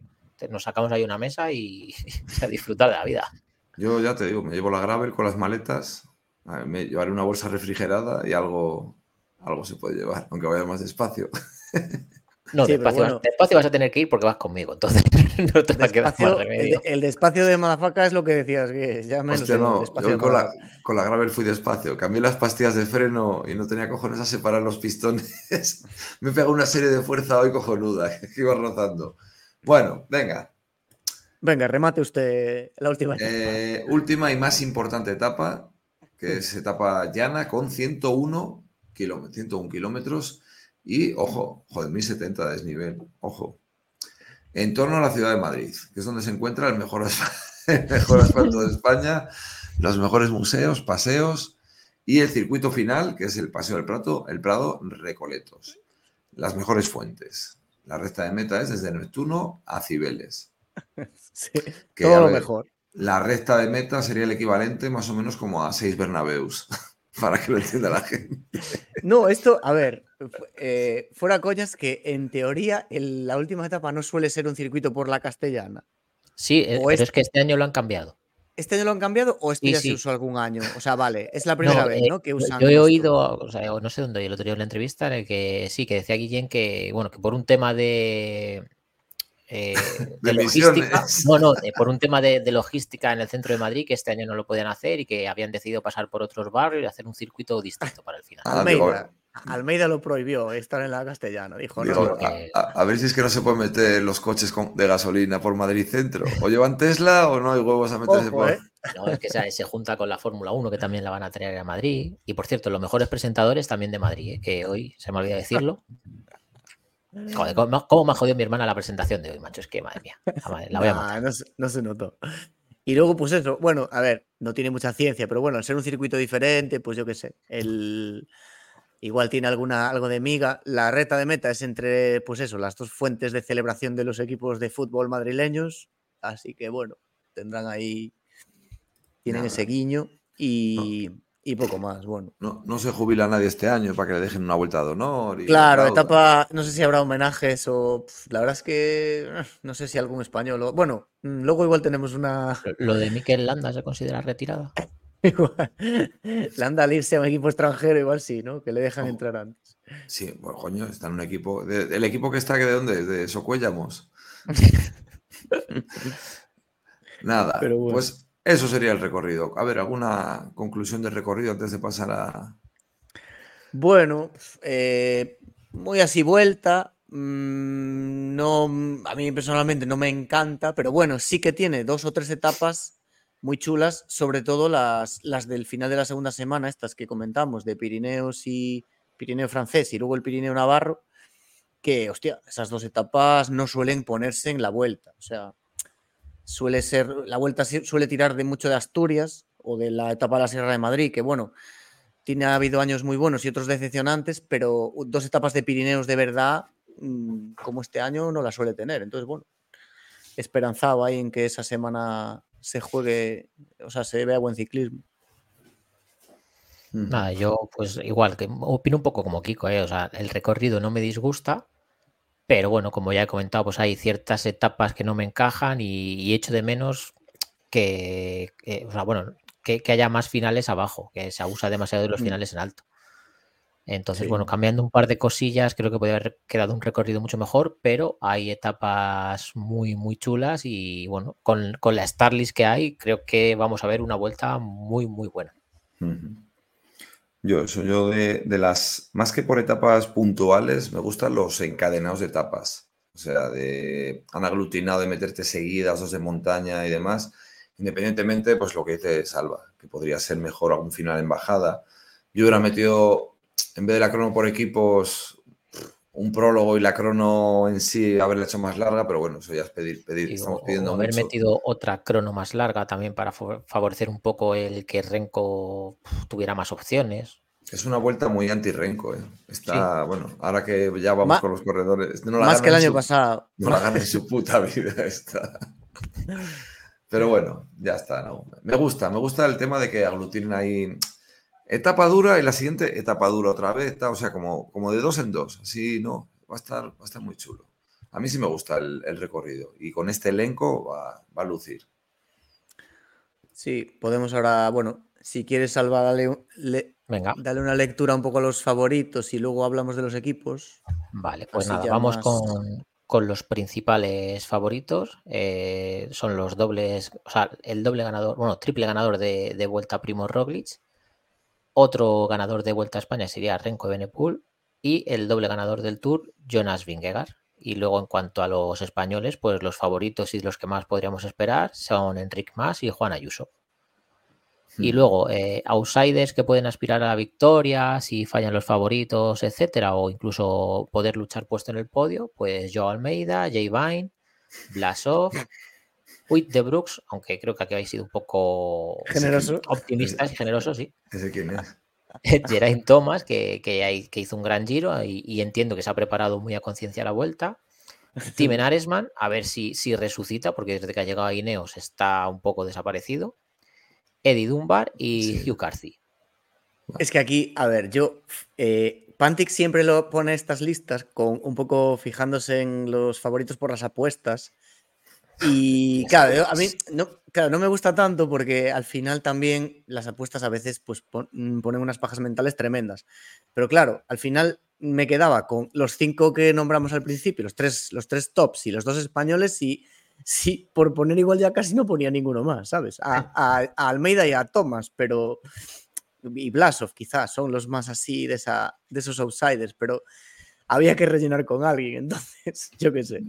Speaker 2: nos sacamos ahí una mesa [laughs] y a disfrutar de la vida.
Speaker 4: Yo ya te digo, me llevo la gravel con las maletas, me llevaré una bolsa refrigerada y algo, algo se puede llevar, aunque vaya más despacio. [laughs]
Speaker 2: No, despacio, vas a tener que ir porque vas conmigo, entonces [laughs] no te va a quedar más remedio.
Speaker 3: El, despacio de Malafaca es lo que decías, que ya menos
Speaker 4: no, yo con la, con la, Gravel fui despacio, cambié las pastillas de freno y no tenía cojones a separar los pistones. [laughs] Me pegó una serie de fuerza hoy cojonuda, [laughs] que iba rozando. Bueno, venga.
Speaker 3: Venga, remate usted la última etapa.
Speaker 4: Eh, última y más importante etapa, que es etapa llana con 101 kilómetros. 101 kilómetros y, ojo, joder, 1070 de desnivel, ojo. En torno a la ciudad de Madrid, que es donde se encuentra el mejor, [laughs] mejor asfalto de España, los mejores museos, paseos y el circuito final, que es el Paseo del Prado, el Prado Recoletos. Las mejores fuentes. La recta de meta es desde Neptuno a Cibeles. [laughs]
Speaker 3: Sí, todo lo mejor.
Speaker 4: La recta de meta sería el equivalente más o menos como a seis Bernabeus, [laughs] para que lo entienda la gente.
Speaker 3: No, esto, a ver, eh, fuera coñas que en teoría la última etapa no suele ser un circuito por la castellana.
Speaker 2: Sí, eh, pero es... que este año lo han cambiado.
Speaker 3: ¿Este año lo han cambiado o este ya se usó algún año? O sea, vale, es la primera vez,
Speaker 2: eh,
Speaker 3: ¿no? Que
Speaker 2: usan. Yo he oído, o sea, no sé dónde, el otro día en la entrevista, en el que sí, que decía Guillén que, bueno, que por un tema de,
Speaker 4: eh, [laughs] de, logística.
Speaker 2: No, no, por un tema de, logística en el centro de Madrid, que este año no lo podían hacer y que habían decidido pasar por otros barrios y hacer un circuito distinto para el final.
Speaker 3: Ah, Almeida lo prohibió estar en la castellana, dijo. no,
Speaker 4: a, ver si es que no se pueden meter los coches de gasolina por Madrid Centro. O llevan Tesla o no hay huevos a meterse por.
Speaker 2: ¿eh? [laughs] No, es que se, junta con la Fórmula 1, que también la van a traer a Madrid. Y por cierto, los mejores presentadores también de Madrid, ¿eh? que hoy se me olvidó decirlo. [laughs] Joder, ¿cómo, me ha jodido mi hermana la presentación de hoy, macho? Es que, madre mía, la voy a
Speaker 3: no, se, notó. Y luego, pues eso, bueno, a ver, no tiene mucha ciencia, pero bueno, al ser un circuito diferente, pues yo qué sé, el, igual tiene alguna, algo de miga. La reta de meta es entre, pues eso, las dos fuentes de celebración de los equipos de fútbol madrileños, así que bueno, tendrán ahí, tienen ese guiño y... Y poco más, bueno.
Speaker 4: No, no se jubila nadie este año para que le dejen una vuelta de honor.
Speaker 3: claro, etapa, no sé si habrá homenajes o la verdad es que [laughs] no sé si algún español. bueno, mm, luego igual tenemos una...
Speaker 2: Lo de Miquel Landa se considera retirada. [laughs]
Speaker 3: igual. Landa al irse a un equipo extranjero igual sí, ¿no? Que le dejan entrar antes.
Speaker 4: Sí, bueno, coño, está en un equipo... ¿El equipo que está de dónde? ¿De Socuellamos? [laughs] Nada, Pero pues eso sería el recorrido. A ver, ¿alguna conclusión del recorrido antes de pasar a...
Speaker 3: Bueno, eh, muy así vuelta. Mm, no, a mí personalmente no me encanta, pero bueno, sí que tiene dos o tres etapas muy chulas, sobre todo las, las del final de la segunda semana, estas que comentamos, de Pirineos y Pirineo francés y luego el Pirineo Navarro, que, hostia, esas dos etapas no suelen ponerse en la vuelta. O sea, suele ser, la vuelta suele tirar de mucho de Asturias o de la etapa de la Sierra de Madrid, que bueno, tiene ha habido años muy buenos y otros decepcionantes, pero dos etapas de Pirineos de verdad, mm, como este año, no la suele tener. Entonces, bueno, esperanzado ahí en que esa semana se juegue, o sea, se vea buen ciclismo.
Speaker 2: Nada, yo pues igual, que opino un poco como Kiko, ¿eh? o sea, el recorrido no me disgusta, pero bueno, como ya he comentado, pues hay ciertas etapas que no me encajan y, echo de menos que, o sea, bueno, que, haya más finales abajo, que se abusa demasiado de los mm. finales en alto. Entonces, bueno, cambiando un par de cosillas, creo que podría haber quedado un recorrido mucho mejor, pero hay etapas muy, muy chulas y bueno, con, con la Starlist que hay, creo que vamos a ver una vuelta muy, muy buena.
Speaker 4: Yo, eso, yo de, las, más que por etapas puntuales, me gustan los encadenados de etapas. O sea, de han aglutinado de meterte seguidas, dos de montaña y demás. Independientemente, pues lo que dice Salva, que podría ser mejor algún final en bajada. Yo hubiera metido, en vez de la crono por equipos, un prólogo y la crono en sí haberla hecho más larga, pero bueno, eso ya es pedir, pedir. Estamos pidiendo
Speaker 2: haber metido otra crono más larga también para favorecer un poco el que Renko tuviera más opciones.
Speaker 4: Es una vuelta muy anti-Renko, ¿eh? Está, bueno, ahora que ya vamos con los corredores.
Speaker 3: más que el año pasado.
Speaker 4: No la gana en su puta vida esta. [laughs] Pero bueno, ya está. Me gusta, me gusta el tema de que aglutinen ahí etapa dura y la siguiente etapa dura otra vez, o sea, como, como de dos en dos, así no, va a estar, va a estar muy chulo. A mí sí me gusta el, recorrido y con este elenco va, a lucir.
Speaker 3: Sí, podemos ahora, bueno, si quieres, Salva, dale, Venga. dale una lectura un poco a los favoritos y luego hablamos de los equipos.
Speaker 2: Vale, pues nada, vamos con, los principales favoritos. Eh, son los dobles, o sea, el doble ganador, bueno, triple ganador de, de vuelta Primo Roglic otro ganador de Vuelta a España sería Renko Benepul y el doble ganador del Tour, Jonas Vingegaard. Y luego en cuanto a los españoles, pues los favoritos y los que más podríamos esperar son Enric Mas y Juan Ayuso. Y hmm. luego, eh, outsiders que pueden aspirar a la victoria, si fallan los favoritos, etcétera, o incluso poder luchar puesto en el podio, pues Joe Almeida, Jay Vine, Blasov, [laughs] Uy, de Brooks, aunque creo que aquí habéis sido un poco optimistas y generosos, sí. [laughs]
Speaker 4: ¿Ese quién es? [laughs]
Speaker 2: Geraint Thomas, que, que, hizo un gran giro y, entiendo que se ha preparado muy a conciencia la vuelta. [laughs] Timen Aresman, a ver si, si resucita, porque desde que ha llegado a Ineos está un poco desaparecido. Eddie Dunbar y Hugh Carthy.
Speaker 3: Es que aquí, a ver, yo. Eh, Pantic siempre lo pone estas listas con un poco fijándose en los favoritos por las apuestas. Y [laughs] claro, a mí no, claro, no me gusta tanto porque al final también las apuestas a veces pues, mm, ponen unas pajas mentales tremendas. Pero claro, al final me quedaba con los cinco que nombramos al principio, los tres, los tres tops y los dos españoles, y sí, por poner igual ya casi no ponía ninguno más, ¿sabes? A, [laughs] Almeida y a Thomas, pero. Y Blasov, quizás, son los más así de, esa, de esos outsiders, pero había que rellenar con alguien, entonces, [laughs] yo qué sé.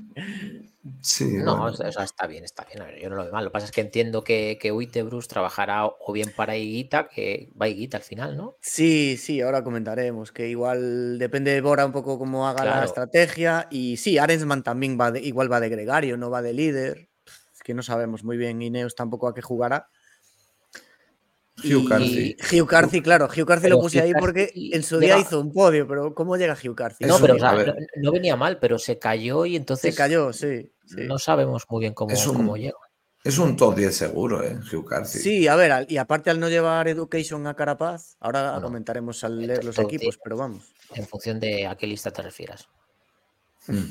Speaker 4: Sí,
Speaker 2: no, está bien, está bien. yo no lo veo mal. Lo que pasa es que entiendo que, que Bruce trabajará o bien para Higuita, que va Higuita al final, ¿no?
Speaker 3: Sí, sí, ahora comentaremos que igual depende de Bora un poco cómo haga la estrategia. Y sí, Arensman también va igual va de gregario, no va de líder. Es que no sabemos muy bien Ineos tampoco a qué jugará.
Speaker 4: Hugh Carthy.
Speaker 3: Hugh Carthy, claro, Hugh Carthy lo puse ahí porque en su día hizo un podio, pero ¿cómo llega Hugh Carthy?
Speaker 2: No, pero no, venía mal, pero se cayó y entonces.
Speaker 3: Se cayó, sí.
Speaker 2: No sabemos muy bien cómo, cómo llega.
Speaker 4: Es un top 10 seguro, ¿eh? Hugh Carthy.
Speaker 3: Sí, a ver, y aparte al no llevar Education a Carapaz, ahora comentaremos al leer los equipos, pero vamos.
Speaker 2: En función de a qué lista te refieras.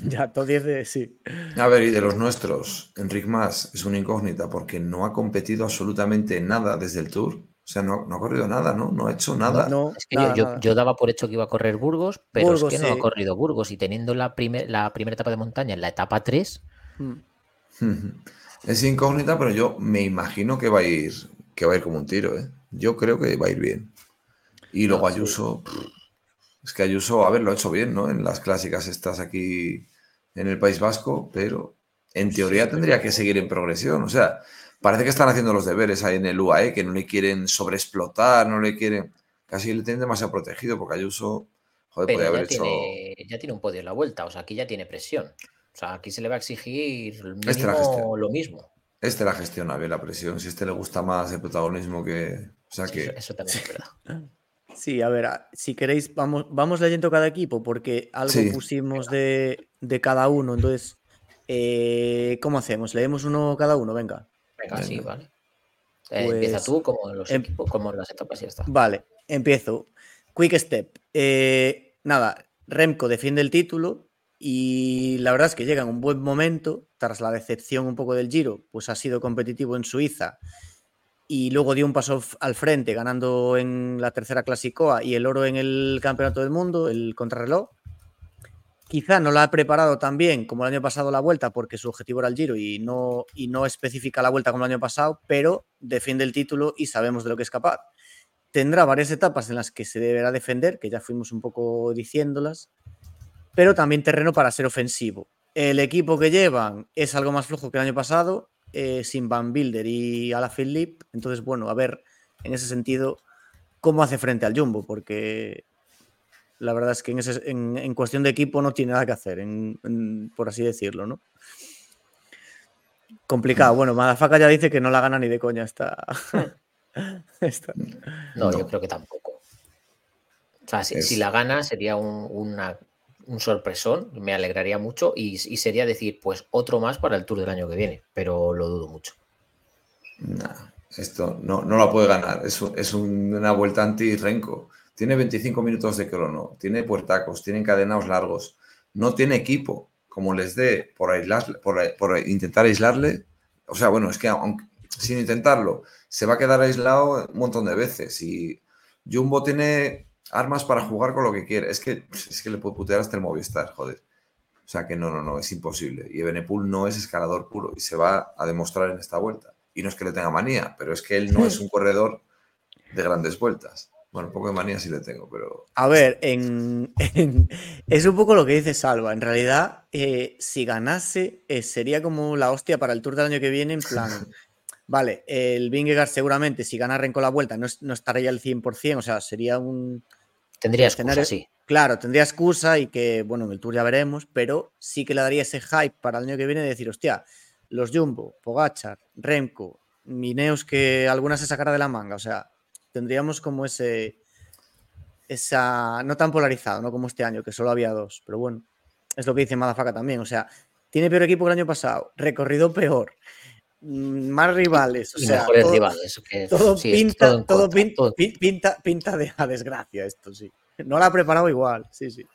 Speaker 3: ya, top 10 de sí.
Speaker 4: A ver, y de los nuestros, Enric Mas es una incógnita porque no ha competido absolutamente nada desde el Tour. O sea, no, ha corrido nada, ¿no? No ha hecho nada.
Speaker 2: es que yo, daba por hecho que iba a correr Burgos, pero es que no ha corrido Burgos. Y teniendo la, la primera etapa de montaña en la etapa 3. Hmm. [laughs]
Speaker 4: Es incógnita, pero yo me imagino que va a ir, que va a ir como un tiro, ¿eh? Yo creo que va a ir bien. Y luego Ayuso. Es que Ayuso, a ver, lo ha hecho bien, ¿no? En las clásicas estás aquí en el País Vasco, pero en teoría tendría que seguir en progresión. O sea, parece que están haciendo los deberes ahí en el UAE, que no le quieren sobreexplotar, no le quieren. Casi le tienen demasiado protegido, porque Ayuso, joder, podría haber hecho.
Speaker 2: ya tiene un podio en la vuelta, o sea, aquí ya tiene presión. O sea, aquí se le va a exigir este lo mismo.
Speaker 4: Este la gestiona bien la presión. Si a este le gusta más el protagonismo que. O sea que.
Speaker 2: Eso, también es verdad. [laughs]
Speaker 3: Sí, a ver, si queréis, vamos, vamos leyendo cada equipo, porque algo pusimos de, cada uno. Entonces, eh, ¿cómo hacemos? ¿Leemos uno cada uno? Venga.
Speaker 2: Venga, sí, vale. Eh, empieza pues tú, como los em equipos, como las etapas y ya está.
Speaker 3: Vale, empiezo. Quick Step. Eh, nada, Remco defiende el título y la verdad es que llega en un buen momento, tras la decepción un poco del Giro, pues ha sido competitivo en Suiza y luego dio un paso al frente ganando en la tercera clasicoa y el oro en el campeonato del mundo, el contrarreloj. Quizá no la ha preparado tan bien como el año pasado la vuelta porque su objetivo era el giro y no, y no especifica la vuelta como el año pasado, pero defiende el título y sabemos de lo que es capaz. Tendrá varias etapas en las que se deberá defender, que ya fuimos un poco diciéndolas, pero también terreno para ser ofensivo. El equipo que llevan es algo más flojo que el año pasado, eh, sin Van Bilder y Alaphilippe. Entonces, bueno, a ver en ese sentido cómo hace frente al Jumbo, porque la verdad es que en, cuestión de equipo no tiene nada que hacer, por así decirlo, ¿no? Complicado. Bueno, Madafaka ya dice que no la gana ni de coña esta. [laughs]
Speaker 2: No, yo creo que tampoco. O sea, si, la gana sería un, sorpresón, me alegraría mucho y, sería decir, pues otro más para el Tour del año que viene, pero lo dudo mucho.
Speaker 4: esto no, no la puede ganar, es, es una vuelta anti-renco. Tiene 25 minutos de crono, tiene puertacos, tiene encadenados largos, no tiene equipo. Como les dé por, por, intentar aislarle, o sea, bueno, es que sin intentarlo, se va a quedar aislado un montón de veces. Y Jumbo tiene armas para jugar con lo que quiere. Es que, es que le puede putear hasta el Movistar, joder. O sea que no, no, no, es imposible. Y Benepul no es escalador puro y se va a demostrar en esta vuelta. Y no es que le tenga manía, pero es que él no es un corredor de grandes vueltas. Bueno, un poco de manía sí le tengo, pero.
Speaker 3: A ver, [laughs] en, es un poco lo que dice Salva. En realidad, eh, si ganase, eh, sería como la hostia para el Tour del año que viene, en plan. [laughs] vale, el Vingegaard seguramente, si gana con la vuelta, no, no estaría al 100%, o sea, sería un.
Speaker 2: Tendría excusa, sí.
Speaker 3: Claro, tendría excusa y que, bueno, en el Tour ya veremos, pero sí que le daría ese hype para el año que viene de decir, hostia, los Jumbo, Pogachar, Remco, Mineos que alguna se sacará de la manga, o sea tendríamos como ese, esa, no tan polarizado, ¿no? Como este año, que solo había dos, pero bueno, es lo que dice Madafaka también, o sea, tiene peor equipo que el año pasado, recorrido peor, mm, más rivales, o sea, todo, rivales, todo, pinta, todo, pinta, pinta, de la desgracia esto, sí. No la ha preparado igual, sí, sí.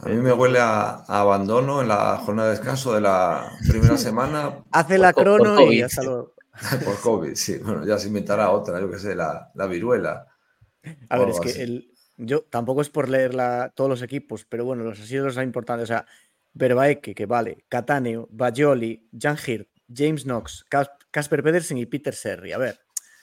Speaker 4: A mí me huele a, abandono en la jornada de descanso de la primera semana.
Speaker 3: Hace la crono y hasta luego. [laughs]
Speaker 4: Por COVID, sí. Bueno, ya se inventará otra, yo que sé, la, viruela.
Speaker 3: A ver, es que el, yo tampoco es por leer todos los equipos, pero bueno, los así los importantes. O sea, Verbaeke, que vale, Cataneo, Bajoli, Jan Hirt, James Knox, Casper Pedersen y Peter Serri. A ver,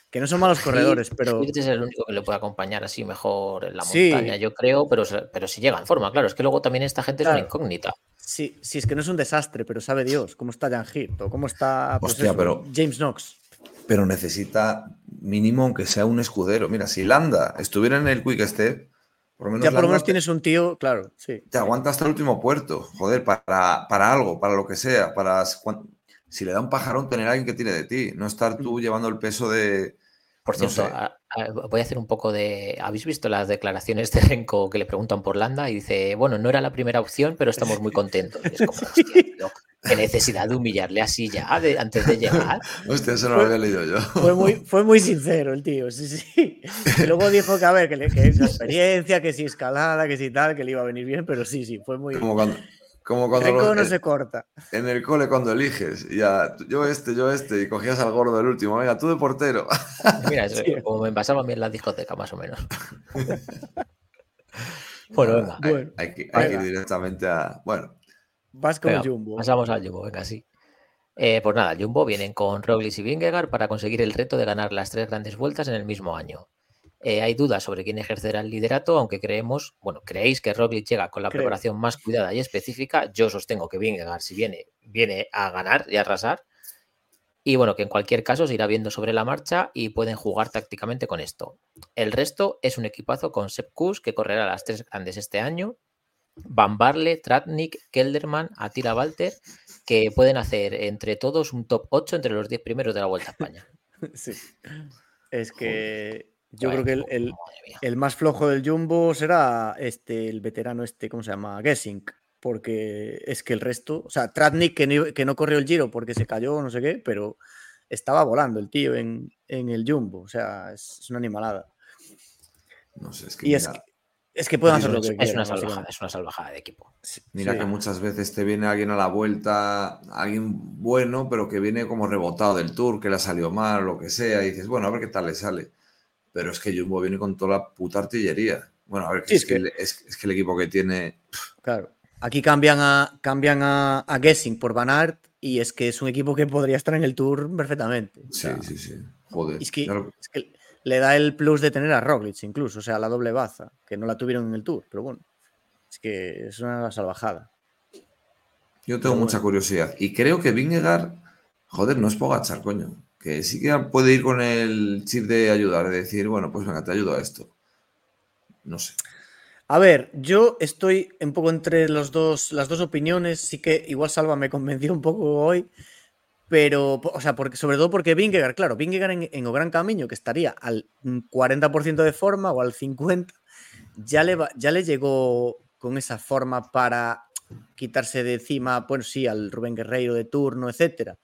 Speaker 3: que no son malos corredores, pero.
Speaker 2: Hirt es el único que le puede acompañar así mejor en la montaña, yo creo, pero, pero si llega en forma, claro. Es que luego también esta gente es una incógnita.
Speaker 3: Sí, sí, es que no es un desastre, pero sabe Dios cómo está Jan Hirt o cómo está
Speaker 4: pues
Speaker 3: pero, James Knox.
Speaker 4: Pero necesita mínimo aunque sea un escudero. Mira, si Landa estuviera en el Quick Step,
Speaker 3: por lo menos, ya por lo menos tienes un tío, claro, sí.
Speaker 4: Te aguanta hasta el último puerto, joder, para, para algo, para lo que sea, para si le da un pajarón tener a alguien que tiene de ti, no estar tú mm. llevando el peso de,
Speaker 2: por cierto, voy a hacer un poco de. ¿Habéis visto las declaraciones de Renko que le preguntan por Landa? Y dice, bueno, no era la primera opción, pero estamos muy contentos. es como, [laughs] qué necesidad de humillarle así ya antes de llegar.
Speaker 4: Hostia, eso no lo había leído yo.
Speaker 3: Fue muy, fue muy sincero el tío, sí, sí. Y luego dijo que, a ver, que, le, que esa experiencia, que si escalada, que si tal, que le iba a venir bien, pero sí, sí, fue muy.
Speaker 4: Como cuando, como cuando
Speaker 3: no se corta.
Speaker 4: En el cole cuando eliges, ya, yo este, yo este, y cogías al gordo del último, venga, tú de portero. [laughs]
Speaker 2: Mira, como me pasaba a mí en la discoteca, más o menos. [laughs] bueno, venga.
Speaker 4: Hay, que, ir directamente a. Bueno.
Speaker 3: Vas con el Jumbo.
Speaker 2: Pasamos al Jumbo, venga, sí. Eh, pues nada, Jumbo vienen con Roglic y Vingegaard para conseguir el reto de ganar las tres grandes vueltas en el mismo año. Eh, hay dudas sobre quién ejercerá el liderato, aunque creemos, bueno, creéis que Roglic llega con la preparación más cuidada y específica. Yo sostengo que Vingegaard, si viene, viene a ganar y a arrasar. Y bueno, que en cualquier caso se irá viendo sobre la marcha y pueden jugar tácticamente con esto. El resto es un equipazo con Sepp Kuss, que correrá las tres grandes este año. Van Barle, Tratnik, Kelderman, Atira Walter, que pueden hacer entre todos un top 8 entre los 10 primeros de la Vuelta a España. [laughs]
Speaker 3: Sí. Es que yo creo que el, más flojo del Jumbo será este, el veterano este, ¿cómo se llama? Gessing. Porque es que el resto, o sea, Tratnik que no, corrió el giro porque se cayó, no sé qué, pero estaba volando el tío en, el Jumbo. O sea, es, una animalada.
Speaker 4: No sé, es que,
Speaker 3: y Es que pueden hacer lo
Speaker 2: que es, una salvajada, es una salvajada de equipo.
Speaker 4: Mira que muchas veces te viene alguien a la vuelta, alguien bueno, pero que viene como rebotado del tour, que le ha salido mal lo que sea, y dices, bueno, a ver qué tal le sale. Pero es que Jumbo viene con toda la puta artillería. Bueno, a ver, es, que, es, que el equipo que tiene.
Speaker 3: Claro. Aquí cambian a, cambian a, a Gessing por Van Aert y es que es un equipo que podría estar en el tour perfectamente.
Speaker 4: sí, sí, sí. Joder.
Speaker 3: Es que, es que le da el plus de tener a Roglic incluso, o sea, la doble baza, que no la tuvieron en el Tour, pero bueno, es que es una salvajada.
Speaker 4: Yo tengo mucha curiosidad y creo que Vingegaard, joder, no es Pogachar, coño, que sí que puede ir con el chip de ayudar, de decir, bueno, pues venga, te ayudo a esto. No sé.
Speaker 3: A ver, yo estoy un poco entre los dos, las dos opiniones, sí que igual Salva me [laughs] convenció un poco hoy, pero, o sea, porque, sobre todo porque Vingegaard, claro, Vingegaard en, en Gran Camino, que estaría al 40% de forma o al 50%, ya le, ya le llegó con esa forma para quitarse de encima, bueno, sí, al Rubén Guerreiro de turno, etcétera.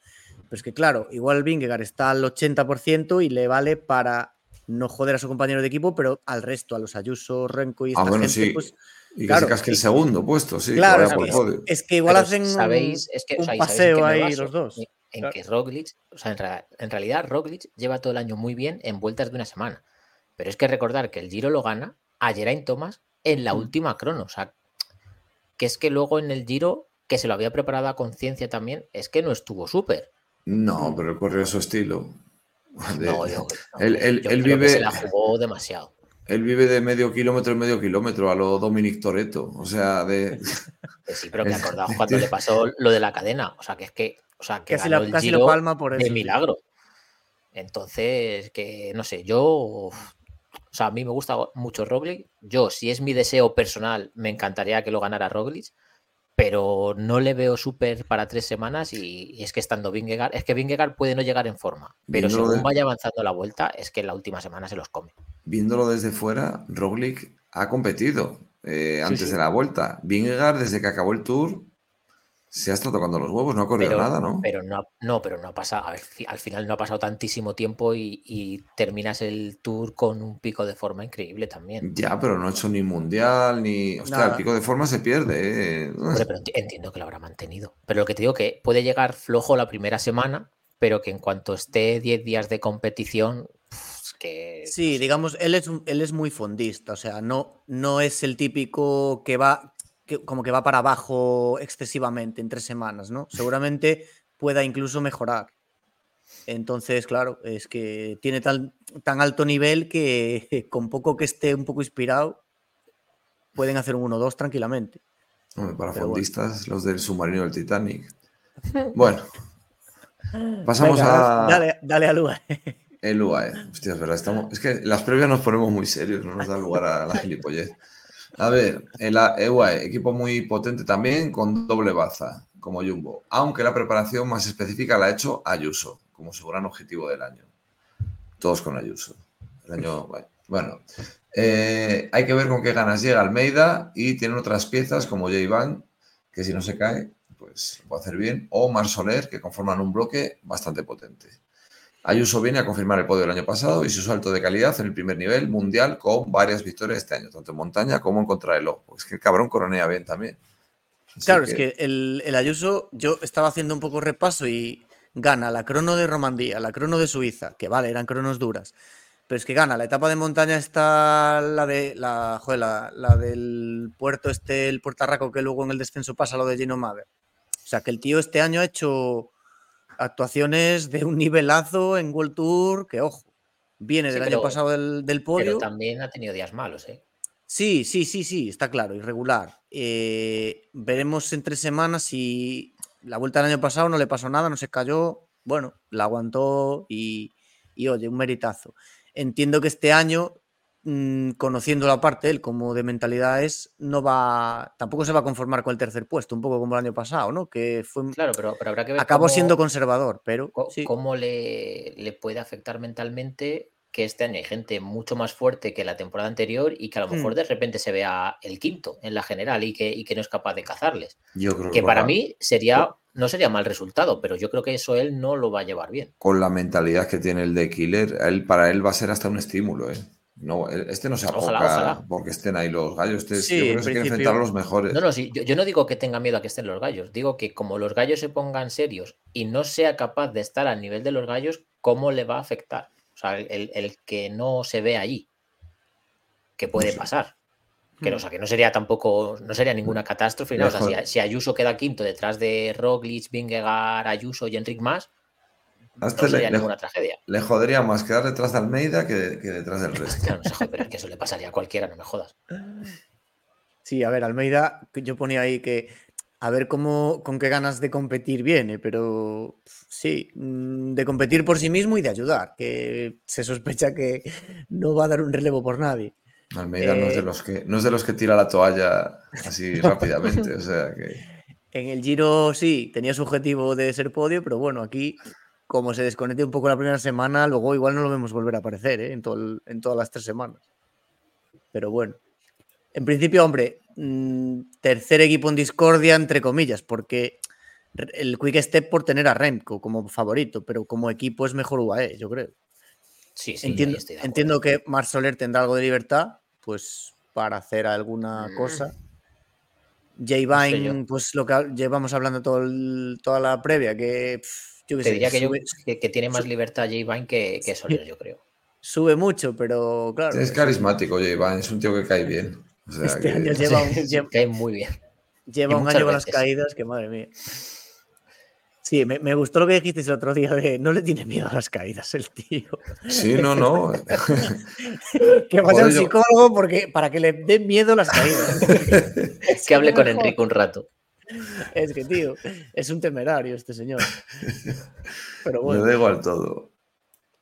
Speaker 3: Pero es que, claro, igual Vingegaard está al 80% y le vale para no joder a su compañero de equipo, pero al resto, a los Ayuso, Renko y
Speaker 4: ah, esta gente, pues, y que se casque el segundo puesto, sí.
Speaker 3: Claro, es, que igual hacen ¿sabéis? Es que, un paseo ahí los dos
Speaker 2: en que Roglic, o sea, en, realidad Roglic lleva todo el año muy bien en vueltas de una semana. Pero es que recordar que el Giro lo gana a Geraint Thomas en la mm. última crono. O sea, que es que luego en el Giro, que se lo había preparado a conciencia también, es que no estuvo súper.
Speaker 4: No, pero corrió a su estilo.
Speaker 2: no, yo, él, vive... se la jugó demasiado.
Speaker 4: Él vive de medio kilómetro en medio kilómetro a lo Dominic Toretto. O sea, de. [laughs]
Speaker 2: sí, pero que acordado cuando le pasó lo de la cadena. O sea, que es que o sea, que ganó el Giro palma por de milagro. Entonces, que no sé, yo. O sea, a mí me gusta mucho Roglic. Yo, si es mi deseo personal, me encantaría que lo ganara Roglic. Pero no le veo súper para tres semanas y, es que estando Vingegaard, es que Vingegaard puede no llegar en forma, pero según vaya avanzando la vuelta, es que en la última semana se los come.
Speaker 4: Viéndolo desde fuera, Roglic ha competido eh, antes de la vuelta. Vingegaard, desde que acabó el Tour, se ha estado tocando los huevos, no ha corrido nada, ¿no?
Speaker 2: Pero no, no, pero no ha pasado. al final no ha pasado tantísimo tiempo y, terminas el tour con un pico de forma increíble también.
Speaker 4: Ya, pero no ha hecho ni mundial, ni. Hostia, el pico de forma se pierde. ¿eh?
Speaker 2: pero entiendo que lo habrá mantenido. Pero lo que te digo que puede llegar flojo la primera semana, pero que en cuanto esté 10 días de competición. que,
Speaker 3: sí, digamos, él es, él es muy fondista, o sea, no, no es el típico que va, como que va para abajo excesivamente en tres semanas, ¿no? Seguramente pueda incluso mejorar. Entonces, claro, es que tiene tan, tan alto nivel que [laughs] con poco que esté un poco inspirado, pueden hacer un 1-2 tranquilamente.
Speaker 4: para fondistas, los del submarino del Titanic. [laughs] Bueno, pasamos a.
Speaker 3: Dale, dale al UAE.
Speaker 4: El UAE. Hostia, es verdad. Estamos... Es que las previas nos ponemos muy serios, no nos da lugar a la gilipollez. A ver, el EUAE, equipo muy potente también, con doble baza, como Jumbo. Aunque la preparación más específica la ha hecho Ayuso, como su gran objetivo del año. Todos con Ayuso. El año, bueno, eh, hay que ver con qué ganas llega Almeida y tienen otras piezas como J. Van, que si no se cae, pues lo puede hacer bien, o Mar Soler, que conforman un bloque bastante potente. Ayuso viene a confirmar el podio del año pasado y su salto de calidad en el primer nivel mundial con varias victorias este año, tanto en montaña como en contrarreloj. Es que el cabrón coronea bien también.
Speaker 3: claro, es que el, Ayuso, yo estaba haciendo un poco repaso y gana la crono de Romandía, la crono de Suiza, que vale, eran cronos duras, pero es que gana la etapa de montaña está la de la, la, del puerto este, el puertarraco que luego en el descenso pasa lo de Gino Mader. O sea que el tío este año ha hecho actuaciones de un nivelazo en World Tour, que ojo, viene del año pasado del, podio. Pero
Speaker 2: también ha tenido días malos, ¿eh?
Speaker 3: Sí, sí, sí, sí, está claro, irregular. Eh, veremos en tres semanas si la vuelta del año pasado no le pasó nada, no se cayó, bueno, la aguantó y, y oye, un meritazo. Entiendo que este año Mm, conociendo la parte él como de mentalidad es, no va, tampoco se va a conformar con el tercer puesto, un poco como el año pasado, ¿no? Que fue,
Speaker 2: claro, pero, pero habrá que ver
Speaker 3: acabó siendo conservador, pero
Speaker 2: cómo le, le, puede afectar mentalmente que este año hay gente mucho más fuerte que la temporada anterior y que a lo mejor hmm. de repente se vea el quinto en la general y que, y que no es capaz de cazarles.
Speaker 4: Yo creo
Speaker 2: que, para mí sería no sería mal resultado, pero yo creo que eso él no lo va a llevar bien.
Speaker 4: Con la mentalidad que tiene el de Killer, él, para él va a ser hasta un estímulo, ¿eh? No, este no se apoca porque estén ahí los gallos. Este,
Speaker 2: sí,
Speaker 4: yo creo que enfrentar a los mejores.
Speaker 2: No, no, sí, yo, no digo que tenga miedo a que estén los gallos. Digo que como los gallos se pongan serios y no sea capaz de estar al nivel de los gallos, ¿cómo le va a afectar? O sea, el, que no se ve allí. ¿Qué puede pasar? Que, no, o sea, que no sería tampoco, no sería ninguna catástrofe. No, o sea, si, Ayuso queda quinto detrás de Roglic, Vingegaard, Ayuso y Enric Más, no sería
Speaker 4: le,
Speaker 2: ninguna tragedia.
Speaker 4: Le jodería más quedar detrás de Almeida que, detrás del resto.
Speaker 2: claro, no se jode, pero es que eso le pasaría a cualquiera, no me jodas.
Speaker 3: Sí, a ver, Almeida, yo ponía ahí que a ver cómo, con qué ganas de competir viene, pero sí, mm, de competir por sí mismo y de ayudar, que se sospecha que no va a dar un relevo por nadie.
Speaker 4: Almeida no, es de eh, los que, no es de los que tira la toalla así [laughs] rápidamente, o sea que...
Speaker 3: En el Giro sí, tenía su objetivo de ser podio, pero bueno, aquí como se desconecte un poco la primera semana, luego igual no lo vemos volver a aparecer ¿eh? en, en todas las tres semanas. Pero bueno, en principio, hombre, mm, tercer equipo en discordia, entre comillas, porque el Quick Step por tener a Remco como favorito, pero como equipo es mejor UAE, yo creo.
Speaker 2: Sí, sí,
Speaker 3: entiendo, entiendo que Mar Soler tendrá algo de libertad, pues para hacer alguna mm. cosa. J. Vine, pues lo que llevamos hablando todo toda la previa, que
Speaker 2: te diría que, tiene más libertad J. Vine que, que Soler, yo creo.
Speaker 3: Sube mucho, pero claro.
Speaker 4: Es carismático, J. Vine, es un tío que cae bien.
Speaker 3: este año lleva, un, [laughs]
Speaker 2: cae muy bien. [laughs]
Speaker 3: Lleva un año con las caídas que madre mía. Sí, me, gustó lo que dijiste el otro día de no le tiene miedo a las caídas el tío.
Speaker 4: Sí, no, no. [laughs]
Speaker 3: que vaya un psicólogo porque, para que le den miedo las caídas.
Speaker 2: que hable con Enrique un rato. [laughs]
Speaker 3: Es que, tío, es un temerario este señor. [laughs] Pero bueno.
Speaker 4: Me da igual todo.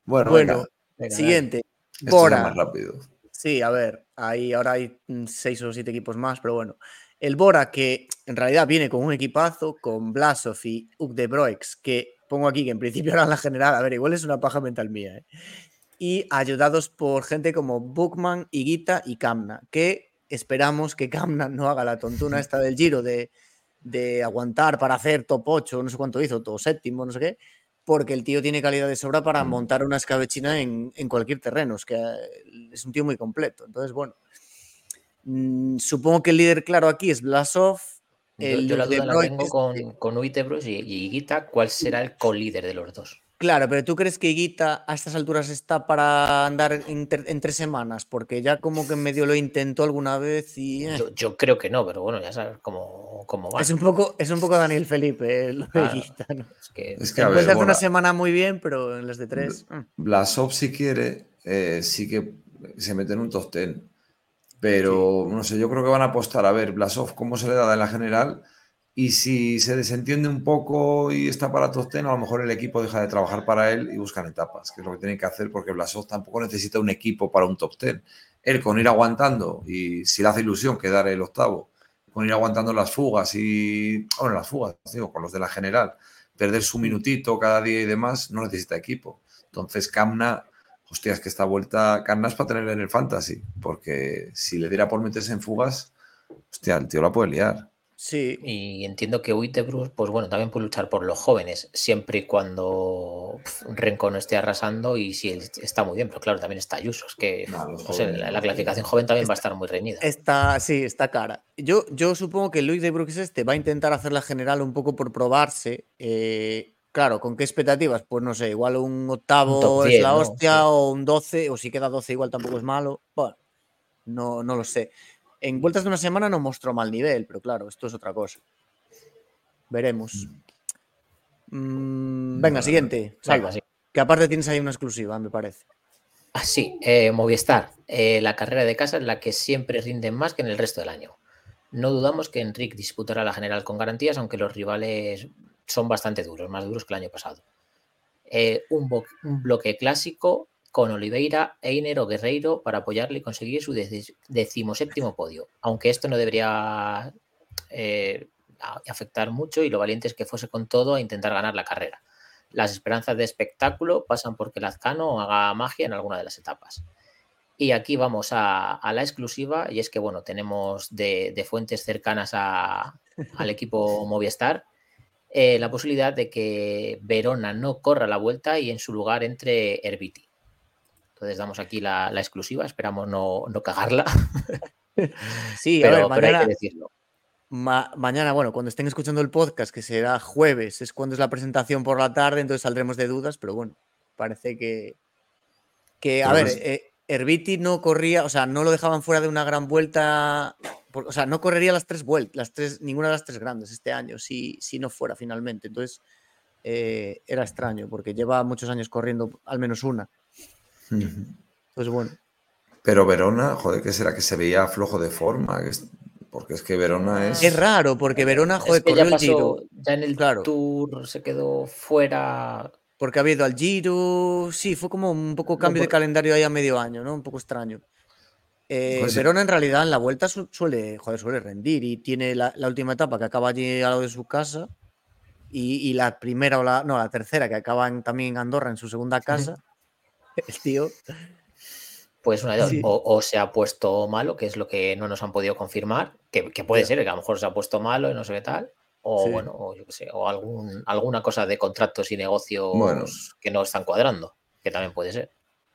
Speaker 3: Bueno, bueno siguiente. Bora. Más rápido. Sí, a ver, ahí ahora hay seis o siete equipos más, pero bueno. El Bora, que en realidad viene con un equipazo, con Blasov y Uk de Broix, que pongo aquí que en principio eran la general, a ver, igual es una paja mental mía, ¿eh? y ayudados por gente como Bookman, Higuita y Kamna, que esperamos que Kamna no haga la tontuna [laughs] esta del giro de de aguantar para hacer top 8, no sé cuánto hizo, todo séptimo, no sé qué, porque el tío tiene calidad de sobra para mm. montar una escabechina en, en cualquier terreno, es que eh, es un tío muy completo. Entonces, bueno, mm, supongo que el líder claro aquí es Blasov.
Speaker 2: El yo, la duda la tengo con, con Uitebros y, y Guita, ¿cuál será el co-líder de los dos?
Speaker 3: Claro, pero ¿tú crees que Higuita a estas alturas está para andar en, tres semanas? Porque ya como que medio lo intentó alguna vez y...
Speaker 2: Eh. Yo, creo que no, pero bueno, ya sabes cómo, cómo va.
Speaker 3: Es un, poco, es un poco Daniel Felipe lo de Higuita, ¿no? Es que, es que una semana muy bien, pero en las de tres...
Speaker 4: Mm. Blasov si quiere, eh, sí que se mete en un top ten. Pero, no sé, yo creo que van a apostar a ver Blasov cómo se le da en la general y si se desentiende un poco y está para top ten, a lo mejor el equipo deja de trabajar para él y buscan etapas, que es lo que tienen que hacer porque Blasov tampoco necesita un equipo para un top ten. Él con ir aguantando y si le hace ilusión quedar el octavo, con ir aguantando las fugas y, bueno, las fugas, digo, con los de la general, perder su minutito cada día y demás, no necesita equipo. Entonces, Camna, hostia, es que esta vuelta, Camna es para tenerle en el fantasy, porque si le diera por meterse en fugas, hostia, el tío la puede liar.
Speaker 3: Sí.
Speaker 2: Y entiendo que Uitebrus, pues bueno, también puede luchar por los jóvenes, siempre y cuando Renko no esté arrasando y si él está muy bien, pero claro, también está Ayuso, es que la, clasificación joven también va a estar muy reñida.
Speaker 3: Está, sí, está cara. Yo, yo supongo que Luis de Brooks este va a intentar hacer la general un poco por probarse. Eh, claro, ¿con qué expectativas? Pues no sé, igual un octavo es la hostia o un 12, o si queda 12 igual tampoco es malo. Bueno, no, no lo sé. En vueltas de una semana no mostró mal nivel, pero claro, esto es otra cosa. Veremos. Mm, venga, siguiente. Salva. Que aparte tienes ahí una exclusiva, me parece.
Speaker 2: Ah, sí, eh, Movistar, eh, la carrera de casa en la que siempre rinden más que en el resto del año. No dudamos que Enric disputará la general con garantías, aunque los rivales son bastante duros, más duros que el año pasado. Eh, un, bloque clásico con Oliveira, Einer o Guerreiro para apoyarle y conseguir su decimoséptimo podio. Aunque esto no debería eh, afectar mucho y lo valiente es que fuese con todo a intentar ganar la carrera. Las esperanzas de espectáculo pasan porque Lazcano haga magia en alguna de las etapas. Y aquí vamos a, la exclusiva, y es que, bueno, tenemos de, fuentes cercanas al equipo [laughs] Movistar eh, la posibilidad de que Verona no corra la vuelta y en su lugar entre Herbiti. Entonces damos aquí la, exclusiva, esperamos no, cagarla. [laughs]
Speaker 3: sí, pero, hay que decirlo. mañana, bueno, cuando estén escuchando el podcast, que será jueves, es cuando es la presentación por la tarde, entonces saldremos de dudas, pero bueno, parece que, que a ver, eh, Herbiti no corría, o sea, no lo dejaban fuera de una gran vuelta, o sea, no correría las tres vueltas, las tres, ninguna de las tres grandes este año, si, si no fuera finalmente. Entonces, eh, era extraño, porque lleva muchos años corriendo al menos una. Pues bueno.
Speaker 4: Pero Verona, joder, ¿qué será? Que se veía flojo de forma. Porque es que Verona es.
Speaker 3: Es raro, porque Verona, joder, corrió
Speaker 2: ya el Giro. Ya en el Tour se quedó fuera.
Speaker 3: Porque ha habido al Giro. Sí, fue como un poco cambio de calendario ahí a medio año, ¿no? Un poco extraño. Eh, pues Verona en realidad en la vuelta suele, joder, suele rendir y tiene la, última etapa que acaba allí al lado de su casa y, la primera o la, no, la tercera que acaba también en Andorra en su segunda casa [laughs] el tío.
Speaker 2: Pues una de o, se ha puesto malo, que es lo que no nos han podido confirmar, que, puede ser, que a lo mejor se ha puesto malo y no sé qué tal, o bueno, o yo qué sé, o algún, alguna cosa de contratos y negocios que no están cuadrando, que también puede ser.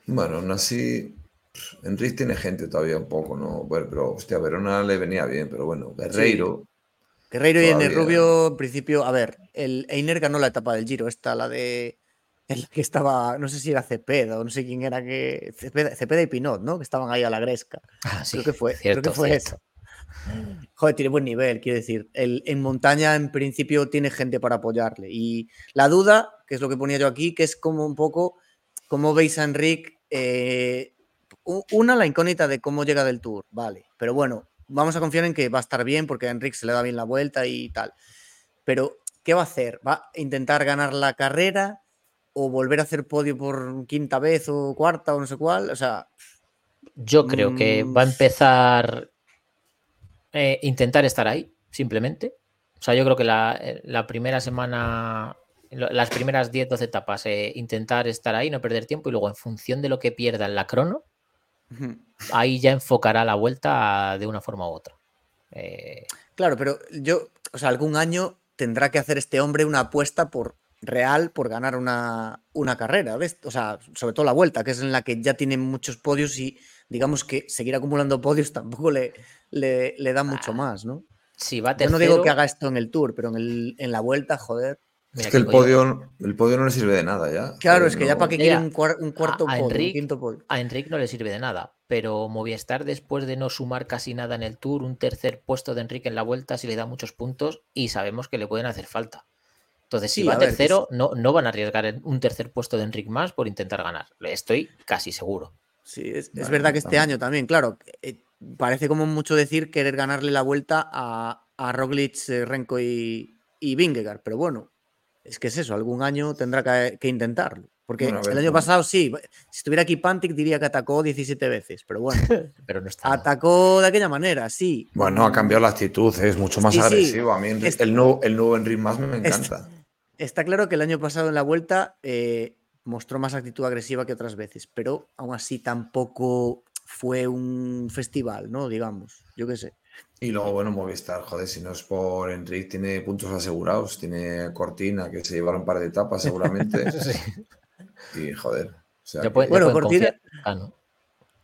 Speaker 4: Bueno, aún así, Enrique tiene gente todavía un poco, ¿no? pero hostia, Verona le venía bien, pero bueno, Guerreiro.
Speaker 3: Guerreiro y el Rubio, en principio, a ver, el Einer ganó la etapa del Giro, esta, la de el que estaba, no sé si era Cepeda o no sé quién era que. Cepeda, y Pinot, ¿no? Que estaban ahí a la gresca. Ah, sí, creo que fue, creo que fue eso. Joder, tiene buen nivel, quiero decir. El, en montaña, en principio, tiene gente para apoyarle. Y la duda, que es lo que ponía yo aquí, que es como un poco, ¿cómo veis a Enric? Eh, una, la incógnita de cómo llega del Tour, vale. Pero bueno, vamos a confiar en que va a estar bien porque a Enric se le da bien la vuelta y tal. Pero, ¿qué va a hacer? ¿Va a intentar ganar la carrera? O volver a hacer podio por quinta vez o cuarta o no sé cuál. O sea.
Speaker 2: Yo creo que va a mm, empezar eh, intentar estar ahí, simplemente. O sea, yo creo que la, eh, primera semana, las primeras 10-12 etapas, eh, intentar estar ahí, no perder tiempo y luego en función de lo que pierda en la crono, ahí ya enfocará la vuelta de una forma u otra.
Speaker 3: Claro, pero yo, o sea, algún año tendrá que hacer este hombre una apuesta por real por ganar una, una carrera, ¿ves? O sea, sobre todo la vuelta, que es en la que ya tiene muchos podios y digamos que seguir acumulando podios [laughs] tampoco le, le, da mucho ah, más, ¿no?
Speaker 2: Si va
Speaker 3: Yo no digo que haga esto en el Tour, pero en, el, en la vuelta, joder.
Speaker 4: es que el podio, el podio no le sirve de nada ya.
Speaker 3: Claro, es que ya para que quiera un, cuarto a, podio, quinto podio.
Speaker 2: A Enric no le sirve de nada, pero Movistar después de no sumar casi nada en el Tour, un tercer puesto de Enrique en la vuelta sí le da muchos puntos y sabemos que le pueden hacer falta. Entonces, si va tercero, no, no van a arriesgar un tercer puesto de Enric más por intentar ganar. Estoy casi seguro.
Speaker 3: Sí, es, verdad que este año también, claro, eh, parece como mucho decir querer ganarle la vuelta a, a Roglic, eh, Renko y, y Vingegaard, pero bueno, es que es eso, algún año tendrá que, intentarlo. Porque el año pasado sí, si estuviera aquí Pantic diría que atacó 17 veces, pero bueno, [laughs]
Speaker 2: pero no está,
Speaker 3: atacó de aquella manera, sí.
Speaker 4: Bueno, ha cambiado la actitud, es mucho más agresivo. A mí el, nuevo, el nuevo Enric más me encanta.
Speaker 3: Está claro que el año pasado en la vuelta eh, mostró más actitud agresiva que otras veces, pero aún así tampoco fue un festival, ¿no? Digamos, yo qué sé.
Speaker 4: Y luego, bueno, Movistar, joder, si no es por Enrique, tiene puntos asegurados, tiene Cortina, que se llevaron un par de etapas seguramente. [laughs] Y joder.
Speaker 3: bueno, Cortina,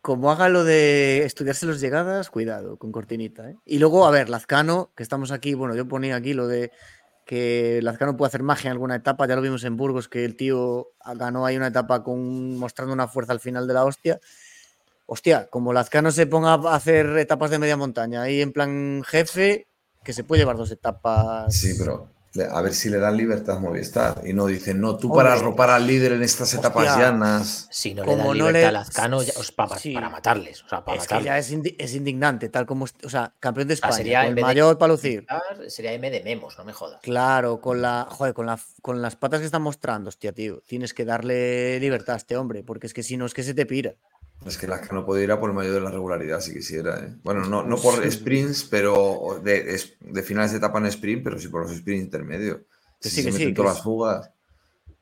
Speaker 3: como haga lo de estudiarse las llegadas, cuidado con Cortinita. ¿eh? Y luego, a ver, Lazcano, que estamos aquí, bueno, yo ponía aquí lo de que Lazcano puede hacer magia en alguna etapa, ya lo vimos en Burgos, que el tío ganó ahí una etapa con, mostrando una fuerza al final de la hostia. Hostia, como Lazcano se ponga a hacer etapas de media montaña ahí en plan jefe, que se puede llevar dos etapas.
Speaker 4: Sí, pero a ver si le dan libertad a Movistar y no dicen, no, tú para arropar al líder en estas etapas llanas.
Speaker 2: Si no le dan libertad a Lazcano, para, matarles. O sea, para
Speaker 3: es que ya es, indignante, tal como. O sea, campeón de España, sería el mayor para lucir.
Speaker 2: Sería M de Memos, no me jodas.
Speaker 3: Claro, con la. Joder, con, la, con las patas que están mostrando, hostia, tío. Tienes que darle libertad a este hombre, porque es que si no, es que se te pira.
Speaker 4: Es que no puede ir a por el mayor de la regularidad si quisiera. ¿eh? Bueno, no, no por sprints, pero de, de, finales de etapa en sprint, pero sí por los sprints intermedios.
Speaker 3: si sí, que
Speaker 4: sí. Todas las fugas.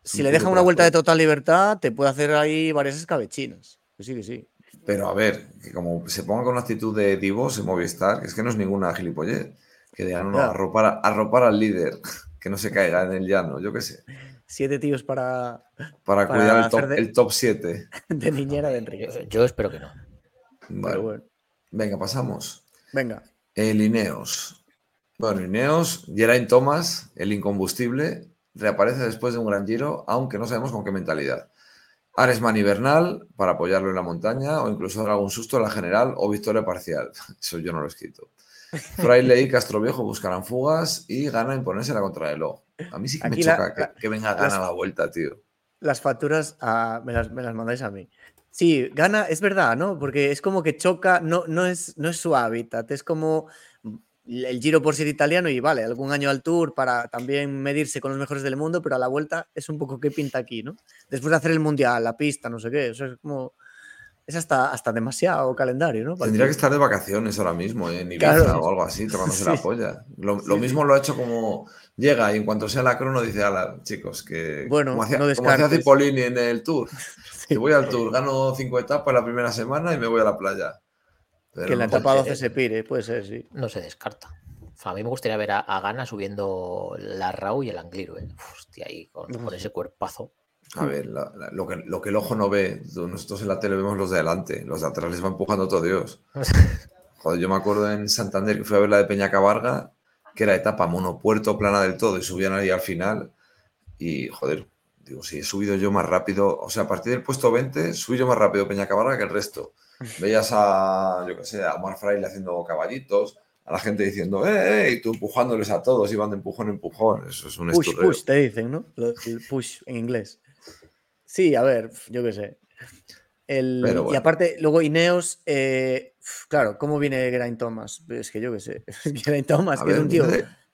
Speaker 3: Si le dejan una vuelta de total libertad, te puede hacer ahí varias escabechinas. Que sí, que sí.
Speaker 4: Pero a ver, que como se ponga con una actitud de divos en Movistar, que es que no es ninguna gilipollez. Que digan, no, arropar, arropar al líder. [laughs] que no se caiga en el llano, yo qué sé.
Speaker 3: Siete tíos para.
Speaker 4: Para, cuidar el top, 7. [laughs]
Speaker 3: De niñera de Enrique.
Speaker 2: Yo, espero que no.
Speaker 3: bueno.
Speaker 4: Venga, pasamos.
Speaker 3: Venga.
Speaker 4: El Ineos. Bueno, Ineos, Geraint Thomas, el incombustible, reaparece después de un gran giro, aunque no sabemos con qué mentalidad. Aresman y Bernal para apoyarlo en la montaña o incluso dar algún susto a la general o victoria parcial. [laughs] Eso yo no lo he escrito. [laughs] Fraile y Castroviejo buscarán fugas y gana imponerse la contrarreloj. A mí sí que me choca que, venga gana a la vuelta, tío.
Speaker 3: Las facturas ah, me, las, mandáis a mí. Sí, gana, es verdad, ¿no? Porque es como que choca, no, no, es, no es su hábitat, es como el Giro por ser italiano y vale, algún año al Tour para también medirse con los mejores del mundo, pero a la vuelta es un poco qué pinta aquí, ¿no? Después de hacer el Mundial, la pista, no sé qué, eso es como... Es hasta, hasta demasiado calendario, ¿no?
Speaker 4: Tendría que estar de vacaciones ahora mismo, ¿eh? en Ibiza o algo así, tocándose la polla. Lo, mismo lo ha hecho como llega y en cuanto sea la crono dice, ala, chicos, que
Speaker 3: bueno,
Speaker 4: como hacía, no como hacía Cipollini en el Tour, [laughs] que voy al Tour, gano cinco etapas la primera semana y me voy a la playa
Speaker 3: que en la etapa 12 se pire, puede ser, sí.
Speaker 2: No se descarta. A mí me gustaría ver a, Gana subiendo la Rau y el Angliru, ¿eh? Hostia, ahí con, ese cuerpazo.
Speaker 4: A ver, lo, que, lo, que, el ojo no ve, nosotros en la tele vemos los de adelante, los de atrás les va empujando todo Dios. [laughs] Joder, yo me acuerdo en Santander que fui a ver la de Peña Cabarga, que era etapa monopuerto plana del todo y subían ahí al final. Y joder, digo, si he subido yo más rápido, o sea, a partir del puesto 20, subí yo más rápido Peña Cabarga que el resto. [laughs] Veías a, yo qué sé, a Omar Fraile haciendo caballitos, a la gente diciendo, ¡eh, eh! Y tú empujándoles a todos, iban de empujón en empujón. Eso es un
Speaker 3: Push, push, te dicen, ¿no? El push en inglés. Sí, a ver, yo qué sé. Y aparte, luego Ineos, eh, claro, ¿cómo viene Geraint Thomas? Es que yo qué sé. [laughs] Geraint Thomas, que es un tío.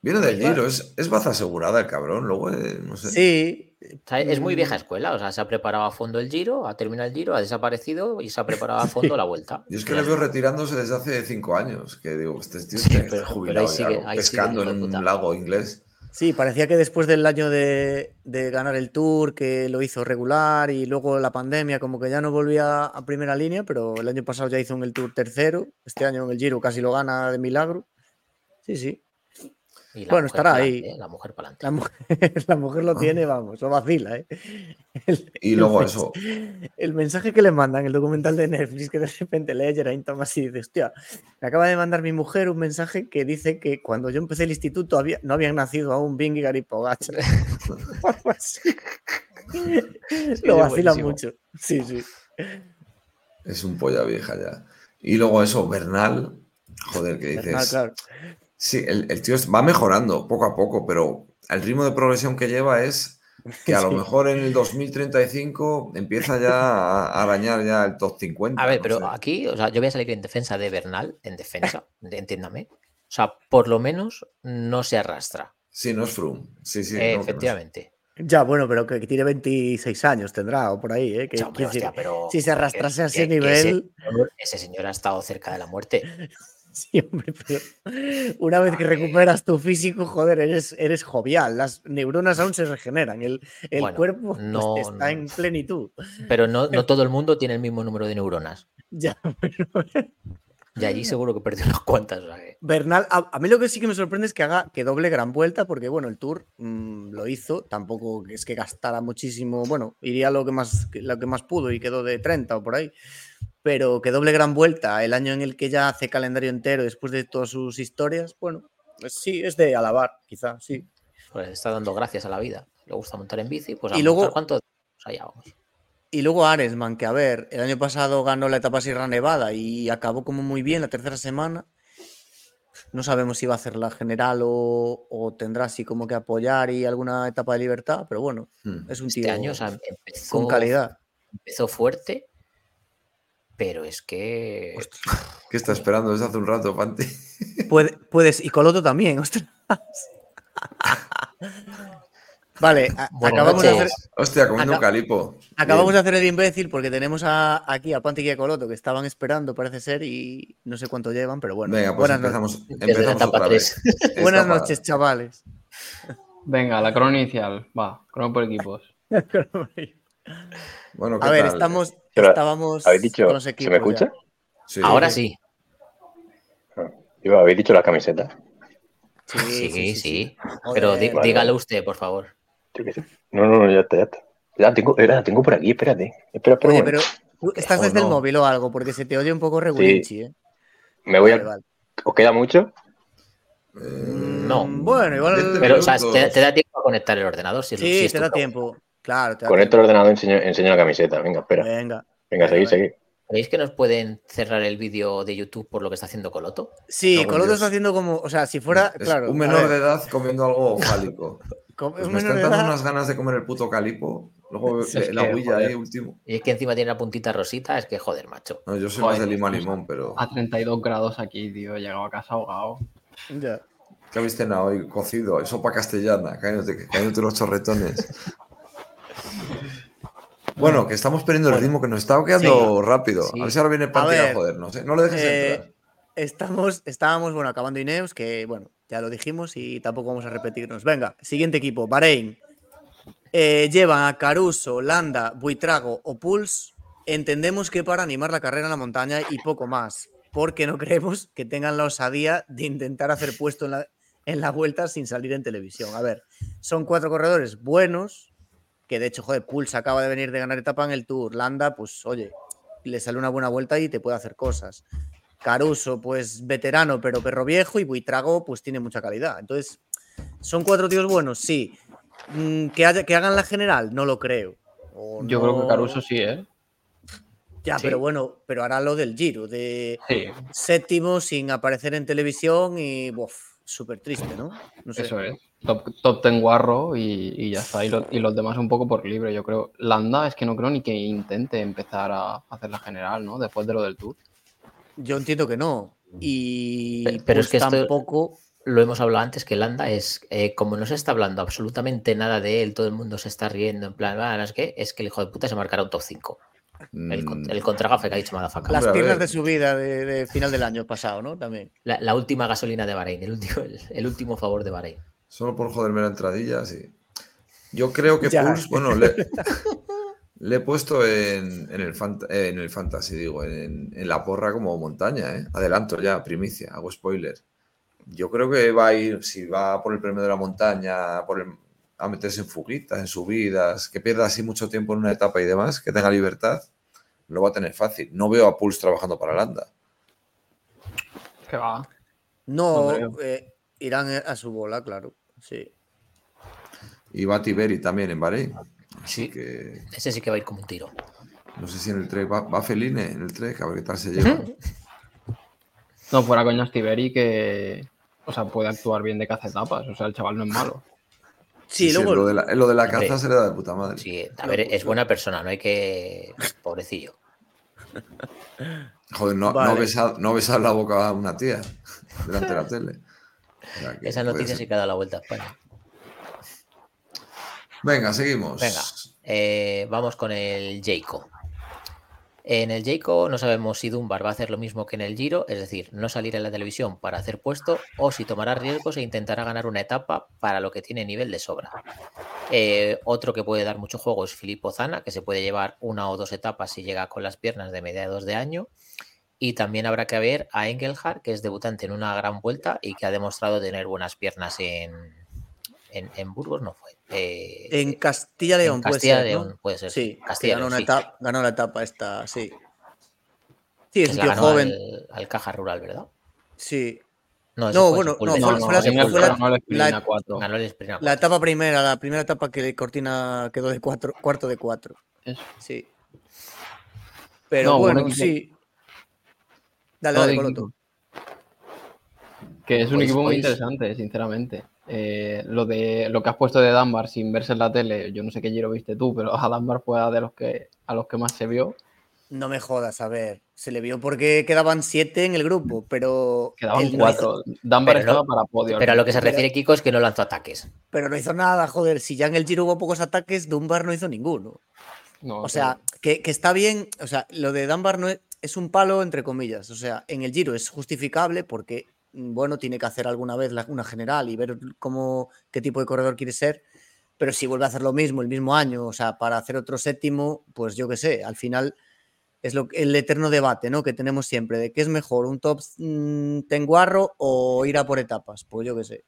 Speaker 4: Viene, del Giro, es, es baza asegurada el cabrón, luego, eh, no sé.
Speaker 3: Sí,
Speaker 2: es muy vieja escuela, o sea, se ha preparado a fondo el giro, ha terminado el giro, ha desaparecido y se ha preparado a fondo la vuelta. [laughs]
Speaker 4: Yo es que le veo retirándose desde hace cinco años, que digo, este tío está jubilado pescando en un lago inglés.
Speaker 3: Sí, parecía que después del año de, ganar el Tour, que lo hizo regular y luego la pandemia, como que ya no volvía a primera línea, pero el año pasado ya hizo en el Tour tercero, este año en el Giro casi lo gana de milagro. Sí, sí bueno, estará ahí.
Speaker 2: ¿eh? La mujer para
Speaker 3: la mujer, [laughs] la mujer lo [laughs] tiene, vamos, lo vacila. ¿eh?
Speaker 4: y luego eso.
Speaker 3: El mensaje que le mandan, el documental de Netflix, que de repente lee Geraint Thomas y dice, hostia, me acaba de mandar mi mujer un mensaje que dice que cuando yo empecé el instituto había, no habían nacido aún Bing y Gary Pogacar. [laughs] lo vacila mucho. Sí, sí.
Speaker 4: Es un polla vieja ya. Y luego eso, Bernal, joder, que dices. Bernal, claro. Sí, el, tío va mejorando poco a poco, pero el ritmo de progresión que lleva es que a lo [laughs] mejor en el 2035 empieza ya a arañar ya el top 50.
Speaker 2: A ver, pero aquí, o sea, yo voy a salir en defensa de Bernal, en defensa, entiéndame. O sea, por lo menos no se arrastra.
Speaker 4: Sí, no es Froome. Sí, sí.
Speaker 2: efectivamente.
Speaker 3: Ya, bueno, pero que, tiene 26 años tendrá o por ahí, ¿eh? Que, si se arrastrase a ese nivel.
Speaker 2: ese, señor ha estado cerca de la muerte.
Speaker 3: Sí, hombre, pero una vez que recuperas tu físico, joder, eres, eres jovial. Las neuronas aún se regeneran. El, el cuerpo no, está en plenitud.
Speaker 2: Pero no, no, todo el mundo tiene el mismo número de neuronas.
Speaker 3: Ya, [laughs] pero.
Speaker 2: Y allí seguro que perdió unas cuantas.
Speaker 3: Bernal, a, mí lo que sí que me sorprende es que haga que doble gran vuelta, porque bueno, el Tour mm, lo hizo, tampoco es que gastara muchísimo, bueno, iría lo que más, lo que más pudo y quedó de 30 o por ahí pero que doble gran vuelta el año en el que ya hace calendario entero después de todas sus historias, bueno, pues sí, es de alabar, quizá, sí.
Speaker 2: Pues está dando gracias a la vida. Le gusta montar en bici, pues
Speaker 3: a y luego,
Speaker 2: cuánto allá vamos.
Speaker 3: Y luego Aresman, que a ver, el año pasado ganó la etapa Sierra Nevada y acabó como muy bien la tercera semana. No sabemos si va a hacer la general o, tendrá así como que apoyar y alguna etapa de libertad, pero bueno, hmm. es un
Speaker 2: este
Speaker 3: tío
Speaker 2: año, empezó,
Speaker 3: con calidad.
Speaker 2: Empezó fuerte pero es que.
Speaker 4: ¿Qué está esperando desde hace un rato, Panti? [laughs]
Speaker 3: puedes, y Coloto también, [laughs] ostras. Vale, acabamos de hacer.
Speaker 4: Hostia, comiendo un calipo.
Speaker 3: Acabamos de hacer el imbécil porque tenemos aquí a Panti y a Coloto que estaban esperando, parece ser, y no sé cuánto llevan, pero bueno.
Speaker 4: Venga, pues buenas empezamos, empezamos otra vez.
Speaker 3: buenas noches, chavales.
Speaker 5: Venga, la crono inicial. Va, crono por equipos. [laughs]
Speaker 3: bueno, a ver, estamos, estábamos
Speaker 6: ¿habéis dicho, ¿Se me escucha?
Speaker 2: Ahora sí.
Speaker 6: Ah, habéis dicho la camiseta.
Speaker 2: Sí, sí, sí. Pero dígalo usted, por favor.
Speaker 6: No, no, no, ya está, ya está. Ya tengo, era, tengo por aquí, espérate. Espera, espera,
Speaker 3: Oye, pero estás desde el móvil o algo, porque se te oye un poco regulinchi, ¿eh?
Speaker 6: Me voy a. ¿Os queda mucho?
Speaker 2: Mm, no.
Speaker 3: Bueno, igual.
Speaker 2: Pero, o sea, te, da tiempo a conectar el ordenador. Si
Speaker 3: sí, te da tiempo. Claro. Te
Speaker 6: Conecto el ordenador, enseño, enseño la camiseta. Venga, espera.
Speaker 3: Venga.
Speaker 6: Venga, seguid, seguid.
Speaker 2: ¿Veis que nos pueden cerrar el vídeo de YouTube por lo que está haciendo Coloto?
Speaker 3: Sí, Coloto está haciendo como, o sea, si fuera, claro.
Speaker 4: Un menor de edad comiendo algo fálico. [laughs] Pues me están dando unas ganas de comer el puto calipo. Luego [laughs] la huilla ahí, último.
Speaker 2: Y es que encima tiene la puntita rosita, es que joder, macho.
Speaker 4: No, yo soy más de lima limón, pero.
Speaker 5: A 32 grados aquí, tío. He llegado a casa ahogado.
Speaker 3: Ya.
Speaker 4: ¿Qué habéis cenado hoy? Cocido, sopa castellana, cállate los chorretones. [laughs] Bueno, que estamos perdiendo el ritmo, que nos está quedando rápido. A ver si ahora viene Panty a, jodernos. ¿eh? No lo dejes eh, entrar.
Speaker 3: Estamos, estábamos, bueno, acabando Ineos, que bueno, ya lo dijimos y tampoco vamos a repetirnos. Venga, siguiente equipo, Bahrein. Eh, llevan a Caruso, Landa, Buitrago o Pulse. Entendemos que para animar la carrera en la montaña y poco más, porque no [laughs] creemos que tengan la osadía de intentar hacer puesto en la, en la vuelta sin salir en televisión. A ver, son cuatro corredores buenos, que de hecho, joder, Pulse acaba de venir de ganar etapa en el Tour. Landa, pues oye, le sale una buena vuelta y te puede hacer cosas. Caruso, pues veterano, pero perro viejo. Y Buitrago, pues tiene mucha calidad. Entonces, ¿son cuatro tíos buenos? Sí. Mm, ¿Que, que hagan la general? No lo creo.
Speaker 5: Yo creo que Caruso sí, ¿eh?
Speaker 3: Ya, pero bueno, pero hará lo del Giro, de séptimo sin aparecer en televisión y súper triste, ¿no?
Speaker 5: Eso es. Top, top ten guarro y, ya está. Y, los demás un poco por libre, yo creo. Landa es que no creo ni que intente empezar a hacer la general, ¿no? Después de lo del Tour.
Speaker 3: Yo entiendo que no. Y pero, es
Speaker 2: pues
Speaker 3: que tampoco.
Speaker 2: lo hemos hablado antes, que Landa es, eh, como no se está hablando absolutamente nada de él, todo el mundo se está riendo, en plan, ah, es que es que el hijo de puta se marcará un top 5. El, mm. el contragafe que ha dicho Madafaka.
Speaker 3: Las piernas de su vida de, final del año pasado, ¿no? También.
Speaker 2: La, última gasolina de Bahrein, el último, el, último favor de Bahrein.
Speaker 4: Solo por joderme la entradilla, sí. Yo creo que Pulse, bueno, [laughs] le, he puesto en, el en, el fantasy, digo, en, la porra como montaña, ¿eh? Adelanto ya, primicia, hago spoiler. Yo creo que va a ir, si va por el premio de la montaña, por a meterse en fuguitas, en subidas, que pierda así mucho tiempo en una etapa y demás, que tenga libertad, lo va a tener fácil. No veo a Pulse trabajando para Landa.
Speaker 5: ¿Qué va?
Speaker 3: No, eh, irán a su bola, claro. Sí.
Speaker 4: Y va Tiberi también en Bahrein.
Speaker 2: Sí. Que... Ese sí que va a ir como un tiro.
Speaker 4: No sé si en el Trek va, va Feline en el Trek, a ver qué tal se lleva. [laughs]
Speaker 5: no, fuera coñas Tiberi que. O sea, puede actuar bien de caza etapas. O sea, el chaval no es malo.
Speaker 3: Sí, luego...
Speaker 4: lo, de la, lo de la caza se le da de puta madre.
Speaker 2: Sí, a ver, es buena persona, no hay que. Pobrecillo.
Speaker 4: Joder, no, no, besar, no besar la boca a una tía delante de la [laughs] tele.
Speaker 2: Esa noticia sí que ha dado la vuelta a España.
Speaker 4: Venga, seguimos.
Speaker 2: Venga, eh, vamos con el Jayco. En el Jayco no sabemos si Dunbar va a hacer lo mismo que en el Giro, es decir, no salir en la televisión para hacer puesto o si tomará riesgos e intentará ganar una etapa para lo que tiene nivel de sobra. Eh, otro que puede dar mucho juego es Filippo Zana, que se puede llevar una o dos etapas si llega con las piernas de mediados de año. Y también habrá que ver a Engelhardt, que es debutante en una gran vuelta y que ha demostrado tener buenas piernas en, en, Burgos, no fue.
Speaker 3: Eh, en Castilla León,
Speaker 2: puede Castilla ser, León, puede ser.
Speaker 3: Sí, Castilla ganó, una Etapa, ganó la etapa esta, sí. Sí, es un tío joven.
Speaker 2: Al, Caja Rural, ¿verdad?
Speaker 3: Sí.
Speaker 2: No,
Speaker 3: bueno, no, fue, la, la, etapa primera, la primera etapa que Cortina quedó de cuatro, cuarto de cuatro. Sí. Pero bueno, sí. Dale, dale, Coloto.
Speaker 5: Que es un pues equipo muy interesante, sinceramente. Eh, lo de lo que has puesto de Dunbar sin verse en la tele, yo no sé qué giro viste tú, pero a Dunbar fue a de los que a los que más se vio.
Speaker 3: No me jodas, a ver, se le vio porque quedaban siete en el grupo, pero.
Speaker 5: Quedaban cuatro. Dunbar estaba para podio.
Speaker 2: Pero a lo que se refiere Kiko es que no lanzó ataques.
Speaker 3: Pero no hizo nada, joder. Si ya en el Giro hubo pocos ataques, Dunbar no hizo ninguno. o sea, que, que, está bien. O sea, lo de Dunbar no es, es un palo entre comillas. O sea, en el Giro es justificable porque Mm, bueno, tiene que hacer alguna vez una general y ver cómo, qué tipo de corredor quiere ser. Pero si vuelve a hacer lo mismo el mismo año, o sea, para hacer otro séptimo, pues yo qué sé, al final es lo, el eterno debate ¿no? que tenemos siempre de qué es mejor, un top mm, tenguarro o ir a por etapas. Pues yo qué sé.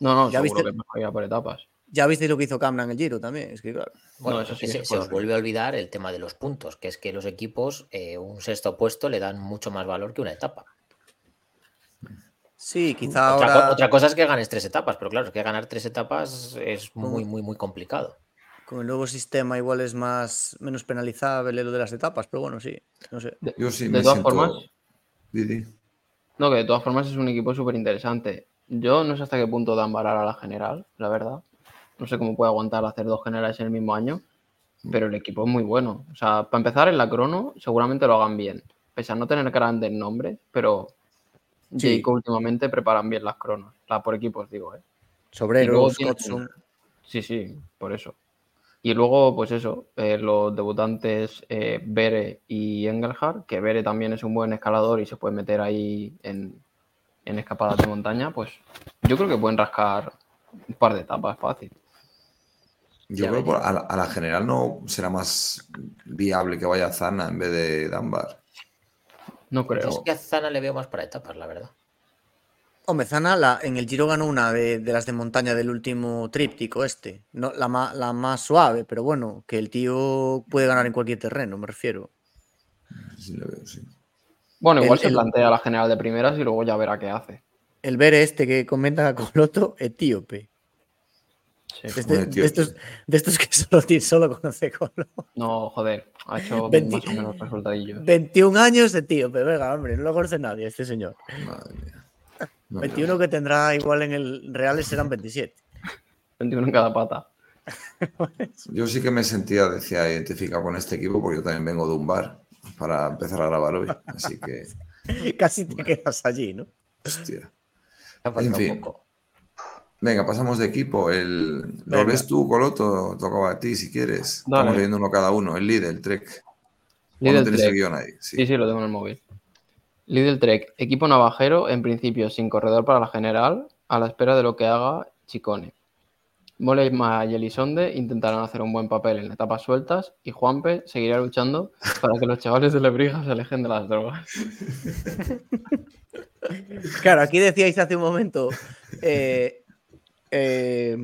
Speaker 5: No, no, ya viste, que mejor ir a por etapas.
Speaker 3: Ya visteis lo que hizo Camna en el Giro también. Es que, claro.
Speaker 2: Bueno, eso sí se, os vuelve a olvidar el tema de los puntos, que es que los equipos, eh, un sexto puesto le dan mucho más valor que una etapa.
Speaker 3: Sí, quizá
Speaker 2: otra,
Speaker 3: ahora...
Speaker 2: otra cosa es que ganes tres etapas, pero claro, es que ganar tres etapas es muy, muy, muy complicado.
Speaker 3: Con el nuevo sistema igual es más menos penalizable lo de las etapas, pero bueno, sí, no sé.
Speaker 5: De,
Speaker 4: Yo sí
Speaker 5: de
Speaker 4: me
Speaker 5: todas
Speaker 4: siento-
Speaker 5: formas,
Speaker 4: Didi.
Speaker 5: no, que de todas formas es un equipo súper interesante. Yo no sé hasta qué punto dan varar a la general, la verdad. No sé cómo puede aguantar hacer dos generales en el mismo año, pero el equipo es muy bueno. O sea, para empezar en la crono, seguramente lo hagan bien. Pese a no tener grandes nombres, pero
Speaker 3: Sí.
Speaker 5: Jayco últimamente preparan bien las cronos. La por equipos, digo, ¿eh?
Speaker 3: Sobreros,
Speaker 5: tienen-. Sí, sí, por eso. Y luego, pues eso, eh, los debutantes eh, Bere y Engelhardt, que Bere también es un buen escalador y se puede meter ahí en, en escapadas de montaña, pues yo creo que pueden rascar un par de etapas fácil.
Speaker 4: Yo
Speaker 2: Ya
Speaker 4: creo que a la, a la general no será más viable que vaya Zana en vez de Dunbar.
Speaker 5: No
Speaker 2: Yo
Speaker 5: creo.
Speaker 2: es que a Zana le veo más para etapas, la verdad.
Speaker 3: Hombre, Zana la- en el Giro ganó una de, de las de montaña del último tríptico este. No, la, ma- la más suave, pero bueno, que el tío puede ganar en cualquier terreno, me refiero.
Speaker 4: Sí, le veo, sí.
Speaker 5: Bueno, igual
Speaker 3: el-
Speaker 5: se
Speaker 3: el-
Speaker 5: plantea la general de primeras y luego ya verá qué hace.
Speaker 3: El ver este que comenta Coloto, etíope.
Speaker 5: Sí.
Speaker 3: De, este- de
Speaker 4: tío,
Speaker 3: estos, de estos que [laughs] solo, solo conoce Colo.
Speaker 5: No, joder, ha hecho
Speaker 3: Veinti- [laughs]
Speaker 5: más o menos resultadillos.
Speaker 3: 21 años etíope, venga, hombre, no lo conoce nadie este señor.
Speaker 4: Madre mía. [laughs] No,
Speaker 3: 21 que tendrá igual en el Reales serán 27.
Speaker 5: 21 en cada pata.
Speaker 4: Yo sí que me sentía, decía, identificado con este equipo porque yo también vengo de un bar para empezar a grabar hoy. Así que,
Speaker 3: Casi te quedas allí, ¿no?
Speaker 4: hostia. En fin.
Speaker 2: un poco.
Speaker 4: Venga, pasamos de equipo. El, ¿Lo ves tú, Coloto? Tocaba a ti si quieres.
Speaker 5: Dale.
Speaker 4: Estamos leyendo uno cada uno. El líder, el Trek. ¿O
Speaker 5: Lidl
Speaker 4: no tienes el
Speaker 5: Trek.
Speaker 4: guion ahí? Sí.
Speaker 5: Sí, sí, lo tengo en el móvil. Lidl Trek, equipo navajero, en principio sin corredor para la general, a la espera de lo que haga Chicone. Moleima y Elisonde intentarán hacer un buen papel en etapas sueltas y Juanpe seguirá luchando para que los chavales de Lebrija se alejen de las drogas. [laughs]
Speaker 3: Claro, aquí decíais hace un momento. eh, eh,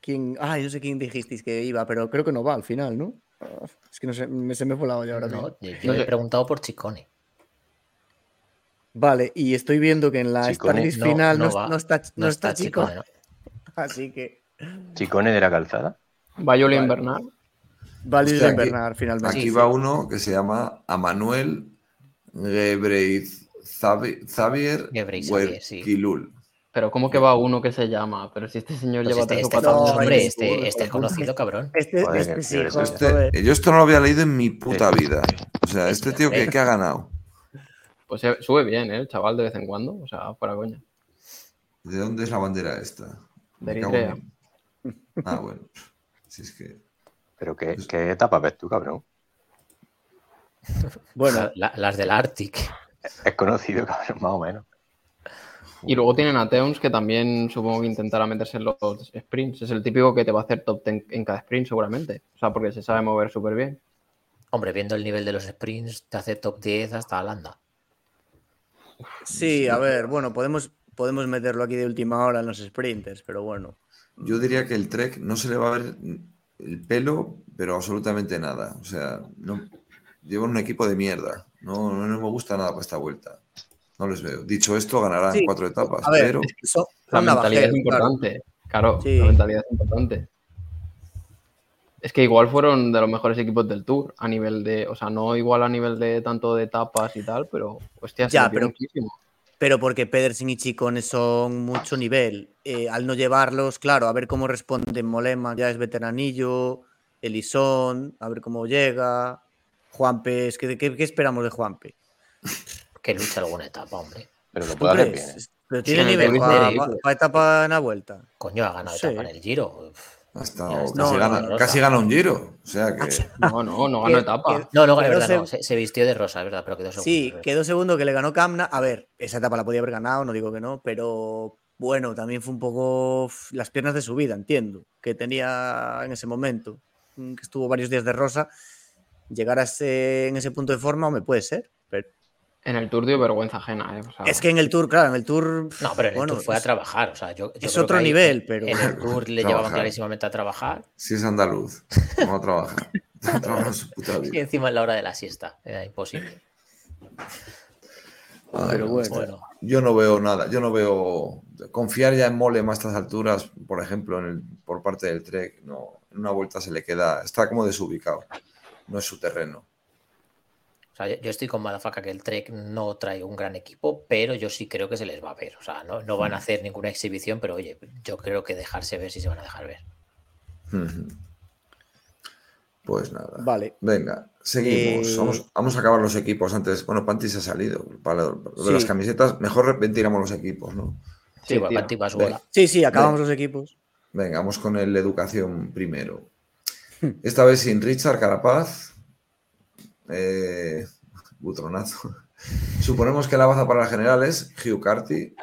Speaker 3: quién, ay, no sé quién dijisteis que iba, pero creo que no va al final, ¿no? Ah, Es que no sé, me, se me fue la olla ahora.
Speaker 2: No, yo
Speaker 5: No
Speaker 2: he preguntado por Chicone.
Speaker 3: Vale, y estoy viendo que en la Starlist
Speaker 2: No,
Speaker 3: final no,
Speaker 2: no va.
Speaker 3: no está, no está chico.
Speaker 2: Chicone, ¿no? [laughs]
Speaker 3: Así que
Speaker 6: Chicone de la calzada.
Speaker 5: Bernal.
Speaker 3: vale Bernard finalmente.
Speaker 4: Aquí
Speaker 2: Sí,
Speaker 4: va
Speaker 2: sí.
Speaker 4: uno que se llama Amanuel Gebreiz Xavier
Speaker 2: Gebreizabir, sí.
Speaker 5: Pero ¿cómo que va uno que se llama? Pero si este señor
Speaker 2: Pues
Speaker 5: lleva
Speaker 2: este,
Speaker 5: tres o
Speaker 2: este,
Speaker 5: cuatro
Speaker 3: No,
Speaker 5: años.
Speaker 2: hombre, este, este conocido, cabrón.
Speaker 3: Este,
Speaker 6: Joder,
Speaker 3: este
Speaker 6: qué
Speaker 3: sí, joder,
Speaker 6: este-
Speaker 3: joder.
Speaker 4: Eh, Yo esto no lo había leído en mi puta vida. O sea, este tío que, que ha ganado.
Speaker 5: Pues eh, sube bien, ¿eh? El chaval de vez en cuando. O sea, fuera coña.
Speaker 4: ¿De dónde es la bandera esta?
Speaker 5: De
Speaker 4: en-
Speaker 5: Eritrea.
Speaker 4: Ah, bueno. Si es que.
Speaker 6: Pero qué, qué etapa ves tú, cabrón. [laughs]
Speaker 3: Bueno, [laughs]
Speaker 2: La- las del Arctic.
Speaker 6: Es conocido, cabrón, más o menos.
Speaker 5: Y luego tienen a Teuns que también supongo que intentará meterse en los sprints. Es el típico que te va a hacer top 10 en cada sprint seguramente. O sea, porque se sabe mover súper bien.
Speaker 2: Hombre, viendo el nivel de los sprints, te hace top 10 hasta Alanda.
Speaker 3: sí, a ver, bueno, podemos, podemos meterlo aquí de última hora en los sprinters, pero bueno.
Speaker 4: Yo diría que el Trek no se le va a ver el pelo, pero absolutamente nada. O sea, no, llevan un equipo de mierda. No, no, no me gusta nada para esta vuelta. No les veo. Dicho esto, ganarán
Speaker 3: Sí,
Speaker 4: cuatro etapas,
Speaker 3: A ver,
Speaker 4: pero
Speaker 3: es que son,
Speaker 5: La mentalidad es
Speaker 3: claro.
Speaker 5: importante. Claro,
Speaker 3: Sí.
Speaker 5: la mentalidad es importante. Es que igual fueron de los mejores equipos del Tour a nivel de, o sea, no igual a nivel de tanto de etapas y tal, pero hostia, se
Speaker 3: Ya, pero-
Speaker 5: muchísimo.
Speaker 3: Pero porque Pedersen y Chicone son mucho nivel. Eh, al no llevarlos, claro, a ver cómo responden Molema, ya es veteranillo, Elisón, a ver cómo llega. Juanpe, es que, ¿qué, qué esperamos de Juanpe?
Speaker 2: Que lucha alguna etapa, hombre.
Speaker 6: Pero lo
Speaker 3: ¿Tú
Speaker 6: puede hacer bien. ¿eh?
Speaker 3: Pero tiene
Speaker 5: en el
Speaker 3: nivel para
Speaker 5: Berry.
Speaker 3: etapa en la vuelta.
Speaker 2: Coño, ha ganado
Speaker 3: Sí.
Speaker 2: etapa en el Giro.
Speaker 4: ha estado-
Speaker 2: Ya
Speaker 4: casi, gana,
Speaker 2: No, no,
Speaker 4: casi
Speaker 2: no.
Speaker 4: gana un giro. O sea [laughs] que.
Speaker 5: No, no, no ganó etapa.
Speaker 3: que-
Speaker 2: No, es
Speaker 3: Quedó
Speaker 2: verdad, no,
Speaker 3: seg-
Speaker 2: se, se vistió de rosa, es verdad, pero quedó segundo.
Speaker 3: Sí, quedó segundo que le ganó Camna. A ver, esa etapa la podía haber ganado, no digo que no, pero bueno, también fue un poco las piernas de su vida, entiendo, que tenía en ese momento, mm, que estuvo varios días de rosa. llegar a ese, en ese punto de forma, me puede ser.
Speaker 5: En el Tour dio vergüenza ajena, ¿eh?
Speaker 3: Es que en el Tour, claro, en el Tour.
Speaker 2: No, pero en el Tour fue a trabajar. O sea, yo,
Speaker 3: es otro nivel, pero.
Speaker 2: En el Tour le [laughs] llevaban clarísimamente a trabajar.
Speaker 4: Sí, es andaluz. Vamos a trabajar. [laughs]
Speaker 2: y encima en la hora de la siesta. Era imposible.
Speaker 4: pero bueno. Yo no veo nada. Yo no veo. Confiar ya en Mole a estas alturas, por ejemplo, en el, por parte del Trek, no, en una vuelta se le queda. Está como desubicado. No es su terreno
Speaker 2: yo estoy con Madafaka que el Trek no trae un gran equipo, pero yo sí creo que se les va a ver. O sea, no, van a mm. hacer ninguna exhibición, pero oye, yo creo que dejarse ver si se van a dejar ver.
Speaker 4: Pues nada.
Speaker 3: Vale.
Speaker 4: Venga, seguimos. Eh, vamos, a acabar los equipos antes. Bueno, Panty se ha salido. Para de las camisetas, mejor ventilamos los equipos, ¿no?
Speaker 2: Sí, sí Panty va a
Speaker 3: Sí, sí, acabamos los equipos.
Speaker 4: Venga, vamos con el educación primero. [laughs] Esta vez sin Richard Carapaz, eh, butronazo. [laughs] Suponemos que la baza para la general es Hugh Carty.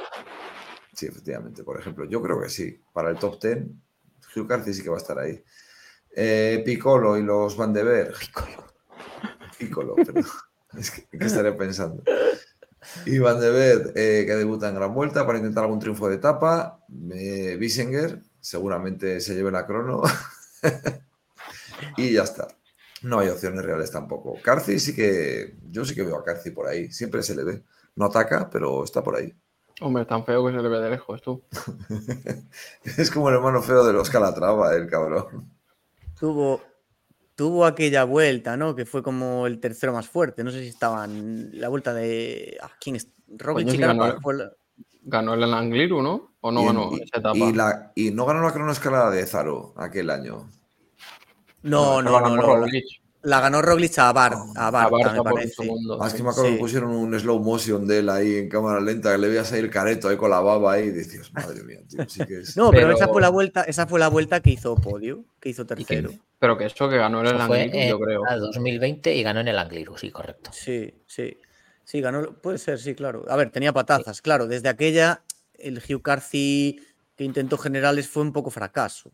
Speaker 4: Sí, efectivamente, por ejemplo. Yo creo que sí. Para el top 10, Hugh Carty sí que va a estar ahí. Eh, Piccolo y los Van de Ver.
Speaker 2: Piccolo.
Speaker 4: Piccolo, pero [laughs] es que, ¿qué estaré pensando? Y Van de Ver, eh, que debuta en Gran Vuelta para intentar algún triunfo de etapa. Eh, seguramente se lleve la crono. [laughs] y ya está. No hay opciones reales tampoco. Carci sí que. Yo sí que veo a Carci por ahí. Siempre se le ve. No ataca, pero está por ahí.
Speaker 5: Hombre, tan feo que se le ve de lejos, tú. [laughs]
Speaker 4: es como el hermano feo de los Calatrava, el cabrón.
Speaker 3: Tuvo, tuvo aquella vuelta, ¿no? Que fue como el tercero más fuerte. No sé si estaban la vuelta de. Ah, ¿Quién es? Robin
Speaker 5: ganó, ganó, el Angliru, ¿no? ¿O no ganó esa etapa?
Speaker 4: Y, la, y no ganó la cronoescalada de Zaro aquel año.
Speaker 3: No, no, no, no. La ganó Roglic a Bart, a Bart, me parece.
Speaker 4: Ah, es que me acuerdo que pusieron un slow motion de él ahí en cámara lenta, que le veías ahí el careto ahí con la baba ahí y decías, madre mía, tío, sí que es... [laughs]
Speaker 3: No, pero, esa fue la vuelta, esa fue la vuelta que hizo podio, que hizo tercero.
Speaker 5: pero que eso que ganó en el Angliru, yo creo.
Speaker 2: En 2020 y ganó en el Angliru, sí, correcto.
Speaker 3: Sí, sí. Sí, ganó, puede ser, sí, claro. A ver, tenía patazas, claro. Desde aquella, el Hugh Carthy que intentó generales fue un poco fracaso.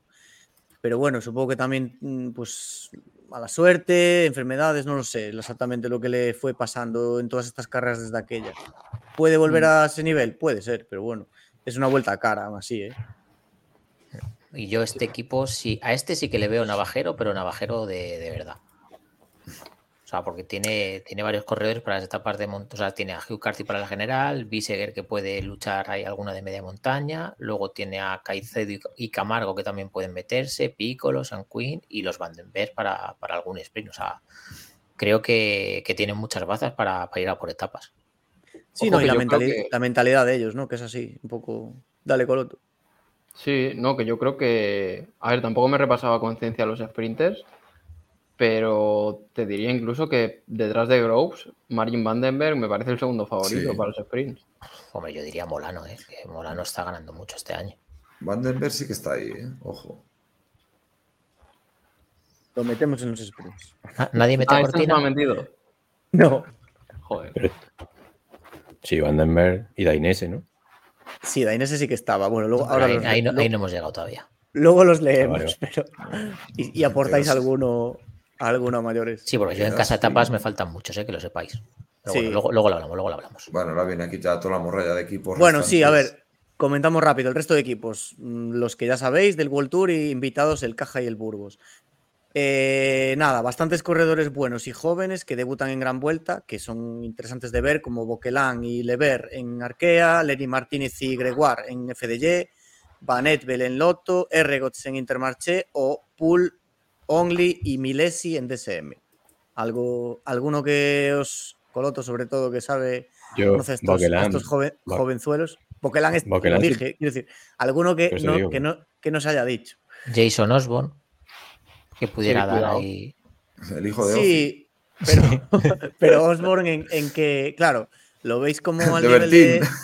Speaker 3: Pero bueno, supongo que también, mm, pues, mala suerte, enfermedades, no lo sé exactamente lo que le fue pasando en todas estas carreras desde aquella. ¿Puede volver mm. a ese nivel? Puede ser, pero bueno, es una vuelta a cara, aún así, ¿eh?
Speaker 2: Y yo este equipo, sí, a este sí que le veo navajero, pero navajero de, de verdad porque tiene, tiene varios corredores para las etapas de montaña. O sea, tiene a Hugh Carty para la general, Biseguer que puede luchar ahí alguna de media montaña, luego tiene a Caicedo y Camargo que también pueden meterse, Piccolo, San Quinn y los Vandenberg para, para algún sprint. O sea, creo que, que tienen muchas bazas para, ir a por etapas.
Speaker 3: Sí, no, y la, mentalidad, de ellos, ¿no? Que es así, un poco. Dale, Coloto.
Speaker 5: Sí, no, que yo creo que. A ver, tampoco me repasaba conciencia los sprinters, pero te diría incluso que detrás de Groves, Margin Vandenberg me parece el segundo favorito para los sprints.
Speaker 2: Hombre, yo diría Molano, ¿eh? que Molano está ganando mucho este año.
Speaker 4: Vandenberg sí que está ahí, ¿eh? ojo.
Speaker 3: Lo metemos en los sprints.
Speaker 2: ¿Nadie mete
Speaker 5: ah,
Speaker 2: cortina?
Speaker 5: No ha metido?
Speaker 3: No.
Speaker 5: Joder.
Speaker 6: Sí, Vandenberg y Dainese, ¿no?
Speaker 3: Sí, Dainese sí que estaba. Bueno, luego
Speaker 2: ahora ahí, no, hemos llegado todavía.
Speaker 3: Luego los leemos, pero. Y, aportáis alguno, algunos mayores.
Speaker 2: Sí, porque yo en casa de tapas me faltan muchos, ¿eh? que lo sepáis. luego, lo hablamos, luego lo hablamos.
Speaker 4: Bueno, ahora viene aquí ya toda la morralla de equipos.
Speaker 3: Bueno, sí, a ver, comentamos rápido. El resto de equipos, mm, los que ya sabéis del World Tour y invitados, el Caja y el Burgos. Eh, nada, bastantes corredores buenos y jóvenes que debutan en Gran Vuelta, que son interesantes de ver, como Boquelán y Lever en Arkea, Lenny Martínez y Gregoire en FDJ, Van Etbel en Lotto, Erregots en Intermarché o Pool Only y Milesi en DSM. Algo, alguno que os, Coloto sobre todo, que sabe,
Speaker 6: Yo, conoce
Speaker 3: estos, estos jovenzuelos. Boquelán es, dije, quiero decir, alguno que no, que, no, que nos haya dicho.
Speaker 2: Jason Osborne, que pudiera dar ahí.
Speaker 4: El hijo de
Speaker 3: Sí, pero, [laughs] pero Osborne en, en, que, claro, lo veis como [laughs] al nivel de. [laughs]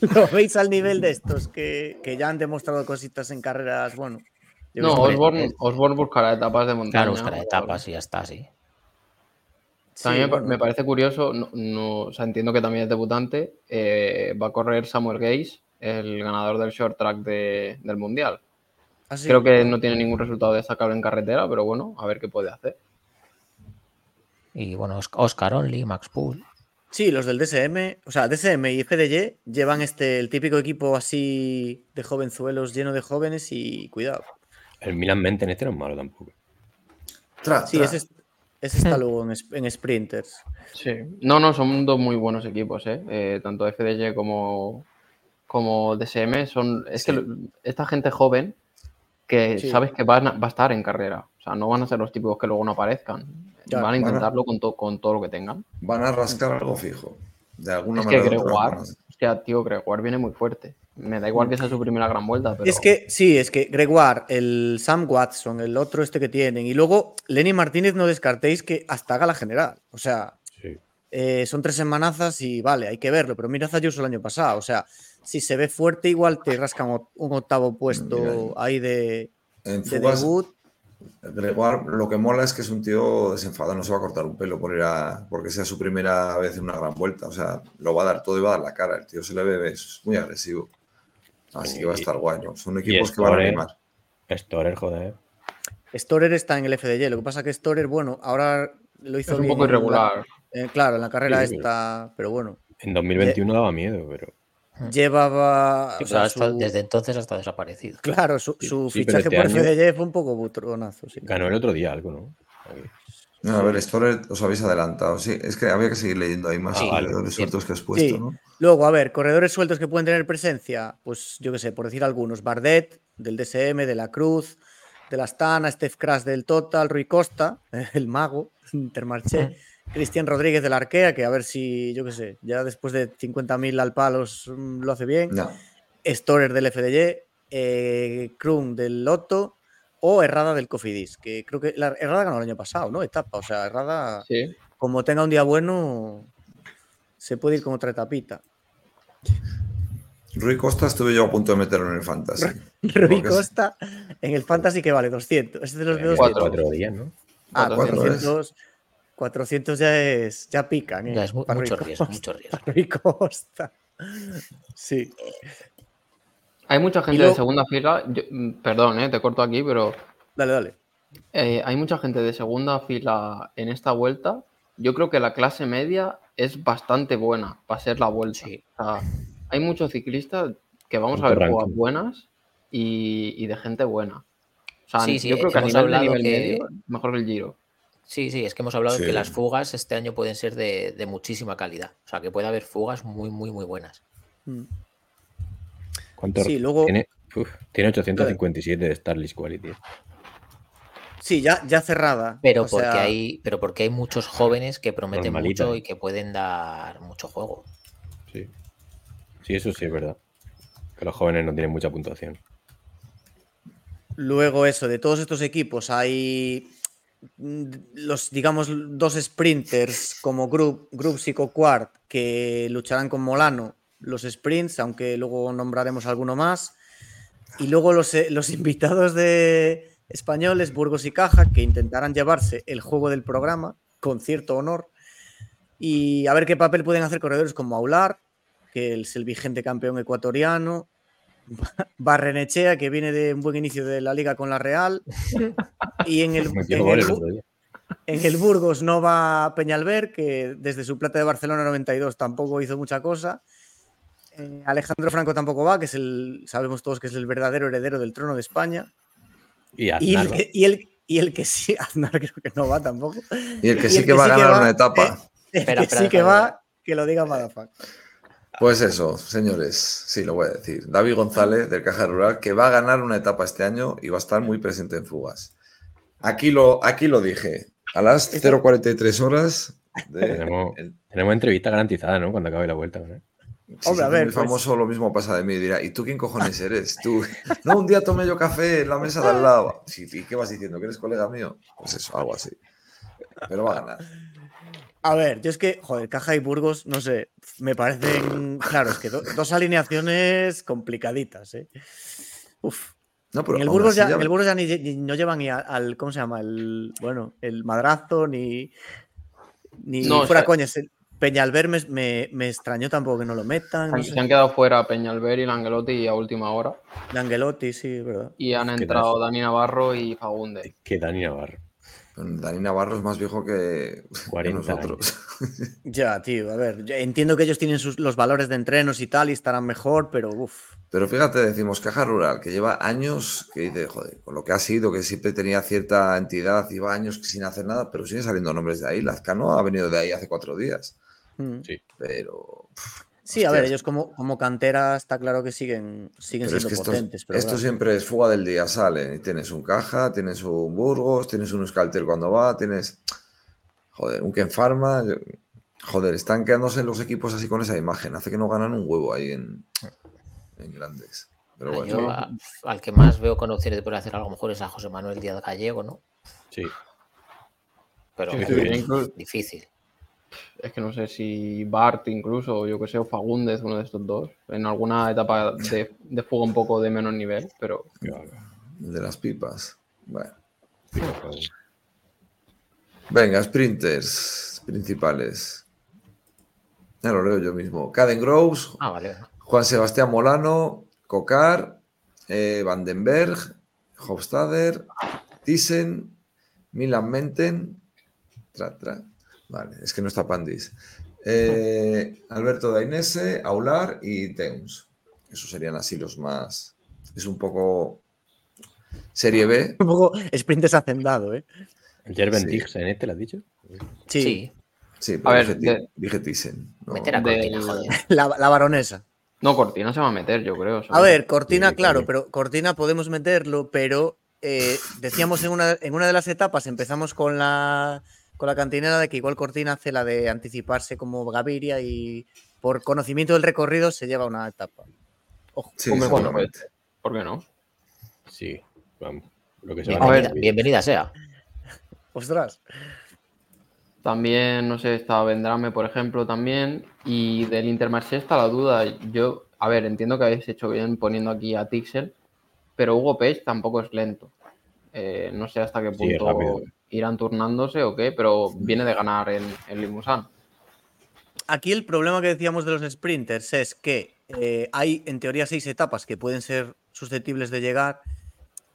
Speaker 3: Lo veis al nivel de estos que, que ya han demostrado cositas en carreras, bueno,
Speaker 5: no, Osborne, buscará etapas de montaña.
Speaker 2: Claro, buscará etapas y ya está, sí.
Speaker 5: También me parece curioso, no, entiendo que también es debutante, eh, va a correr Samuel Gaze, el ganador del short track del Mundial. Ah, Creo que no tiene ningún resultado destacable en carretera, pero bueno, a ver qué puede hacer.
Speaker 2: Y bueno, Oscar Only, Max Pool.
Speaker 3: Sí, los del DSM, o sea, DSM y FDG llevan este, el típico equipo así de jovenzuelos lleno de jóvenes y cuidado.
Speaker 7: El Milan Maintenance no es malo tampoco.
Speaker 3: sí, ese, está hmm. luego en, Sprinters.
Speaker 5: Sí, no, no, son dos muy buenos equipos, ¿eh? eh tanto FDG como, como DSM son. Es que esta gente joven que sabes que va a estar en carrera. O sea, no van a ser los típicos que luego no aparezcan. van a intentarlo con, con, todo lo que tengan.
Speaker 4: Van a rascar algo fijo. De alguna
Speaker 5: es
Speaker 4: manera.
Speaker 5: Que Gregoire, hostia, tío, Gregoire viene muy fuerte. Me da igual que sea su primera gran vuelta. Pero...
Speaker 3: Es que, sí, es que Gregoire, el Sam Watson, el otro este que tienen. Y luego, Lenny Martínez, no descartéis que hasta haga la general. O sea, eh, son tres semanazas y vale, hay que verlo. Pero mira Zayuso el año pasado. O sea, si se ve fuerte, igual te rascan un octavo puesto ahí de,
Speaker 4: en debut. Gregoire, lo que mola es que es un tío desenfadado, no se va a cortar un pelo por ir a, porque sea su primera vez en una gran vuelta. O sea, lo va a dar todo y va a dar la cara. El tío se le ve, es muy agresivo. Así que va a estar guay. Son equipos que van a animar.
Speaker 7: Storer, joder.
Speaker 3: Storer está en el FDJ. Lo que pasa que Storer, bueno, ahora lo hizo
Speaker 5: es un poco irregular.
Speaker 3: Eh, claro, en la carrera está, pero bueno.
Speaker 7: En 2021 daba miedo, pero.
Speaker 3: Llevaba.
Speaker 2: Desde entonces hasta desaparecido.
Speaker 3: Claro, su, fichaje por este fue un poco butronazo.
Speaker 7: Ganó el otro día algo, ¿no?
Speaker 4: a ver, Storer os habéis adelantado. Sí, es que había que seguir leyendo ahí más corredores sueltos que has puesto, ¿no?
Speaker 3: Luego, a ver, corredores sueltos que pueden tener presencia. Pues yo qué sé, por decir algunos: Bardet, del DSM, de la Cruz, de la Astana, Steph Crash del Total, Rui Costa, [laughs] el mago, Intermarché. Cristian Rodríguez del Arkea, que a ver si, yo qué sé, ya después de 50.000 al palos mm, lo hace bien. No. Storer del FDJ, eh, Krum del Lotto o Errada del Cofidis, que creo que la Errada ganó el año pasado, ¿no? Etapa, o sea, Errada, como tenga un día bueno, se puede ir con otra etapita.
Speaker 4: Rui Costa estuve yo a punto de meterlo en el Fantasy. [laughs]
Speaker 3: Rui Costa en el Fantasy que vale 200. Este de los
Speaker 7: eh, cuatro, días, ¿no?
Speaker 3: Ah, 400. 400 ya es, ya pican. ¿eh?
Speaker 2: Ya es mucho riesgo, mucho
Speaker 3: riesgo. [laughs] Costa. Sí.
Speaker 5: Hay mucha gente de segunda fila, mm, perdón, eh, te corto aquí, pero...
Speaker 3: Dale, dale.
Speaker 5: Eh, hay mucha gente de segunda fila en esta vuelta. Yo creo que la clase media es bastante buena para ser la vuelta. hay muchos ciclistas que vamos a ver jugadas buenas y, de gente buena. O sea, sí, yo creo que a nivel, de nivel medio, mejor que el Giro.
Speaker 2: Sí, sí, es que hemos hablado de que las fugas este año pueden ser de, muchísima calidad. O sea, que puede haber fugas muy, muy, muy buenas. Mm.
Speaker 7: ¿Cuánto sí, luego... tiene? tiene 857 de Starlist Quality.
Speaker 3: Sí, ya, ya cerrada.
Speaker 2: Pero porque hay, pero porque hay muchos jóvenes que prometen mucho y que pueden dar mucho juego.
Speaker 7: Sí. Sí, eso sí es verdad. Que los jóvenes no tienen mucha puntuación.
Speaker 3: Luego, eso, de todos estos equipos hay los, digamos, dos sprinters como Group, Group Quart que lucharán con Molano los sprints, aunque luego nombraremos alguno más. Y luego los, eh, los [laughs] invitados de españoles, Burgos y Caja, que intentarán llevarse el juego del programa con cierto honor. Y a ver qué papel pueden hacer corredores como Aular, que es el vigente campeón ecuatoriano, [laughs] Barrenechea, que viene de un buen inicio de la liga con la Real. Y en el, [laughs] en el, Burgos no va Peñalver, que desde su plata de Barcelona 92 tampoco hizo mucha cosa. Eh, Alejandro Franco tampoco va, que es el, sabemos todos que es el verdadero heredero del trono de España.
Speaker 7: Y,
Speaker 3: el, que, y, el, que sí, [laughs] Aznar creo que no va tampoco.
Speaker 4: Y el que sí que, va a ganar una etapa.
Speaker 3: Eh, el que sí que va, que lo diga Madafak.
Speaker 4: Pues eso, señores, sí, lo voy a decir. David González, del Caja Rural, que va a ganar una etapa este año y va a estar muy presente en fugas. Aquí lo, aquí lo dije. A las 0.43 horas.
Speaker 7: tenemos, entrevista garantizada, ¿no? Cuando acabe la vuelta. ¿no?
Speaker 4: Hombre, a ver. Muy pues famoso, lo mismo pasa de mí. Dirá, ¿y tú quién cojones eres? Tú. No, un día tomé yo café en la mesa de al lado. Sí, ¿qué vas diciendo? ¿Que eres colega mío? Pues eso, algo así. Pero va a ganar.
Speaker 3: A ver, yo es que, joder, Caja y Burgos, no sé, me parecen, claro, es que dos alineaciones complicaditas, ¿eh? Uf. No, pero en el Burgos, ya, el Burgos ya ni, no llevan ni al, ¿cómo se llama? El, bueno, el madrazo, ni, ni no, fuera coña. Peñalver me, me, extrañó tampoco que no lo metan.
Speaker 5: se han quedado fuera Peñalver y Langelotti a última hora.
Speaker 3: Langelotti, sí, verdad.
Speaker 5: Y han entrado Dani Navarro y Fagunde.
Speaker 7: ¿Qué Dani Navarro?
Speaker 4: Dani Navarro es más viejo que, nosotros. [laughs]
Speaker 3: ya, tío, a ver, entiendo que ellos tienen los valores de entrenos y tal y estarán mejor, pero uff.
Speaker 4: Pero fíjate, decimos Caja Rural, que lleva años, que dice, joder, con lo que ha sido, que siempre tenía cierta entidad, lleva años sin hacer nada, pero siguen saliendo nombres de ahí. Lazcano ha venido de ahí hace cuatro días.
Speaker 3: Mm.
Speaker 7: Sí.
Speaker 4: Pero.
Speaker 3: Sí, a ver, ellos como, como cantera está claro que siguen, siguen siendo potentes.
Speaker 4: esto siempre es fuga del día, sale. Tienes un caja, tienes un Burgos, tienes un Scalter cuando va, tienes. Joder, un Ken Pharma. Joder, están quedándose los equipos así con esa imagen. Hace que no ganan un huevo ahí en, en grandes. Pero bueno.
Speaker 2: al que más veo con opciones de poder hacer algo mejor es a José Manuel Díaz Gallego, ¿no?
Speaker 7: Sí.
Speaker 2: Pero difícil
Speaker 5: es que no sé si Bart incluso, o yo que sé, o Fagúndez, uno de estos dos, en alguna etapa de, de fuego un poco de menos nivel, pero...
Speaker 4: De las pipas. Bueno. Venga, sprinters principales. Ya lo leo yo mismo. Caden Groves,
Speaker 2: ah,
Speaker 4: Juan Sebastián Molano, Cocar, eh, Vandenberg, Hofstadter, Thyssen, Milan Menten, tra, tra, Vale, es que no está Pandis. Eh, Alberto Dainese, Aular y Teuns. Esos serían así los más. Es un poco. Serie B. [laughs]
Speaker 3: Un poco sprinters hacendado, ¿eh?
Speaker 7: Jerven sí. ¿te ¿eh? lo has dicho?
Speaker 3: Sí.
Speaker 4: Sí, pero a ver, dije, Thyssen.
Speaker 2: Meter a Cortina, joder.
Speaker 3: La, la, baronesa.
Speaker 5: No, Cortina se va a meter, yo creo.
Speaker 3: A ver, Cortina, claro, pero Cortina podemos meterlo, pero eh, decíamos en una, en una de las etapas, empezamos con la con la cantinera de que igual Cortina hace la de anticiparse como Gaviria y por conocimiento del recorrido se lleva una etapa.
Speaker 5: Ojo, sí, ¿Por qué no?
Speaker 7: Sí, vamos. Lo que
Speaker 2: bienvenida, bienvenida sea. [laughs]
Speaker 3: Ostras.
Speaker 5: También, no sé, está Vendrame, por ejemplo, también. Y del Intermarché está la duda. Yo, a ver, entiendo que habéis hecho bien poniendo aquí a Tixel, pero Hugo Page tampoco es lento. Eh, no sé hasta qué punto irán turnándose o qué, pero viene de ganar en, en Limousin.
Speaker 3: Aquí el problema que decíamos de los sprinters es que eh, hay en teoría seis etapas que pueden ser susceptibles de llegar,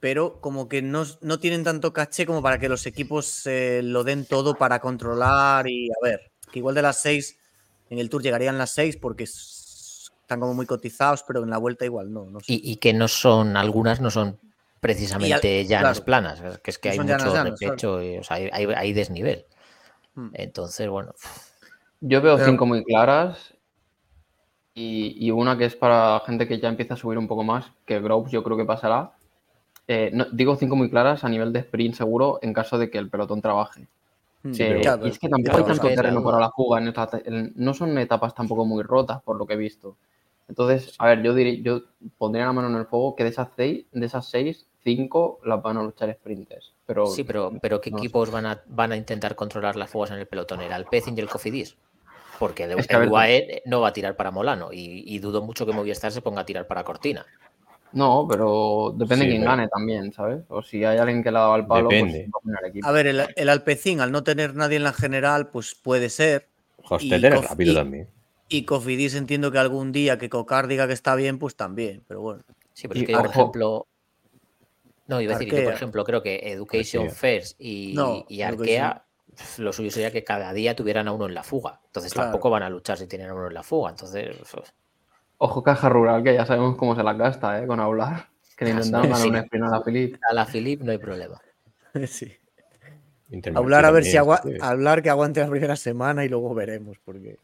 Speaker 3: pero como que no, tienen tanto caché como para que los equipos eh, lo den todo para controlar y a ver, que igual de las seis en el tour llegarían las seis porque están como muy cotizados, pero en la vuelta igual no.
Speaker 2: y, que no son, algunas no son precisamente llanas planas, que es que hay mucho repecho, y, o sea, hay, desnivel. Hmm. Entonces, bueno.
Speaker 5: Yo veo cinco muy claras y, una que es para gente que ya empieza a subir un poco más, que Groves yo creo que pasará. Eh, digo cinco muy claras a nivel de sprint seguro en caso de que el pelotón trabaje. Hmm. y es que tampoco hay tanto terreno para la fuga. no son etapas tampoco muy rotas, por lo que he visto. Entonces, a ver, yo diría, yo pondría la mano en el fuego que de esas seis, de esas seis, cinco las van a luchar sprinters. Pero,
Speaker 2: sí, pero, pero ¿qué equipos van a, van a intentar controlar las fugas en el pelotón? ¿Era el Pecin y el Cofidis? Porque el, UAE no va a tirar para Molano y, dudo mucho que Movistar se ponga a tirar para Cortina.
Speaker 5: No, pero depende de quién gane también, ¿sabes? O si hay alguien que le ha dado al palo, pues
Speaker 3: a, ver, el, el, Alpecin, al no tener nadie en la general, pues puede ser.
Speaker 7: Hosteler es rápido también.
Speaker 3: Y Cofidis entiendo que algún día que Cocar diga que está bien, pues también, pero bueno.
Speaker 2: Sí, pero es que, por ejemplo, no, iba a decir que, por ejemplo, creo que Education First y, Arkea, lo suyo sería que cada día tuvieran a uno en la fuga. Entonces tampoco van a luchar si tienen a uno en la fuga. Entonces.
Speaker 5: Ojo, caja rural, que ya sabemos cómo se la gasta, ¿eh? Con hablar. Que le [laughs] intentaron ganar un sprint a la Philip.
Speaker 2: A la Philip no hay problema. [laughs]
Speaker 3: sí. Hablar a ver si hablar que aguante la primera semana y luego veremos. Porque...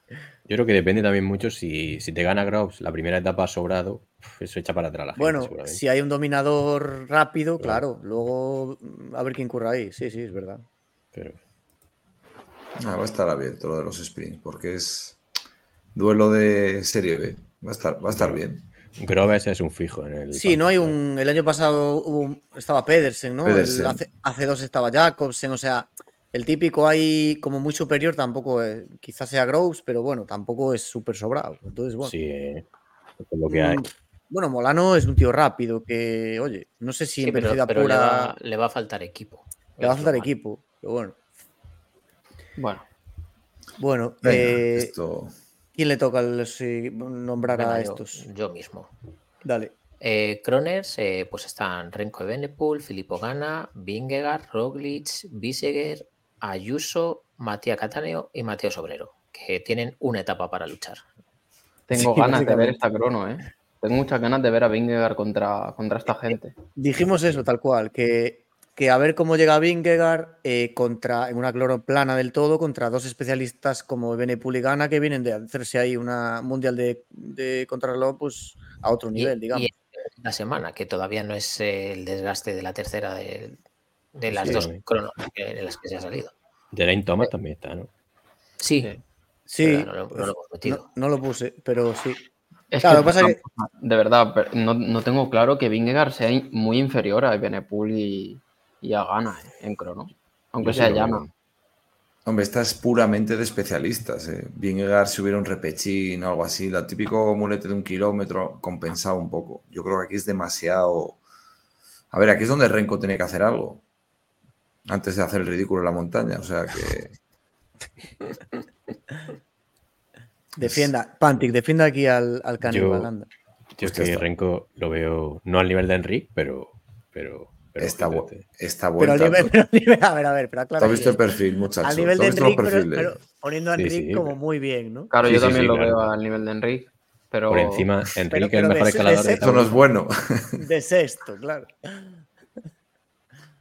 Speaker 7: Yo creo que depende también mucho si, te gana Groves la primera etapa sobrado, eso echa para atrás la gente.
Speaker 3: Bueno, si hay un dominador rápido, claro. Luego mm, a ver quién curra ahí. Sí, sí, es verdad.
Speaker 7: Pero...
Speaker 4: Ah, va a estar abierto lo de los sprints, porque es duelo de serie B. Va a estar, va a estar bien.
Speaker 7: Groves es un fijo en el.
Speaker 3: Sí, no hay un. El año pasado estaba Pedersen, ¿no? hace, dos estaba Jacobsen, o sea, el típico hay como muy superior, tampoco quizás sea Groves, pero bueno, tampoco es súper sobrado. Entonces, bueno.
Speaker 7: Sí, es lo que hay.
Speaker 3: Bueno, Molano es un tío rápido que, oye, no sé si en
Speaker 2: pero, pura... le, va, a faltar equipo.
Speaker 3: Le va a faltar equipo, pero bueno.
Speaker 5: Bueno.
Speaker 3: Bueno, eh, ¿quién le toca nombrar a estos?
Speaker 2: Yo, mismo.
Speaker 3: Dale.
Speaker 2: Eh, Kroners, eh, pues están Renko Benepul, Filippo Gana, Vingegaard, Roglic, Biseguer, Ayuso, Matías Cataneo y Mateo Sobrero, que tienen una etapa para luchar.
Speaker 5: Tengo ganas de ver esta crono, ¿eh? Tengo muchas ganas de ver a Vingegaard contra, contra esta gente.
Speaker 3: Dijimos eso, tal cual, que, que a ver cómo llega Vingegaard eh, contra, en una cloro plana del todo contra dos especialistas como Benepul y Gana que vienen de hacerse ahí una mundial de, de contrarreloj pues, a otro nivel, digamos. Y
Speaker 2: la semana, que todavía no es el desgaste de la tercera de, las dos cronos en las que se ha salido.
Speaker 7: Geraint Thomas también está, ¿no?
Speaker 3: Sí. Sí. No lo, puse, pero sí. Claro, pasa que...
Speaker 5: De verdad, no, tengo claro que Vingegaard sea muy inferior a Benepul y, a Gana eh, en crono. Aunque sea llana.
Speaker 4: Hombre, esta es puramente de especialistas. Eh. Vingegaard si hubiera un repechín o algo así, el típico mulete de un kilómetro compensado un poco. Yo creo que aquí es demasiado. A ver, aquí es donde Renko tiene que hacer algo antes de hacer el ridículo en la montaña. O sea que. [laughs] [laughs]
Speaker 3: defienda, Pantic, defienda aquí al, al
Speaker 7: caníbal. Yo, es que Renko lo veo no al nivel de Enrique, pero, pero,
Speaker 4: pero está, está bueno.
Speaker 3: Pero, a [laughs] nivel, a ver, a ver, pero claro.
Speaker 4: has visto el perfil, muchachos?
Speaker 3: Al nivel de Enrique, pero, poniendo a Enrique como muy bien, ¿no?
Speaker 5: Claro, yo también lo veo al nivel de Enrique. Pero...
Speaker 7: Por encima, Enrique es el mejor escalador de,
Speaker 4: Eso no es bueno.
Speaker 3: De sexto, claro.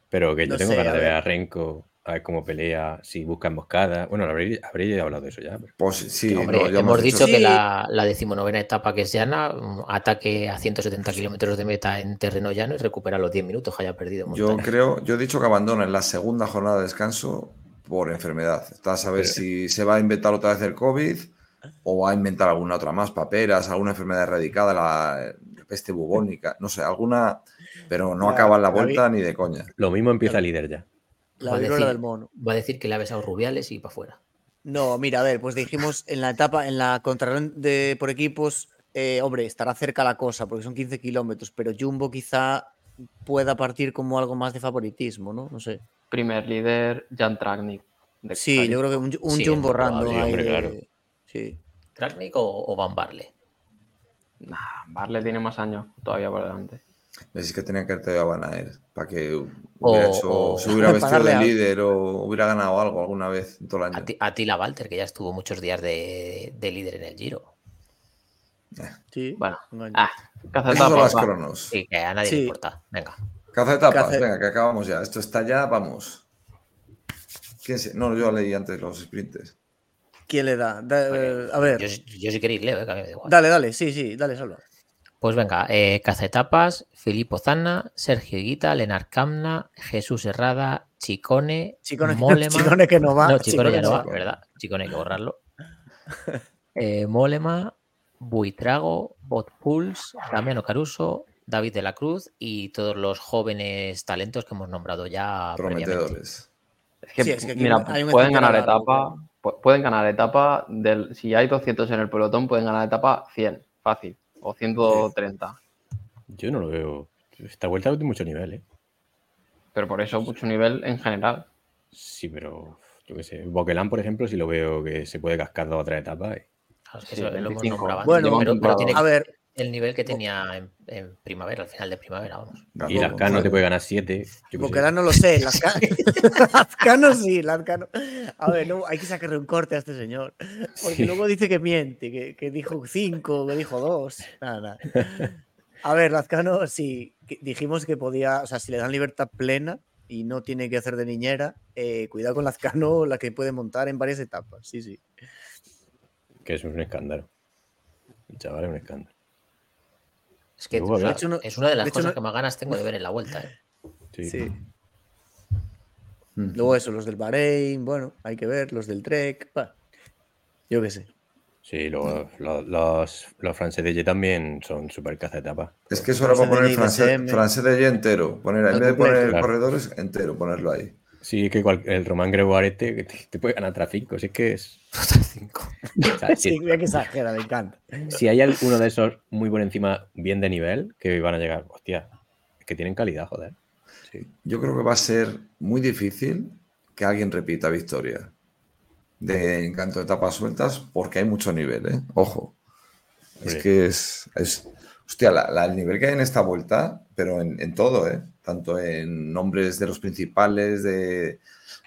Speaker 7: Pero que yo tengo ganas de ver a Renko, a ver cómo pelea, si busca emboscada. Bueno, habréis, hablado de eso ya.
Speaker 4: Pues sí,
Speaker 2: hemos dicho que la, la, decimonovena etapa que es llana, ataque a 170 kilómetros de meta en terreno llano y recupera los 10 minutos que haya perdido.
Speaker 4: Yo creo, yo he dicho que abandona en la segunda jornada de descanso por enfermedad. Está a saber si se va a inventar otra vez el COVID o va a inventar alguna otra más, paperas, alguna enfermedad erradicada, la peste bubónica, no sé, alguna pero no acaba la vuelta ni de coña.
Speaker 7: Lo mismo empieza líder ya.
Speaker 3: La va, a decir, del mono.
Speaker 2: va a decir que le ha besado Rubiales y para afuera.
Speaker 3: No, mira, a ver, pues dijimos en la etapa, en la contrarreloj de por equipos, eh, hombre, estará cerca la cosa, porque son 15 kilómetros, pero Jumbo quizá pueda partir como algo más de favoritismo, ¿no? No sé.
Speaker 5: Primer líder, Jan Tragnik.
Speaker 3: Sí, yo creo que un, Jumbo random ahí. Sí.
Speaker 2: ¿Tragnik o, Van Barle?
Speaker 5: Nah, Barle tiene más años todavía por delante.
Speaker 4: Es que tenía que haber a Van para que hubiera se hubiera vestido de líder o hubiera ganado algo alguna vez en todo el año.
Speaker 2: A ti, la Walter, que ya estuvo muchos días de, líder en el Giro.
Speaker 3: Eh. Sí,
Speaker 5: bueno.
Speaker 3: Ah,
Speaker 4: las cronos.
Speaker 2: Sí, que a nadie le importa. Venga.
Speaker 4: Caza etapas, venga, que acabamos ya. Esto está ya, vamos. ¿Quién se... No, yo leí antes los sprints.
Speaker 3: ¿Quién le da? a ver.
Speaker 2: Yo, yo sí quería ir, Leo, eh,
Speaker 3: Dale, dale, sí, sí, dale, solo.
Speaker 2: Pues venga, eh, Etapas, Filippo Zanna, Sergio Guita, Lenar Camna, Jesús Herrada, Chicone,
Speaker 3: Chicone, Molema. Chicone que no va.
Speaker 2: No, Chicone, ya no va, ¿verdad? Chicone hay que borrarlo. [laughs] Eh, Molema, Buitrago, Bot Puls, Damiano Caruso, David de la Cruz y todos los jóvenes talentos que hemos nombrado ya.
Speaker 4: Prometedores.
Speaker 5: Es que, mira, pueden ganar etapa, pueden ganar etapa del, si hay 200 en el pelotón, pueden ganar etapa 100, fácil o 130.
Speaker 7: Yo no lo veo. Esta vuelta tiene mucho nivel, ¿eh?
Speaker 5: Pero por eso mucho nivel en general.
Speaker 7: Sí, pero yo qué sé. Boquelán, por ejemplo, si lo veo que se puede cascar dos o tres etapas. ¿eh?
Speaker 2: Bueno, pero, tiene a ver, el nivel que tenía en, primavera, al final de primavera, vamos.
Speaker 7: Y Lazcano te puede ganar siete.
Speaker 3: Boquelán no lo sé, Lazcano [laughs] sí, [laughs] Lazcano. A ver, no, hay que sacarle un corte a este señor. Porque luego dice que miente, que, dijo cinco, que dijo dos. Nada, nada. A ver, Lazcano, sí, dijimos que podía, o sea, si le dan libertad plena y no tiene que hacer de niñera, eh, cuidado con Lazcano, la que puede montar en varias etapas. Sí, sí.
Speaker 7: Que es un escándalo. El chaval es un escándalo.
Speaker 2: Es que es una de las cosas que más ganas tengo de ver en la vuelta. ¿eh?
Speaker 3: Sí. Mm. Luego eso, los del Bahrein, bueno, hay que ver, los del Trek, yo qué sé.
Speaker 7: Sí, luego los, los, franceses de también son súper caza etapa.
Speaker 4: Es que eso era para poner francés, francés de entero. Poner, en vez de poner corredores, entero, ponerlo ahí.
Speaker 7: Sí, que el Román Gregoarete que te, puede ganar tras 5. Si es que es. [laughs]
Speaker 3: 5. [laughs] [laughs] sí, que exagera, me encanta.
Speaker 7: Si hay alguno de esos muy por encima, bien de nivel, que van a llegar, hostia, es que tienen calidad, joder.
Speaker 4: Sí. Yo creo que va a ser muy difícil que alguien repita victoria de encanto de etapas sueltas porque hay mucho nivel, ¿eh? Ojo. Es que es, es, Hostia, el nivel que hay en esta vuelta, pero en, todo, ¿eh? Tanto en nombres de los principales, de.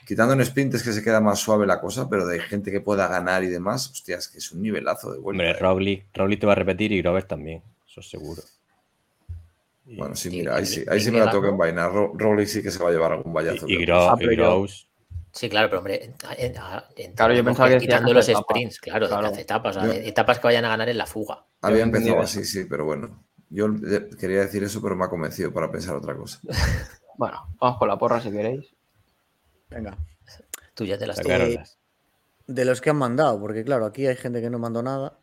Speaker 4: Quitando en sprints que se queda más suave la cosa, pero de gente que pueda ganar y demás, hostia, es que es un nivelazo de vuelta.
Speaker 7: Hombre, ¿eh? Rowley, te va a repetir y Groves también, eso es seguro.
Speaker 4: bueno, sí, mira, ahí sí, ahí sí me la toca envainar. Rowley sí que se va a llevar algún vallazo.
Speaker 7: Y, Groves
Speaker 2: Sí, claro, pero hombre,
Speaker 5: claro, yo pensaba que
Speaker 2: quitando los sprints, claro, claro. etapas, etapas que vayan a ganar en la fuga.
Speaker 4: Había empezado así, sí, pero bueno. Yo quería decir eso, pero me ha convencido para pensar otra cosa. [laughs]
Speaker 5: bueno, vamos con la porra si queréis.
Speaker 3: Venga.
Speaker 2: Tú ya te las
Speaker 3: tienes. De los que han mandado, porque claro, aquí hay gente que no mandó nada.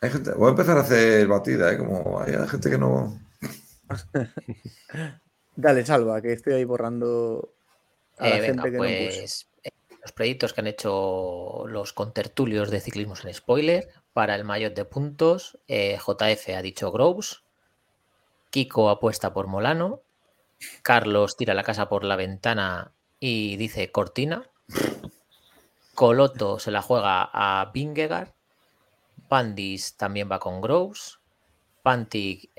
Speaker 4: Hay gente, voy a empezar a hacer batida, ¿eh? Como hay gente que no. [laughs]
Speaker 3: Dale, salva, que estoy ahí borrando
Speaker 2: eh, venga, pues eh, los proyectos que han hecho los contertulios de ciclismos en spoiler para el maillot de puntos, eh, JF ha dicho Groves, Kiko apuesta por Molano, Carlos tira la casa por la ventana y dice Cortina, Coloto se la juega a Bingegar, Pandis también va con Groves, Pantic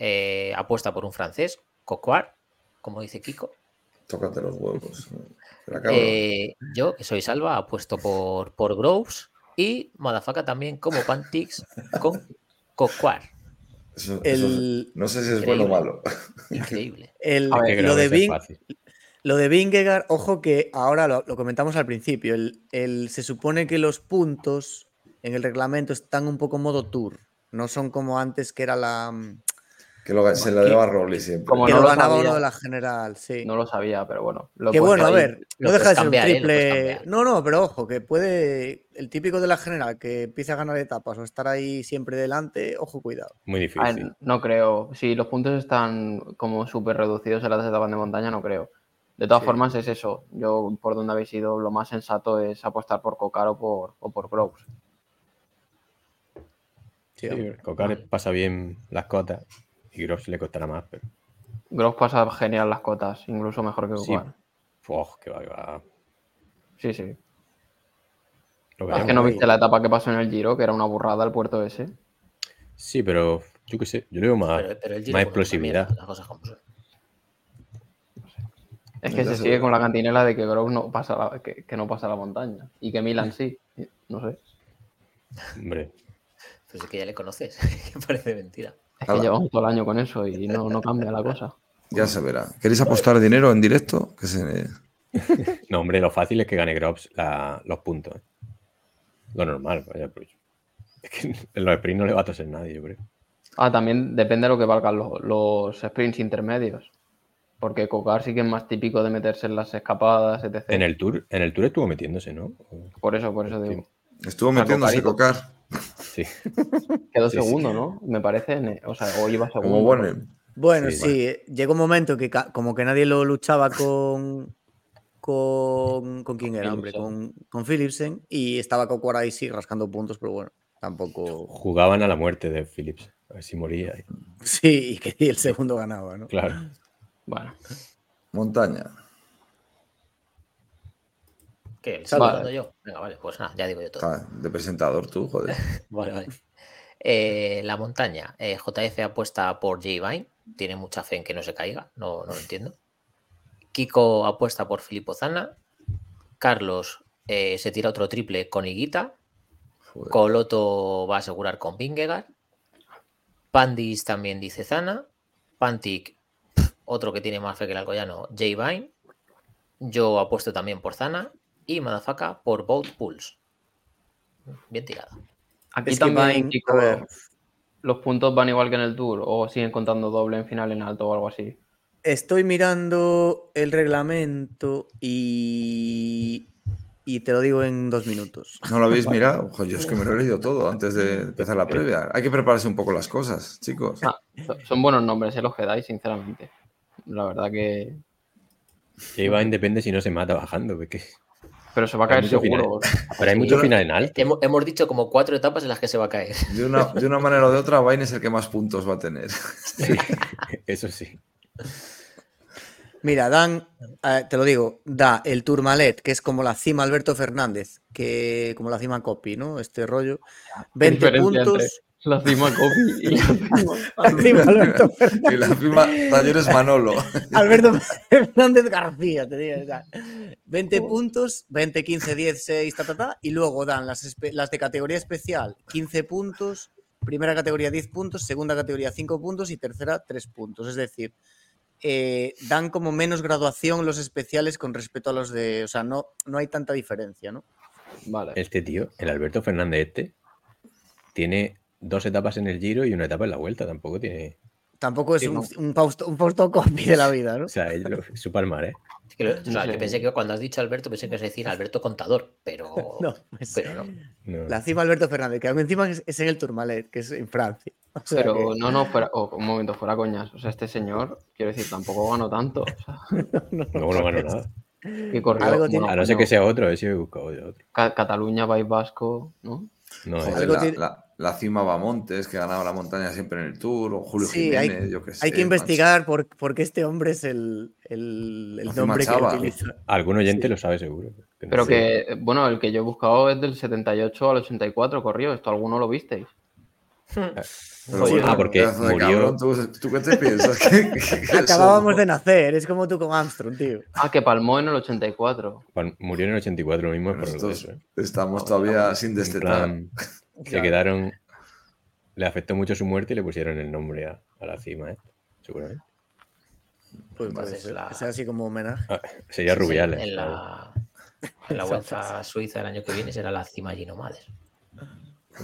Speaker 2: apuesta por un francés, Coquar, como dice Kiko.
Speaker 4: Tócate los huevos.
Speaker 2: Eh, yo, que soy Salva, apuesto por, por Groves y Madafaka también como Pantix con
Speaker 4: No sé si es bueno o malo. [laughs]
Speaker 2: Increíble.
Speaker 3: lo, de lo de Vingegaard, ojo que ahora lo, comentamos al principio. El, se supone que los puntos en el reglamento están un poco modo tour. No son como antes que era la,
Speaker 4: que se lo deba a Rowley siempre.
Speaker 3: Como que no lo ganaba uno de la general, sí.
Speaker 5: No lo sabía, pero bueno.
Speaker 3: que bueno, a ver, no deja de ser un ¿eh? triple. no, no, pero ojo, que puede. El típico de la general que empieza a ganar etapas o estar ahí siempre delante, ojo, cuidado.
Speaker 7: Muy difícil.
Speaker 5: no creo. Si los puntos están como súper reducidos en las etapas de montaña, no creo. De todas formas, es eso. Yo, por donde habéis ido, lo más sensato es apostar por Cocar o por, o por Groves.
Speaker 7: Sí, Cocar pasa bien las cotas. Y Gross le costará más, pero.
Speaker 5: Gross pasa genial las cotas, incluso mejor que
Speaker 7: sí. que va, que va.
Speaker 5: Sí, sí. es que no viste la etapa que pasó en el Giro, que era una burrada el puerto ese.
Speaker 7: Sí, pero yo qué sé, yo le veo más, más explosividad.
Speaker 5: Es que se sigue con la cantinela de que Gross no pasa la, que, no pasa la montaña y que Milan sí. No sé.
Speaker 7: Hombre.
Speaker 2: Pues es que ya le conoces, [laughs] parece mentira.
Speaker 5: Es que llevamos todo el año con eso y no, cambia la cosa.
Speaker 4: Ya se verá. ¿Queréis apostar dinero en directo?
Speaker 7: no, hombre, lo fácil es que gane Grops los puntos. Lo normal, vaya, pues. Es que en los sprints no le va a toser nadie, yo creo.
Speaker 5: Ah, también depende de lo que valgan los, sprints intermedios. Porque Cocar sí que es más típico de meterse en las escapadas, etc.
Speaker 7: En el Tour, en el tour estuvo metiéndose, ¿no?
Speaker 5: Por eso, por eso digo.
Speaker 4: Estuvo metiéndose Cocar.
Speaker 7: Sí. [laughs]
Speaker 5: Quedó segundo, ¿no? Me parece. O sea, o iba segundo.
Speaker 3: bueno. Bueno, sí, llegó un momento que como que nadie lo luchaba con. ¿Con, ¿con quién era, hombre? Con, con Philipsen y estaba Coco ahí sí rascando puntos, pero bueno, tampoco.
Speaker 7: Jugaban a la muerte de Philips, a ver si moría.
Speaker 3: Sí, y que el segundo ganaba, ¿no?
Speaker 7: Claro.
Speaker 5: Bueno.
Speaker 4: Montaña.
Speaker 2: ¿Qué? ¿Salgo yo? Venga, vale, pues nada, ya digo yo todo.
Speaker 4: Ah, de presentador tú, joder. [laughs]
Speaker 2: vale, vale. Eh, la montaña. Eh, JF apuesta por J. Vine. Tiene mucha fe en que no se caiga. No, no lo entiendo. Kiko apuesta por Filippo Zana. Carlos eh, se tira otro triple con Higuita. Coloto va a asegurar con Vingegaard. Pandis también dice Zana. Pantic, otro que tiene más fe que el alcoyano, J. Vine. Yo apuesto también por Zana y Madafaka por Boat Pools. Bien tirada.
Speaker 5: Aquí también, los puntos van igual que en el Tour o siguen contando doble en final en alto o algo así.
Speaker 3: Estoy mirando el reglamento y, y te lo digo en dos minutos.
Speaker 4: ¿No lo habéis [laughs] mirado? yo es que me lo he leído todo antes de empezar la previa. Hay que prepararse un poco las cosas, chicos.
Speaker 5: Ah, son buenos nombres, se los que dais, sinceramente. La verdad que.
Speaker 7: Que va independe si no se mata bajando, porque
Speaker 5: pero se va a caer seguro.
Speaker 7: Pero hay mucho final en alto.
Speaker 2: Hemos, dicho como cuatro etapas en las que se va a caer.
Speaker 4: De una, manera o de otra, Vain es el que más puntos va a tener.
Speaker 7: eso sí.
Speaker 3: Mira, dan, eh, te lo digo, da el Tourmalet, que es como la cima Alberto Fernández, que como la cima Copy, ¿no? Este rollo. 20 puntos
Speaker 5: La cima Copi y la. [laughs]
Speaker 3: Encima Alberto
Speaker 4: Y la cima Talleres Manolo. [laughs]
Speaker 3: Alberto Fernández García, te digo. o sea, 20 puntos, 20, 15, 10, 6, ta, ta, ta, y luego dan las, las de categoría especial 15 puntos, primera categoría 10 puntos, segunda categoría 5 puntos y tercera 3 puntos. Es decir, eh, dan como menos graduación los especiales con respecto a los de. O sea, no, no hay tanta diferencia, ¿no?
Speaker 5: Vale.
Speaker 7: Este tío, el Alberto Fernández este, tiene dos etapas en el giro y una etapa en la vuelta. Tampoco tiene.
Speaker 3: Tampoco es
Speaker 5: Sí,
Speaker 3: un,
Speaker 5: no.
Speaker 3: un, Fausto- un de la vida, ¿no?
Speaker 7: O sea, él lo- su palmar, ¿eh?
Speaker 2: Es que, lo-
Speaker 5: No
Speaker 2: pensé que cuando has dicho Alberto, pensé que ibas a decir Alberto Contador, pero [laughs]
Speaker 3: No, pues,
Speaker 2: pero no.
Speaker 7: No.
Speaker 3: La cima Alberto Fernández, que aún encima es, es en el Tourmalet, que es en Francia. [laughs] O sea
Speaker 5: Pero
Speaker 3: que-
Speaker 5: no, no, fuera, oh, un momento, fuera coñas. O sea, este señor, quiero decir, tampoco ganó tanto. O sea, [laughs]
Speaker 7: No, no ganó nada.
Speaker 5: que corrió.
Speaker 3: Algo
Speaker 5: bueno,
Speaker 3: tiene-
Speaker 7: A no ser que sea otro, a ver si he buscado otro.
Speaker 5: Ca- Cataluña, País Vasco, ¿no?
Speaker 7: No,
Speaker 4: Joder,
Speaker 7: es-
Speaker 3: Algo
Speaker 4: la,
Speaker 3: tiene-
Speaker 4: la- la cima Bamontes, que ganaba la montaña siempre en el Tour, o Julio
Speaker 3: Sí, hay-
Speaker 4: Jiménez, yo qué sé.
Speaker 3: Hay que investigar por, por qué este hombre es el, el, el
Speaker 4: cima
Speaker 3: nombre que utiliza.
Speaker 7: algún oyente
Speaker 3: Sí.
Speaker 7: lo sabe seguro. Que no
Speaker 5: Pero
Speaker 7: sé.
Speaker 5: que, bueno, el que yo he buscado es del 78 al 84, corrió. Esto alguno lo visteis. [laughs]
Speaker 4: Pero bueno,
Speaker 7: ah, porque murió-
Speaker 4: cabrón, ¿tú, tú qué te piensas? [laughs] ¿Qué- qué- qué
Speaker 3: Acabábamos de nacer, es como tú con Armstrong, tío.
Speaker 5: Ah, que palmó en el 84.
Speaker 7: Bueno, Murió en el 84, lo mismo es por
Speaker 4: Nosotros
Speaker 7: eso, ¿eh?
Speaker 4: estamos todavía sin destetar.
Speaker 7: plan, se quedaron. Le afectó mucho su muerte y le pusieron el nombre a, a la cima, ¿eh? Seguramente.
Speaker 3: Pues ser,
Speaker 2: la-
Speaker 3: que sea así como homenaje.
Speaker 7: Ah, sería
Speaker 2: Sí,
Speaker 7: Rubiales.
Speaker 2: En la, en la vuelta a Suiza el año que viene será la cima allí nomades.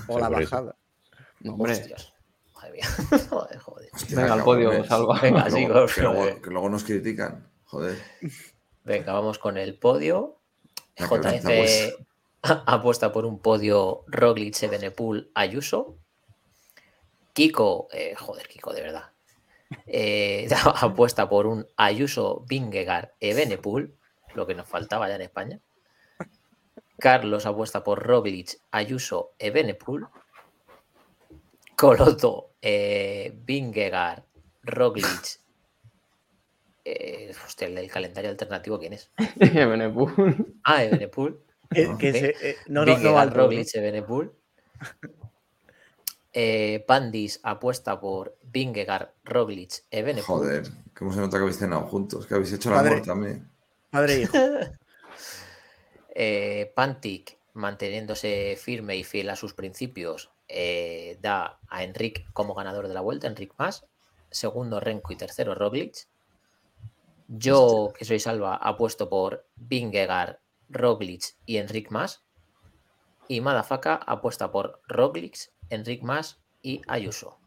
Speaker 3: O la bajada.
Speaker 5: Hombre,
Speaker 2: Hostias. Madre mía. [laughs] Joder, joder.
Speaker 4: Hostia,
Speaker 5: venga al podio, salva.
Speaker 2: Venga,
Speaker 4: Que luego,
Speaker 2: vamos,
Speaker 4: que luego- que luego nos critican. Joder.
Speaker 2: Venga, vamos con el podio. JF [laughs] apuesta por un podio Roglic, Evenepoel, Ayuso. Kiko, eh, joder, Kiko, de verdad. eh, [laughs] apuesta por un Ayuso, Vingegaard, Evenepoel, lo que nos faltaba ya en España. Carlos apuesta por Roglic, Ayuso, Evenepoel. Coloto, eh, Vingegaard, Roglic. Eh, hostia, el del calendario alternativo, ¿quién es? [laughs]
Speaker 5: Benepul.
Speaker 2: Ah,
Speaker 3: que
Speaker 2: Ok.
Speaker 3: se- eh, no,
Speaker 2: Roglic, Evenepoel. Eh, Pandis apuesta por Vingegaard, Roglic, Evenepoel.
Speaker 4: Joder, cómo se nota que habéis cenado juntos, que habéis hecho
Speaker 3: Padre.
Speaker 4: amor también.
Speaker 3: Padre e hijo. [laughs]
Speaker 2: Eh, Pantic, manteniéndose firme y fiel a sus principios, eh, da a Enric como ganador de la vuelta, Enric más. Segundo Renko y tercero Roglic. Yo, que soy Salva, apuesto por Vingegaard, Roglic y Enric más. Y Madafaka apuesta por Roglic, Enric más y Ayuso.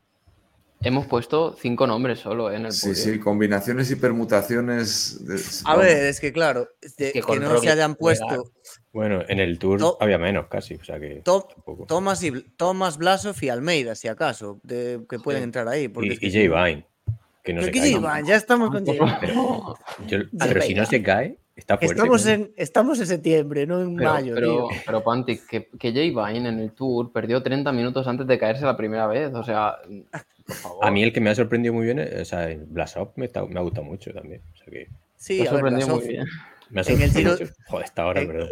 Speaker 5: Hemos puesto cinco nombres solo ¿eh? en el
Speaker 4: Sí,
Speaker 5: podio.
Speaker 4: sí, combinaciones y permutaciones. de-
Speaker 3: A ver, es que claro, de-
Speaker 2: que
Speaker 3: no se hayan puesto.
Speaker 7: Bueno, en el Tour
Speaker 3: To-
Speaker 7: había menos casi, o sea que.
Speaker 3: To-. Thomas, y, Thomas Blasov y Almeida, si acaso, de- que pueden
Speaker 5: Sí.
Speaker 3: entrar ahí. Porque
Speaker 7: Y,
Speaker 3: es que
Speaker 7: y Vine, que no
Speaker 3: Pero
Speaker 7: se
Speaker 3: ¿qué
Speaker 7: cae.
Speaker 3: Jay Vine? Ya estamos [laughs] con Jay Vine.
Speaker 7: Pero, yo- [laughs] pero si no se cae, está fuerte.
Speaker 3: Estamos en, estamos en septiembre, no en
Speaker 5: Pero,
Speaker 3: mayo,
Speaker 5: pero,
Speaker 3: tío.
Speaker 5: pero Pantic, que, que Jay Vine en el Tour perdió 30 minutos antes de caerse la primera vez. O sea, por favor.
Speaker 7: A mí el que me ha sorprendido muy bien, es- o sea, Blasov me, está- me ha gustado mucho también. O sea que
Speaker 3: Sí,
Speaker 5: me ha
Speaker 3: ver,
Speaker 5: sorprendido muy bien.
Speaker 7: me ha
Speaker 3: En el
Speaker 7: sorprendido
Speaker 3: Giro-
Speaker 7: mucho. Joder, esta hora,
Speaker 3: en-
Speaker 7: perdón.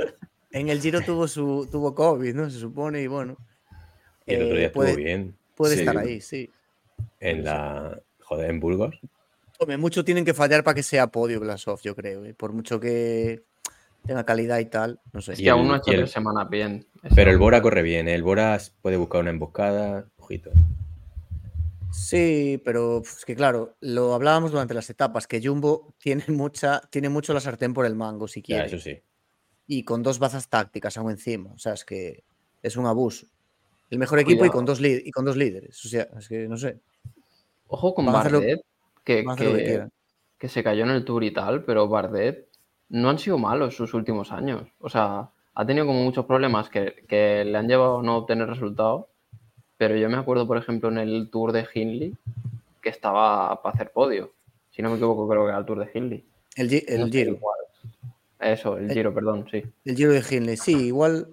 Speaker 3: En el Giro tuvo su tuvo COVID, ¿no? Se supone, y bueno.
Speaker 7: Y el otro
Speaker 3: eh,
Speaker 7: día estuvo
Speaker 3: puede,
Speaker 7: bien
Speaker 3: puede
Speaker 4: Sí.
Speaker 3: estar ahí, sí.
Speaker 7: en la. Joder, en Burgos.
Speaker 3: Hombre, mucho tienen que fallar para que sea podio Blasov, yo creo. ¿eh? Por mucho que tenga calidad y tal, no sé.
Speaker 5: Es
Speaker 7: Y
Speaker 5: que aún no ha hecho tres semanas bien.
Speaker 7: Pero el. Bora corre bien, ¿eh? el Bora puede buscar una emboscada. Ojito.
Speaker 3: Sí, pero es que claro, lo hablábamos durante las etapas, que Jumbo [laughs] tiene mucha, tiene mucho la sartén por el mango, si
Speaker 7: Ya,
Speaker 3: quiere.
Speaker 7: eso sí.
Speaker 3: Y con dos bazas tácticas aún encima. O sea, es que es un abuso. El mejor equipo y con, dos y con dos líderes. O sea, es que no sé.
Speaker 5: Ojo con Bardet, que
Speaker 3: que-
Speaker 5: se cayó en el Tour y tal, pero Bardet no han sido malos sus últimos años. O sea, ha tenido como muchos problemas que, que le han llevado a no obtener resultados. Pero yo me acuerdo, por ejemplo, en el Tour de Hindley, que estaba para hacer podio. Si no me equivoco, creo que era el Tour de Hindley.
Speaker 3: El, Gi- el
Speaker 5: No sé
Speaker 3: Giro.
Speaker 5: Eso, el
Speaker 3: Eh,
Speaker 5: Giro, perdón, sí.
Speaker 3: El Giro de Hindley. Sí, igual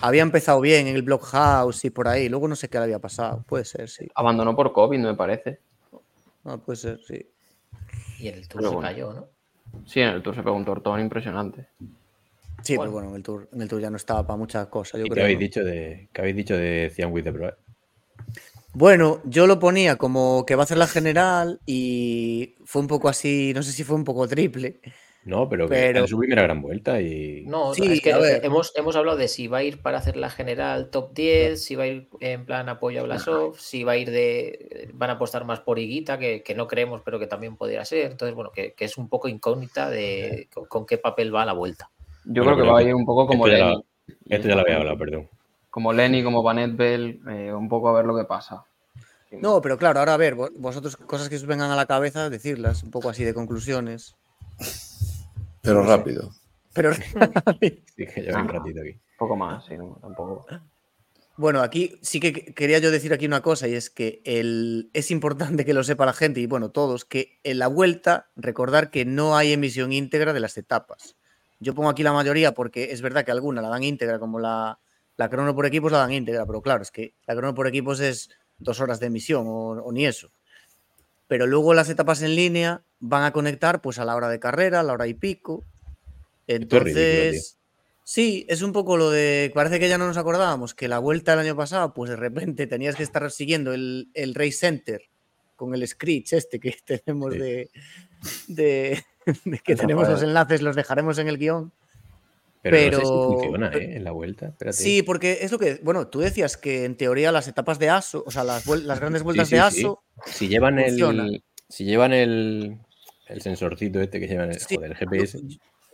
Speaker 3: había empezado bien en el Blockhouse y por ahí. Luego no sé qué le había pasado. Puede ser, sí.
Speaker 5: Abandonó por COVID, me parece.
Speaker 3: Ah, puede ser, sí.
Speaker 2: Y en el Tour
Speaker 5: Pero
Speaker 2: se
Speaker 5: bueno.
Speaker 2: cayó, ¿no?
Speaker 5: Sí, en el Tour se pegó un tortón impresionante.
Speaker 3: Sí,
Speaker 2: Bueno.
Speaker 3: pero bueno, en el Tour, en el Tour ya no estaba para muchas cosas. Yo
Speaker 7: ¿Y qué
Speaker 3: creo.
Speaker 7: habéis
Speaker 3: ¿no?
Speaker 7: dicho de, qué habéis dicho de Cian with the Pro?
Speaker 3: Bueno, yo lo ponía como que va a hacer la general y fue un poco así, no sé si fue un poco triple.
Speaker 7: No, pero, que
Speaker 3: Pero-
Speaker 7: es su primera gran vuelta y.
Speaker 2: No,
Speaker 3: Sí,
Speaker 2: es que hemos, hemos hablado de si va a ir para hacer la general top 10, si va a ir en plan apoyo a Blasov, si va a ir de. Van a apostar más por Higuita, que, que no creemos, pero que también podría ser. Entonces, bueno, que, que es un poco incógnita de con, con qué papel va a la vuelta.
Speaker 5: Yo
Speaker 7: Bueno,
Speaker 5: creo que va a ir un poco como
Speaker 7: esto ya
Speaker 5: Lenny.
Speaker 7: Esto ya lo había hablado, perdón.
Speaker 5: Como Lenny, como Van Etbel, eh, un poco a ver lo que pasa.
Speaker 3: No, pero claro, ahora a ver, vo- vosotros cosas que os vengan a la cabeza, decirlas, un poco así de conclusiones.
Speaker 4: Pero rápido.
Speaker 3: Pero [laughs]
Speaker 7: Sí, que lleva un ratito aquí.
Speaker 5: Un poco más, sí, no, tampoco.
Speaker 3: bueno, aquí sí que que- quería yo decir aquí una cosa y es que el, es importante que lo sepa la gente y bueno, todos, que en la vuelta recordar que no hay emisión íntegra de las etapas. Yo pongo aquí la mayoría porque es verdad que alguna la dan íntegra, como la, la crono por equipos la dan íntegra, pero claro, es que la crono por equipos es dos horas de emisión o, o ni eso. Pero luego las etapas en línea van a conectar pues a la hora de carrera, a la hora y pico. Entonces, sí, es un poco lo de, parece que ya no nos acordábamos, que la vuelta del año pasado, pues de repente tenías que estar siguiendo el, el Race Center con el Screech este que [laughs] tenemos
Speaker 7: Sí.
Speaker 3: de, de- [laughs] de que tenemos los enlaces, los dejaremos en el guion.
Speaker 7: Pero, no sé si
Speaker 3: Pero-
Speaker 7: funciona, ¿eh? En la vuelta. Espérate.
Speaker 3: Sí, porque es lo que, bueno, tú decías que en teoría las etapas de ASO, o sea, las, grandes vueltas
Speaker 7: sí,
Speaker 3: de. ASO,
Speaker 7: Si llevan
Speaker 3: funciona.
Speaker 7: el. Si llevan el. El sensorcito este que llevan el,
Speaker 3: Sí,
Speaker 7: joder, el GPS.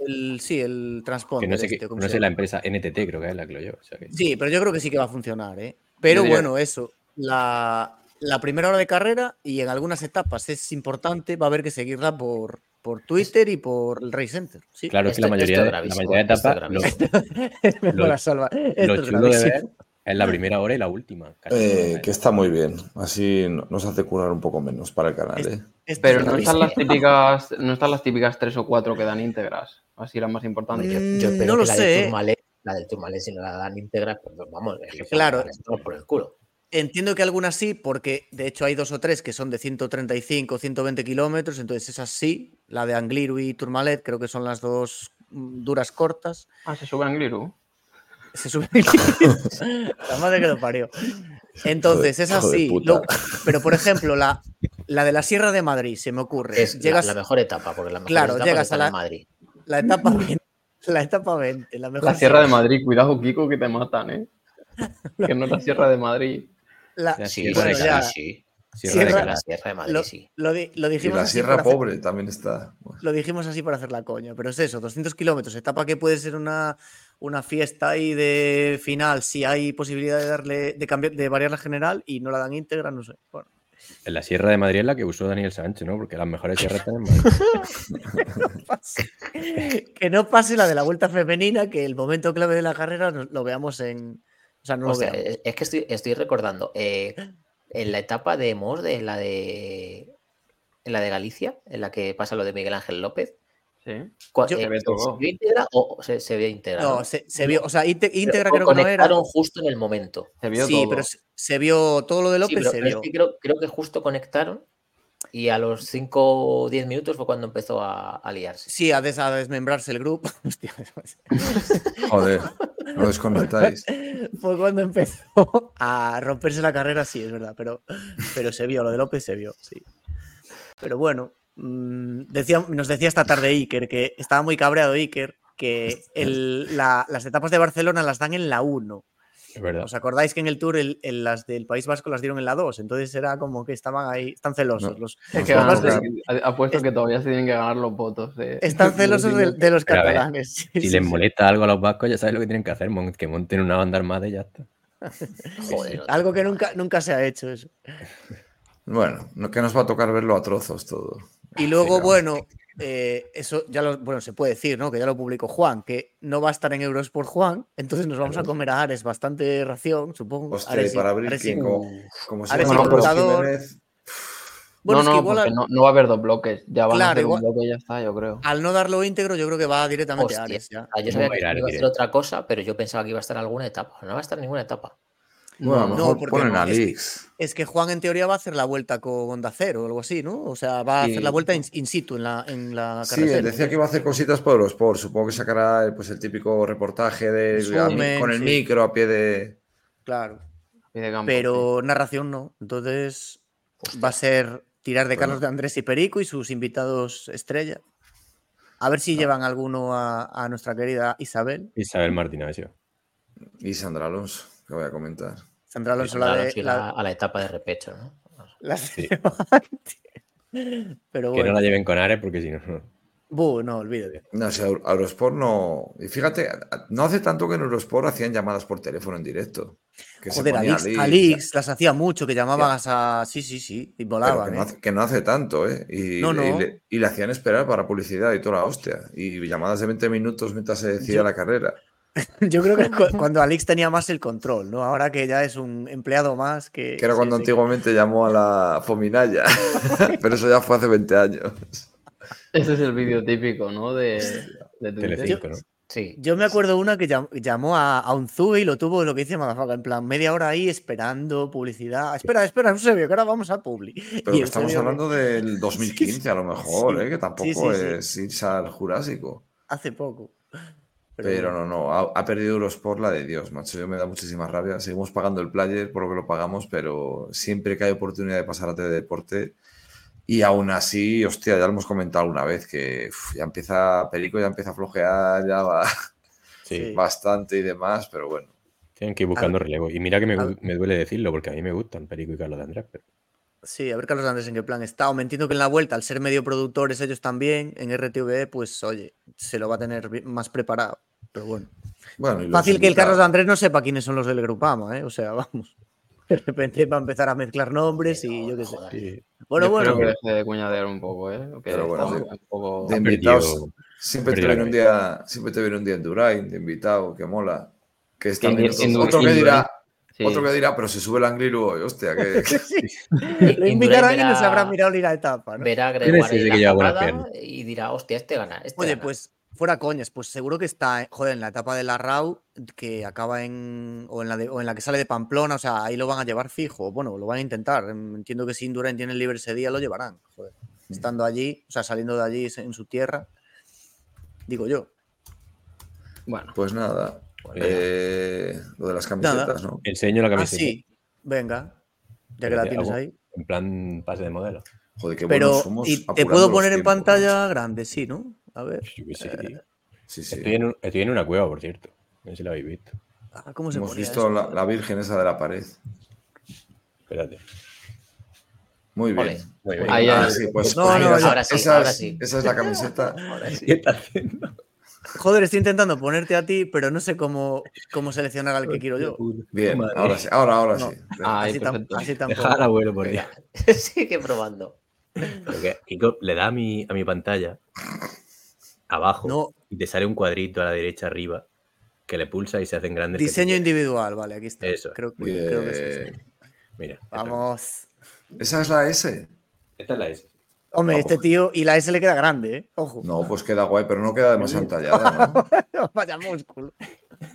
Speaker 3: el, sí, el transponder.
Speaker 7: Que no sé,
Speaker 3: este,
Speaker 7: qué,
Speaker 3: ¿cómo
Speaker 7: no sé la empresa NTT, creo que es la que lo lleva. o sea que-
Speaker 3: Sí, pero yo creo que sí que va a funcionar, ¿eh? Pero
Speaker 5: diría-
Speaker 3: bueno, eso, la, la primera hora de carrera y en algunas etapas es importante, va a haber que seguirla por, por Twitter y por el Race Center. Sí,
Speaker 7: Claro, es que la mayoría, de,
Speaker 2: es
Speaker 7: la mayoría de etapas, lo, [laughs] lo-
Speaker 3: la salva. Esto
Speaker 7: lo chulo de
Speaker 3: gravísimo.
Speaker 7: ver es la primera hora y la última. casi
Speaker 4: Eh,
Speaker 7: no,
Speaker 4: que está muy bien. Así no- nos hace curar un poco menos para el canal. ¿eh?
Speaker 5: Pero no están las típicas, no están las típicas tres o cuatro que dan íntegras. Así las más importantes.
Speaker 2: Yo,
Speaker 3: Mm,
Speaker 2: yo espero
Speaker 3: no
Speaker 2: que
Speaker 3: lo
Speaker 2: la
Speaker 3: sé,
Speaker 2: del
Speaker 3: ¿eh?
Speaker 2: La del Tourmalet, si no la dan íntegra, pues vamos, es que
Speaker 3: Claro.
Speaker 2: por el culo.
Speaker 3: Entiendo que algunas sí, porque de hecho hay dos o tres que son de 135 o 120 kilómetros, entonces esas sí, la de Angliru y Tourmalet creo que son las dos mm, duras cortas.
Speaker 5: Ah, se sube en Gliru.
Speaker 3: Se sube la madre que lo parió. Entonces, es
Speaker 4: hijo de
Speaker 3: así. lo- pero, por ejemplo, la, la de la Sierra de Madrid, se me ocurre.
Speaker 2: Es la-
Speaker 3: llegas
Speaker 2: la, mejor etapa, porque la mejor
Speaker 3: Claro,
Speaker 2: etapa
Speaker 3: llegas a la-
Speaker 2: Madrid.
Speaker 3: la etapa 20. La etapa 20. La, mejor
Speaker 5: La Sierra de Madrid, cuidado, Kiko, que te matan, ¿eh? Que no es la Sierra de Madrid.
Speaker 3: la-
Speaker 7: La
Speaker 2: Sí,
Speaker 7: Sierra
Speaker 2: sí,
Speaker 7: de
Speaker 2: sí,
Speaker 3: ya,
Speaker 2: sí.
Speaker 7: Sierra
Speaker 3: Sierra-
Speaker 7: de
Speaker 2: La. Sierra de Madrid,
Speaker 3: lo,
Speaker 2: sí.
Speaker 3: lo di- lo
Speaker 4: Y
Speaker 3: dijimos
Speaker 4: la
Speaker 3: así
Speaker 4: Sierra
Speaker 3: hacer-
Speaker 4: Pobre también está.
Speaker 3: lo dijimos así para hacer la coña, pero es eso, 200 kilómetros, etapa que puede ser una, una fiesta ahí de final, si hay posibilidad de darle, de cambiar, de variar la general y no la dan íntegra, no sé. Bueno,
Speaker 7: En la Sierra de Madrid es la que usó Daniel Sánchez, ¿no? Porque las mejores sierras están en Madrid. [laughs]
Speaker 3: que no pase la de la vuelta femenina, que el momento clave de la carrera no- lo veamos en. O sea, no lo veamos.
Speaker 2: es, es que estoy, estoy recordando eh, en la etapa de Mos, de la de en la de Galicia, en la que pasa lo de Miguel Ángel López.
Speaker 5: Sí.
Speaker 3: Yo-
Speaker 2: eh,
Speaker 5: Se ve
Speaker 2: ¿se, vio íntegra o se, se vio íntegra?
Speaker 3: No, se, se vio, o sea, íntegra creo que no era.
Speaker 2: conectaron justo en el momento.
Speaker 5: Se vio
Speaker 3: Sí,
Speaker 5: todo.
Speaker 3: pero se, se vio todo lo de
Speaker 2: Sí,
Speaker 3: López,
Speaker 2: pero-
Speaker 3: se
Speaker 2: pero es
Speaker 3: vio.
Speaker 2: que creo, creo que justo conectaron y a los 5 o 10 minutos fue cuando empezó a, a liarse.
Speaker 3: Sí, a, des- a desmembrarse el grupo. [laughs] Hostia,
Speaker 4: Joder, no desconectáis. [laughs]
Speaker 3: fue cuando empezó a romperse la carrera, sí, es verdad, pero, pero se vio, lo de López se vio, sí. Pero bueno, mm, decía, nos decía esta tarde Iker que estaba muy cabreado Iker, que [laughs] el- la- las etapas de Barcelona las dan en la 1.
Speaker 7: Es verdad.
Speaker 3: ¿Os acordáis que en el Tour el- el- las del País Vasco las dieron en la 2? Entonces era como que estaban ahí, están celosos.
Speaker 4: No.
Speaker 3: Los,
Speaker 5: Es que
Speaker 3: los
Speaker 5: apuesto que todavía se tienen que ganar los votos. de- [laughs]
Speaker 3: están [laughs] celosos de, de los
Speaker 7: ver,
Speaker 3: catalanes. sí,
Speaker 7: Si
Speaker 3: sí,
Speaker 7: les
Speaker 3: sí.
Speaker 7: molesta algo a los vascos, ya sabes lo que tienen que hacer, que monten una banda armada y ya está.
Speaker 2: Joder,
Speaker 3: Algo que nunca, nunca se ha hecho eso.
Speaker 4: Bueno, no- que nos va a tocar verlo a trozos todo.
Speaker 3: Y luego,
Speaker 4: Venga.
Speaker 3: bueno, eh, eso ya lo, bueno, se puede decir, ¿no? Que ya lo publicó Juan, que no va a estar en euros por Juan, entonces nos vamos a comer a Ares bastante ración, supongo.
Speaker 4: Hostia,
Speaker 3: Ares
Speaker 4: y para abrir
Speaker 3: Ares
Speaker 4: como, como si
Speaker 3: Ares.
Speaker 4: Jiménez.
Speaker 3: Bueno,
Speaker 5: no,
Speaker 3: es que
Speaker 5: no,
Speaker 3: igual
Speaker 5: porque
Speaker 3: al,
Speaker 5: no, no va a haber dos bloques. Ya van a
Speaker 3: Claro,
Speaker 5: hacer
Speaker 3: igual-
Speaker 5: un bloque y ya está, yo creo.
Speaker 3: al no darlo íntegro, yo creo que va directamente a Ares ya.
Speaker 2: ah, yo
Speaker 7: ¿Cómo
Speaker 2: sabía
Speaker 7: va a
Speaker 2: que
Speaker 7: a
Speaker 2: iba a hacer otra cosa, pero yo pensaba que iba a estar alguna etapa. No va a estar ninguna etapa.
Speaker 4: Bueno, a lo
Speaker 5: No,
Speaker 4: mejor
Speaker 3: porque
Speaker 4: ponen
Speaker 3: no,
Speaker 4: a
Speaker 3: es que-
Speaker 4: Lix.
Speaker 3: Es que Juan en teoría va a hacer la vuelta con Onda Cero o algo así, ¿no? O sea, va a hacer
Speaker 5: Sí.
Speaker 3: la vuelta in, in situ en la, en la
Speaker 4: Sí,
Speaker 3: carretera.
Speaker 4: él decía que iba a hacer cositas por los Sport. Supongo que sacará pues, el típico reportaje de, a con el
Speaker 3: sí.
Speaker 4: micro a pie de.
Speaker 3: Claro.
Speaker 5: Campo,
Speaker 3: pero narración no. Entonces va a ser tirar de Carlos de Andrés y Perico y sus invitados estrella. A ver si llevan alguno a, a nuestra querida Isabel.
Speaker 7: Isabel Martínez.
Speaker 4: Y Sandra Alonso, que voy a comentar.
Speaker 3: Sandra Alonso, la de. La-
Speaker 2: la- a la etapa de repecho, ¿no?
Speaker 3: la
Speaker 7: Sí. [laughs]
Speaker 3: Pero
Speaker 7: Que no
Speaker 3: bueno.
Speaker 7: la lleven con Ares porque si no.
Speaker 3: Buh, no, olvídate.
Speaker 4: No, si Euro- Eurosport no. Y fíjate, no hace tanto que en Eurosport hacían llamadas por teléfono en directo. Que
Speaker 3: Joder, Alix,
Speaker 4: Alix,
Speaker 3: Alix las hacía mucho, que llamaban a. Sí, sí, sí. Y volaban.
Speaker 4: que, no
Speaker 3: ¿eh?
Speaker 4: hace, que no hace tanto, ¿eh? Y,
Speaker 3: No, no.
Speaker 4: y le, y le hacían esperar para publicidad y toda la hostia. Y llamadas de 20 minutos mientras se decía
Speaker 3: Yo-
Speaker 4: la carrera. [laughs]
Speaker 3: Yo creo que cu- [laughs] cuando Alix tenía más el control, ¿no? Ahora que ya es un empleado más que.
Speaker 4: Que era cuando
Speaker 3: sí.
Speaker 4: antiguamente llamó a la Fominaya. [laughs] pero eso ya fue hace 20 años.
Speaker 5: Ese es el vídeo típico, ¿no? De, de Twitter.
Speaker 7: Telecinco, ¿no?
Speaker 2: Sí.
Speaker 3: Yo me acuerdo una que llam- llamó a, a un Zube y lo tuvo lo que dice Madafaka, en plan, media hora ahí esperando publicidad. Espera, espera, Eusebio, que ahora vamos a Publi.
Speaker 4: Pero
Speaker 3: Y
Speaker 4: que estamos
Speaker 3: Eusebio,
Speaker 4: hablando del 2015 a lo mejor,
Speaker 3: Sí.
Speaker 4: ¿eh? Que tampoco
Speaker 3: Sí, sí, sí.
Speaker 4: es irse al Jurásico.
Speaker 3: Hace poco. Pero,
Speaker 4: no, no, ha, ha perdido Eurosport la de Dios, macho. Yo me da muchísima rabia. Seguimos pagando el player por lo que lo pagamos, pero siempre que hay oportunidad de pasar a Teledeporte. Y aún así, hostia, ya lo hemos comentado alguna vez, que uf, ya empieza, Perico ya empieza a flojear, ya va [laughs]
Speaker 7: Sí, [laughs]
Speaker 4: bastante y demás, pero bueno.
Speaker 7: tienen que ir buscando relevo. Y mira que me, me duele decirlo porque a mí me gustan Perico y Carlos de Andrés. Pero...
Speaker 3: Sí, a ver Carlos Andrés en qué plan está. O me entiendo que en la vuelta, al ser medio productores ellos también, en RTVE, pues oye, se lo va a tener más preparado. Pero bueno.
Speaker 4: y
Speaker 3: Fácil que el Carlos de Andrés no sepa quiénes son los del Grupama, ¿eh? O sea, vamos. [laughs] De repente va a empezar a mezclar nombres y yo qué sé.
Speaker 7: Sí.
Speaker 3: Bueno,
Speaker 5: Yo
Speaker 3: bueno.
Speaker 5: espero que deje de cuñadear un poco, ¿eh? Que
Speaker 4: Pero bueno, sí.
Speaker 5: un poco...
Speaker 4: De invitados, siempre te, viene un día, siempre te viene un día en Durain, de invitado, que mola. Que está
Speaker 5: En-
Speaker 4: también
Speaker 5: en-
Speaker 4: otro, otro
Speaker 5: en
Speaker 4: que dirá,
Speaker 5: sí.
Speaker 4: otro que dirá, pero se sube el Angliru hoy, hostia, que, [laughs] [laughs]
Speaker 3: Lo
Speaker 2: Indurain
Speaker 3: invitarán y no se habrá mirado ni la etapa, ¿no?
Speaker 2: Verá a Gregoire
Speaker 7: que
Speaker 2: la
Speaker 7: piernas.
Speaker 2: y dirá, hostia, este gana. Este
Speaker 3: Oye,
Speaker 2: gana".
Speaker 3: pues fuera coñas, pues seguro que está, joder, en la etapa de la RAU, que acaba en, o en la, de- o en la que sale de Pamplona, o sea, ahí lo van a llevar fijo, bueno, lo van a intentar. em, Entiendo que si Indurain tiene libre ese día, lo llevarán, joder. Estando allí, o sea, saliendo de allí en su tierra, digo yo.
Speaker 5: Bueno,
Speaker 4: pues nada.
Speaker 2: Pues
Speaker 4: eh, lo de las camisetas, ¿no?
Speaker 7: Enseño la
Speaker 3: Ah,
Speaker 7: camiseta.
Speaker 3: sí, venga, ya que la tienes
Speaker 7: hago
Speaker 3: ahí.
Speaker 7: En plan pase de modelo.
Speaker 4: Joder, qué
Speaker 3: Pero,
Speaker 4: buenos somos
Speaker 3: ¿y te puedo poner en
Speaker 4: tiempos,
Speaker 3: pantalla grande? Sí, ¿no? A ver.
Speaker 7: Yo qué sé, tío.
Speaker 4: Sí, sí.
Speaker 7: Estoy, en un- estoy en una cueva, por cierto. No sé si la habéis visto.
Speaker 3: Ah, ¿Cómo se
Speaker 4: Hemos visto
Speaker 3: eso?
Speaker 4: la, la virgen esa de la pared.
Speaker 7: Espérate.
Speaker 4: Muy bien.
Speaker 2: Ole.
Speaker 7: Muy bien.
Speaker 5: Ahí,
Speaker 4: Ah,
Speaker 5: ahí.
Speaker 4: sí, pues,
Speaker 3: No, no,
Speaker 2: ahora sí,
Speaker 4: esa,
Speaker 2: ahora
Speaker 4: es,
Speaker 2: sí.
Speaker 4: esa es la camiseta. [laughs]
Speaker 7: ¿Qué está haciendo?
Speaker 3: Joder, estoy intentando ponerte a ti, pero no sé cómo, cómo seleccionar al que quiero yo.
Speaker 4: Bien,
Speaker 7: Madre.
Speaker 4: ahora sí, ahora, ahora
Speaker 3: No.
Speaker 4: sí.
Speaker 5: Ahí,
Speaker 3: Así, tam-
Speaker 5: perfecto.
Speaker 3: así tampoco.
Speaker 7: Dejar abuelo por. [laughs]
Speaker 2: Sigue probando.
Speaker 7: Kiko le da a mi, a mi pantalla abajo
Speaker 3: No.
Speaker 7: y te sale un cuadrito a la derecha arriba que le pulsa y se hacen grandes.
Speaker 3: Diseño
Speaker 7: pequeños.
Speaker 3: individual, vale, aquí está.
Speaker 7: Eso.
Speaker 3: Creo, que-
Speaker 4: Bien.
Speaker 3: creo que es este.
Speaker 7: Mira.
Speaker 3: Vamos.
Speaker 4: ¿Esa es la S?
Speaker 7: Esta es la S.
Speaker 3: Hombre, este tío y la S le queda grande, ¿eh? Ojo.
Speaker 4: No, pues queda guay, pero no queda demasiado entallada, ¿no? [laughs]
Speaker 3: Vaya músculo.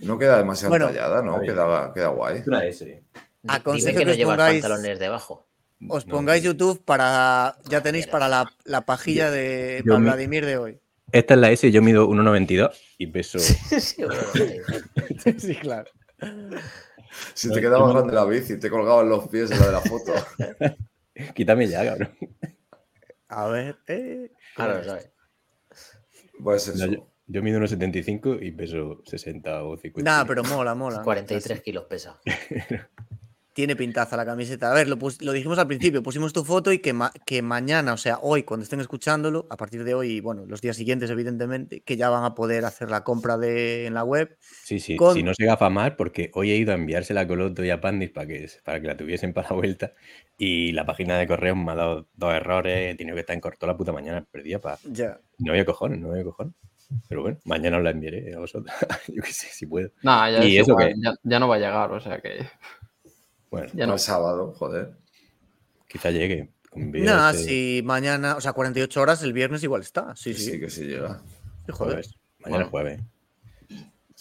Speaker 4: No queda demasiado
Speaker 3: Bueno.
Speaker 4: entallada, ¿no? Queda, queda guay.
Speaker 7: Es una S.
Speaker 3: Aconsejo
Speaker 2: que
Speaker 3: que
Speaker 2: no
Speaker 3: os
Speaker 2: llevas
Speaker 3: pongáis-
Speaker 2: pantalones debajo.
Speaker 3: Os pongáis YouTube para. Ya tenéis para la, la pajilla de
Speaker 7: Yo
Speaker 3: para
Speaker 7: me-
Speaker 3: Vladimir de hoy.
Speaker 7: Esta es la S, yo mido 1,92 y peso.
Speaker 2: Sí, sí. [laughs]
Speaker 3: sí, claro.
Speaker 4: Si
Speaker 7: No,
Speaker 4: te quedaba
Speaker 7: no-
Speaker 4: grande la bici, te colgaban los pies en la de la foto. [laughs]
Speaker 7: Quítame ya, cabrón.
Speaker 3: A ver. Eh,
Speaker 2: Ahora lo sabes.
Speaker 4: Pues
Speaker 7: No,
Speaker 4: eso.
Speaker 7: yo, yo mido 1,75 y peso 60 o 50.
Speaker 3: Nada, pero mola, mola.
Speaker 2: 43 kilos pesa. [laughs]
Speaker 3: Tiene pintaza la camiseta. A ver, lo, lo dijimos al principio, pusimos tu foto y que, ma- que mañana, o sea, hoy, cuando estén escuchándolo, a partir de hoy y bueno, los días siguientes, evidentemente, que ya van a poder hacer la compra de, en la web.
Speaker 7: Sí, sí,
Speaker 3: Con-
Speaker 7: si no se gafa mal, porque hoy he ido a enviársela a Coloto y a Pandis para que, para que la tuviesen para la vuelta. Y la página de correos me ha dado dos errores, he tenido que estar en corto la puta mañana perdida para.
Speaker 3: Ya.
Speaker 7: No había cojones, no había cojones. Pero bueno, mañana os la enviaré a vosotros. [laughs] Yo qué sé, si puedo.
Speaker 5: nada, ya,
Speaker 7: ¿Y
Speaker 5: es
Speaker 7: eso
Speaker 5: igual,
Speaker 7: qué?
Speaker 5: ya, ya no va a llegar, o sea que
Speaker 7: Bueno,
Speaker 5: ya
Speaker 4: No es sábado, joder.
Speaker 7: quizá llegue.
Speaker 3: Nada,
Speaker 7: este-
Speaker 3: si mañana, o sea, 48 horas, el viernes igual está. Sí,
Speaker 4: Que
Speaker 3: sí.
Speaker 4: sí, que sí llega.
Speaker 3: Joder.
Speaker 7: Jueves. Mañana es jueves.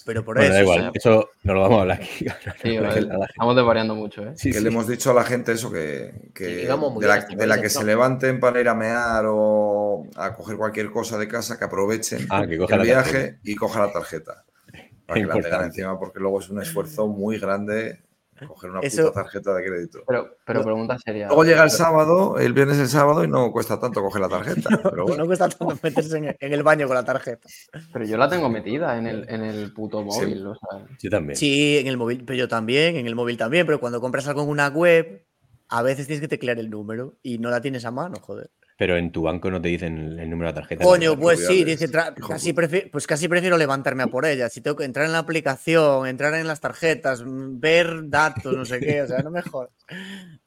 Speaker 3: Pero por
Speaker 7: Bueno,
Speaker 3: eso.
Speaker 7: da
Speaker 3: o
Speaker 7: igual,
Speaker 3: sea,
Speaker 7: eso no lo vamos a hablar aquí. [laughs]
Speaker 5: Sí,
Speaker 7: No,
Speaker 5: vale, estamos desvariando mucho, ¿eh?
Speaker 7: sí,
Speaker 4: que
Speaker 7: sí.
Speaker 4: le hemos dicho a la gente eso, que, de la, de la
Speaker 2: que
Speaker 4: se levanten para ir a mear o a coger cualquier cosa de casa, que aprovechen
Speaker 7: Ah, que coja
Speaker 4: el viaje
Speaker 7: tarjeta.
Speaker 4: y coja la tarjeta. [laughs] Para que la tengan encima, porque luego es un esfuerzo muy grande Coger una
Speaker 3: Eso-
Speaker 4: puta tarjeta de crédito.
Speaker 5: Pero, pero pregunta seria.
Speaker 4: Luego llega el sábado, el viernes el sábado y no cuesta tanto coger la tarjeta. [laughs] Pero bueno,
Speaker 3: No cuesta tanto [laughs] meterse en el, en el baño con la tarjeta.
Speaker 5: Pero yo la tengo metida en el, en el puto móvil. O sea,
Speaker 7: Yo también.
Speaker 3: Sí, en el móvil, pero yo también, en el móvil también, pero cuando compras algo en una web, a veces tienes que teclear el número y no la tienes a mano, joder.
Speaker 7: Pero en tu banco no te dicen el, el número de la tarjeta.
Speaker 3: Coño, pues sí, dice, casi pues casi prefiero levantarme a por ella. Si tengo que entrar en la aplicación, entrar en las tarjetas, mm, ver datos, no sé qué, o sea, no me jodas. [laughs]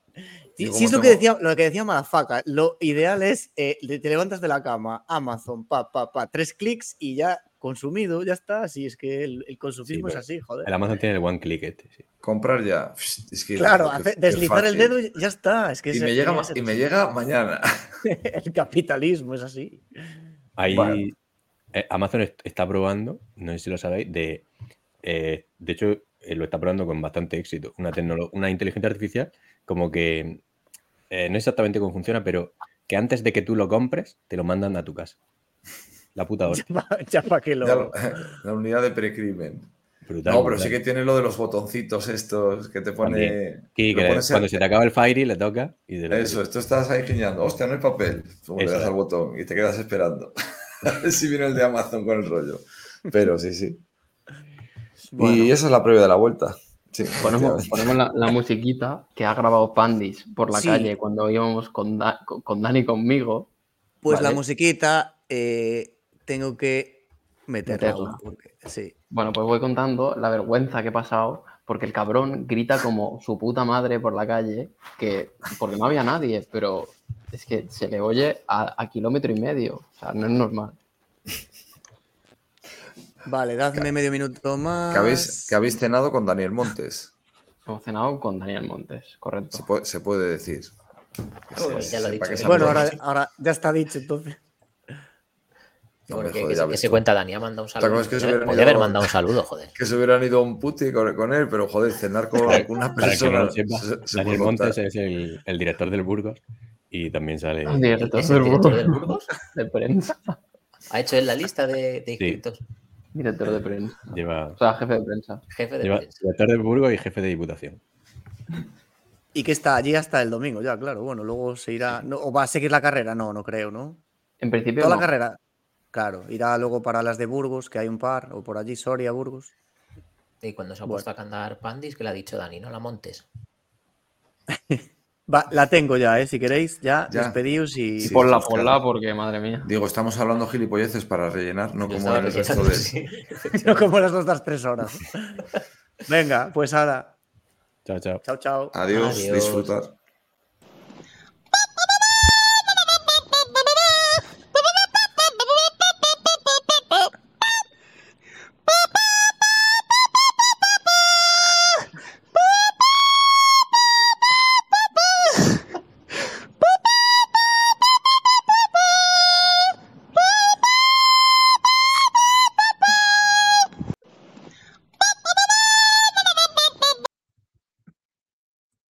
Speaker 3: Sí, sí es lo que decía, lo que decía Madafaka. Lo ideal es eh, te levantas de la cama, Amazon, pa, pa, pa, tres clics y ya consumido, ya está. Así es que el, el consumismo es así, joder.
Speaker 7: El Amazon tiene el one click este. sí.
Speaker 4: comprar ya. Es que,
Speaker 3: Claro, hace- deslizar el dedo y ya está. Es que
Speaker 4: Y me, llega,
Speaker 3: ese-
Speaker 4: y me llega mañana. [laughs]
Speaker 3: el capitalismo es así.
Speaker 7: Ahí
Speaker 4: Bueno.
Speaker 7: eh, Amazon est- está probando, no sé si lo sabéis, de, eh, de hecho eh, lo está probando con bastante éxito, una, una inteligencia artificial como que eh, no sé exactamente cómo funciona, pero que antes de que tú lo compres, te lo mandan a tu casa. La puta hora. [laughs]
Speaker 3: ya para que lo.
Speaker 4: Ya lo- [laughs] la unidad de precrimen.
Speaker 7: Brutal,
Speaker 4: No, pero
Speaker 7: brutal.
Speaker 4: sí que tiene lo de los botoncitos estos que te pone.
Speaker 7: Que
Speaker 4: pones
Speaker 7: cuando se te acaba el Fairy le toca y de
Speaker 4: Eso, esto estás ahí giñando. Hostia, no hay papel. Tú le das
Speaker 7: es.
Speaker 4: al botón y te quedas esperando. [laughs] A ver si viene el de Amazon con el rollo. Pero sí, sí.
Speaker 3: Bueno.
Speaker 4: Y esa es la previa de la vuelta. Sí,
Speaker 5: ponemos, ponemos la, la musiquita que ha grabado Pandis por la
Speaker 3: Sí.
Speaker 5: calle cuando íbamos con, Da- con, con Dani conmigo.
Speaker 3: Pues la musiquita eh, tengo que meterla.
Speaker 5: Meterla.
Speaker 3: porque- sí.
Speaker 5: Bueno, pues voy contando la vergüenza que he pasado porque el cabrón grita como su puta madre por la calle, que porque no había nadie, pero es que se le oye a, a kilómetro y medio. O sea, no es normal.
Speaker 3: Vale, dadme medio minuto más.
Speaker 4: Que habéis, que habéis cenado con Daniel Montes.
Speaker 5: Hemos cenado con Daniel Montes,
Speaker 4: Se
Speaker 5: correcto.
Speaker 4: puede, se puede decir.
Speaker 2: Ya lo he dicho.
Speaker 3: Bueno, ahora ya está dicho entonces.
Speaker 4: No
Speaker 2: Porque que, se- que cuenta Dani, ha mandado un saludo.
Speaker 4: que se
Speaker 2: Podría haber mandado un saludo, [laughs] joder.
Speaker 4: Que se hubieran ido a un puti con, con él, pero joder, cenar con una
Speaker 7: no
Speaker 4: persona.
Speaker 7: lo sepa,
Speaker 4: se- se
Speaker 7: Daniel. Montes es el, el director del Burgos y también sale.
Speaker 5: El director
Speaker 2: ¿Es el
Speaker 5: del
Speaker 2: director
Speaker 5: Burgos,
Speaker 2: del Burgos? [laughs]
Speaker 5: de prensa.
Speaker 2: ¿Ha hecho él la lista de, de inscritos?
Speaker 5: Director de prensa.
Speaker 7: Lleva,
Speaker 5: O sea, jefe de prensa.
Speaker 2: Jefe de
Speaker 7: lleva
Speaker 2: prensa.
Speaker 7: director del Burgos y jefe de diputación.
Speaker 3: Y que está allí hasta el domingo, ya, claro. Bueno, luego se irá. no, ¿O va a seguir la carrera? No, no creo, ¿no?
Speaker 5: En principio,
Speaker 3: Toda
Speaker 5: no.
Speaker 3: la carrera. Claro, irá luego para las de Burgos, que hay un par, o por allí, Soria, Burgos.
Speaker 2: Y cuando se ha
Speaker 3: Bueno.
Speaker 2: puesto a cantar Pandis, que le ha dicho Dani, no la montes.
Speaker 3: Va, la tengo ya, ¿eh? Si queréis, ya,
Speaker 4: Ya.
Speaker 3: despedíos y.
Speaker 4: Sí,
Speaker 5: ponla, ponla, porque madre mía.
Speaker 4: Digo, estamos hablando gilipolleces para rellenar, no como el resto de.
Speaker 2: sí. [laughs]
Speaker 3: no como las otras tres horas. [laughs] Venga, pues ahora.
Speaker 7: Chao, chao.
Speaker 3: Chao, chao.
Speaker 4: Adiós,
Speaker 2: Adiós.
Speaker 4: disfrutar.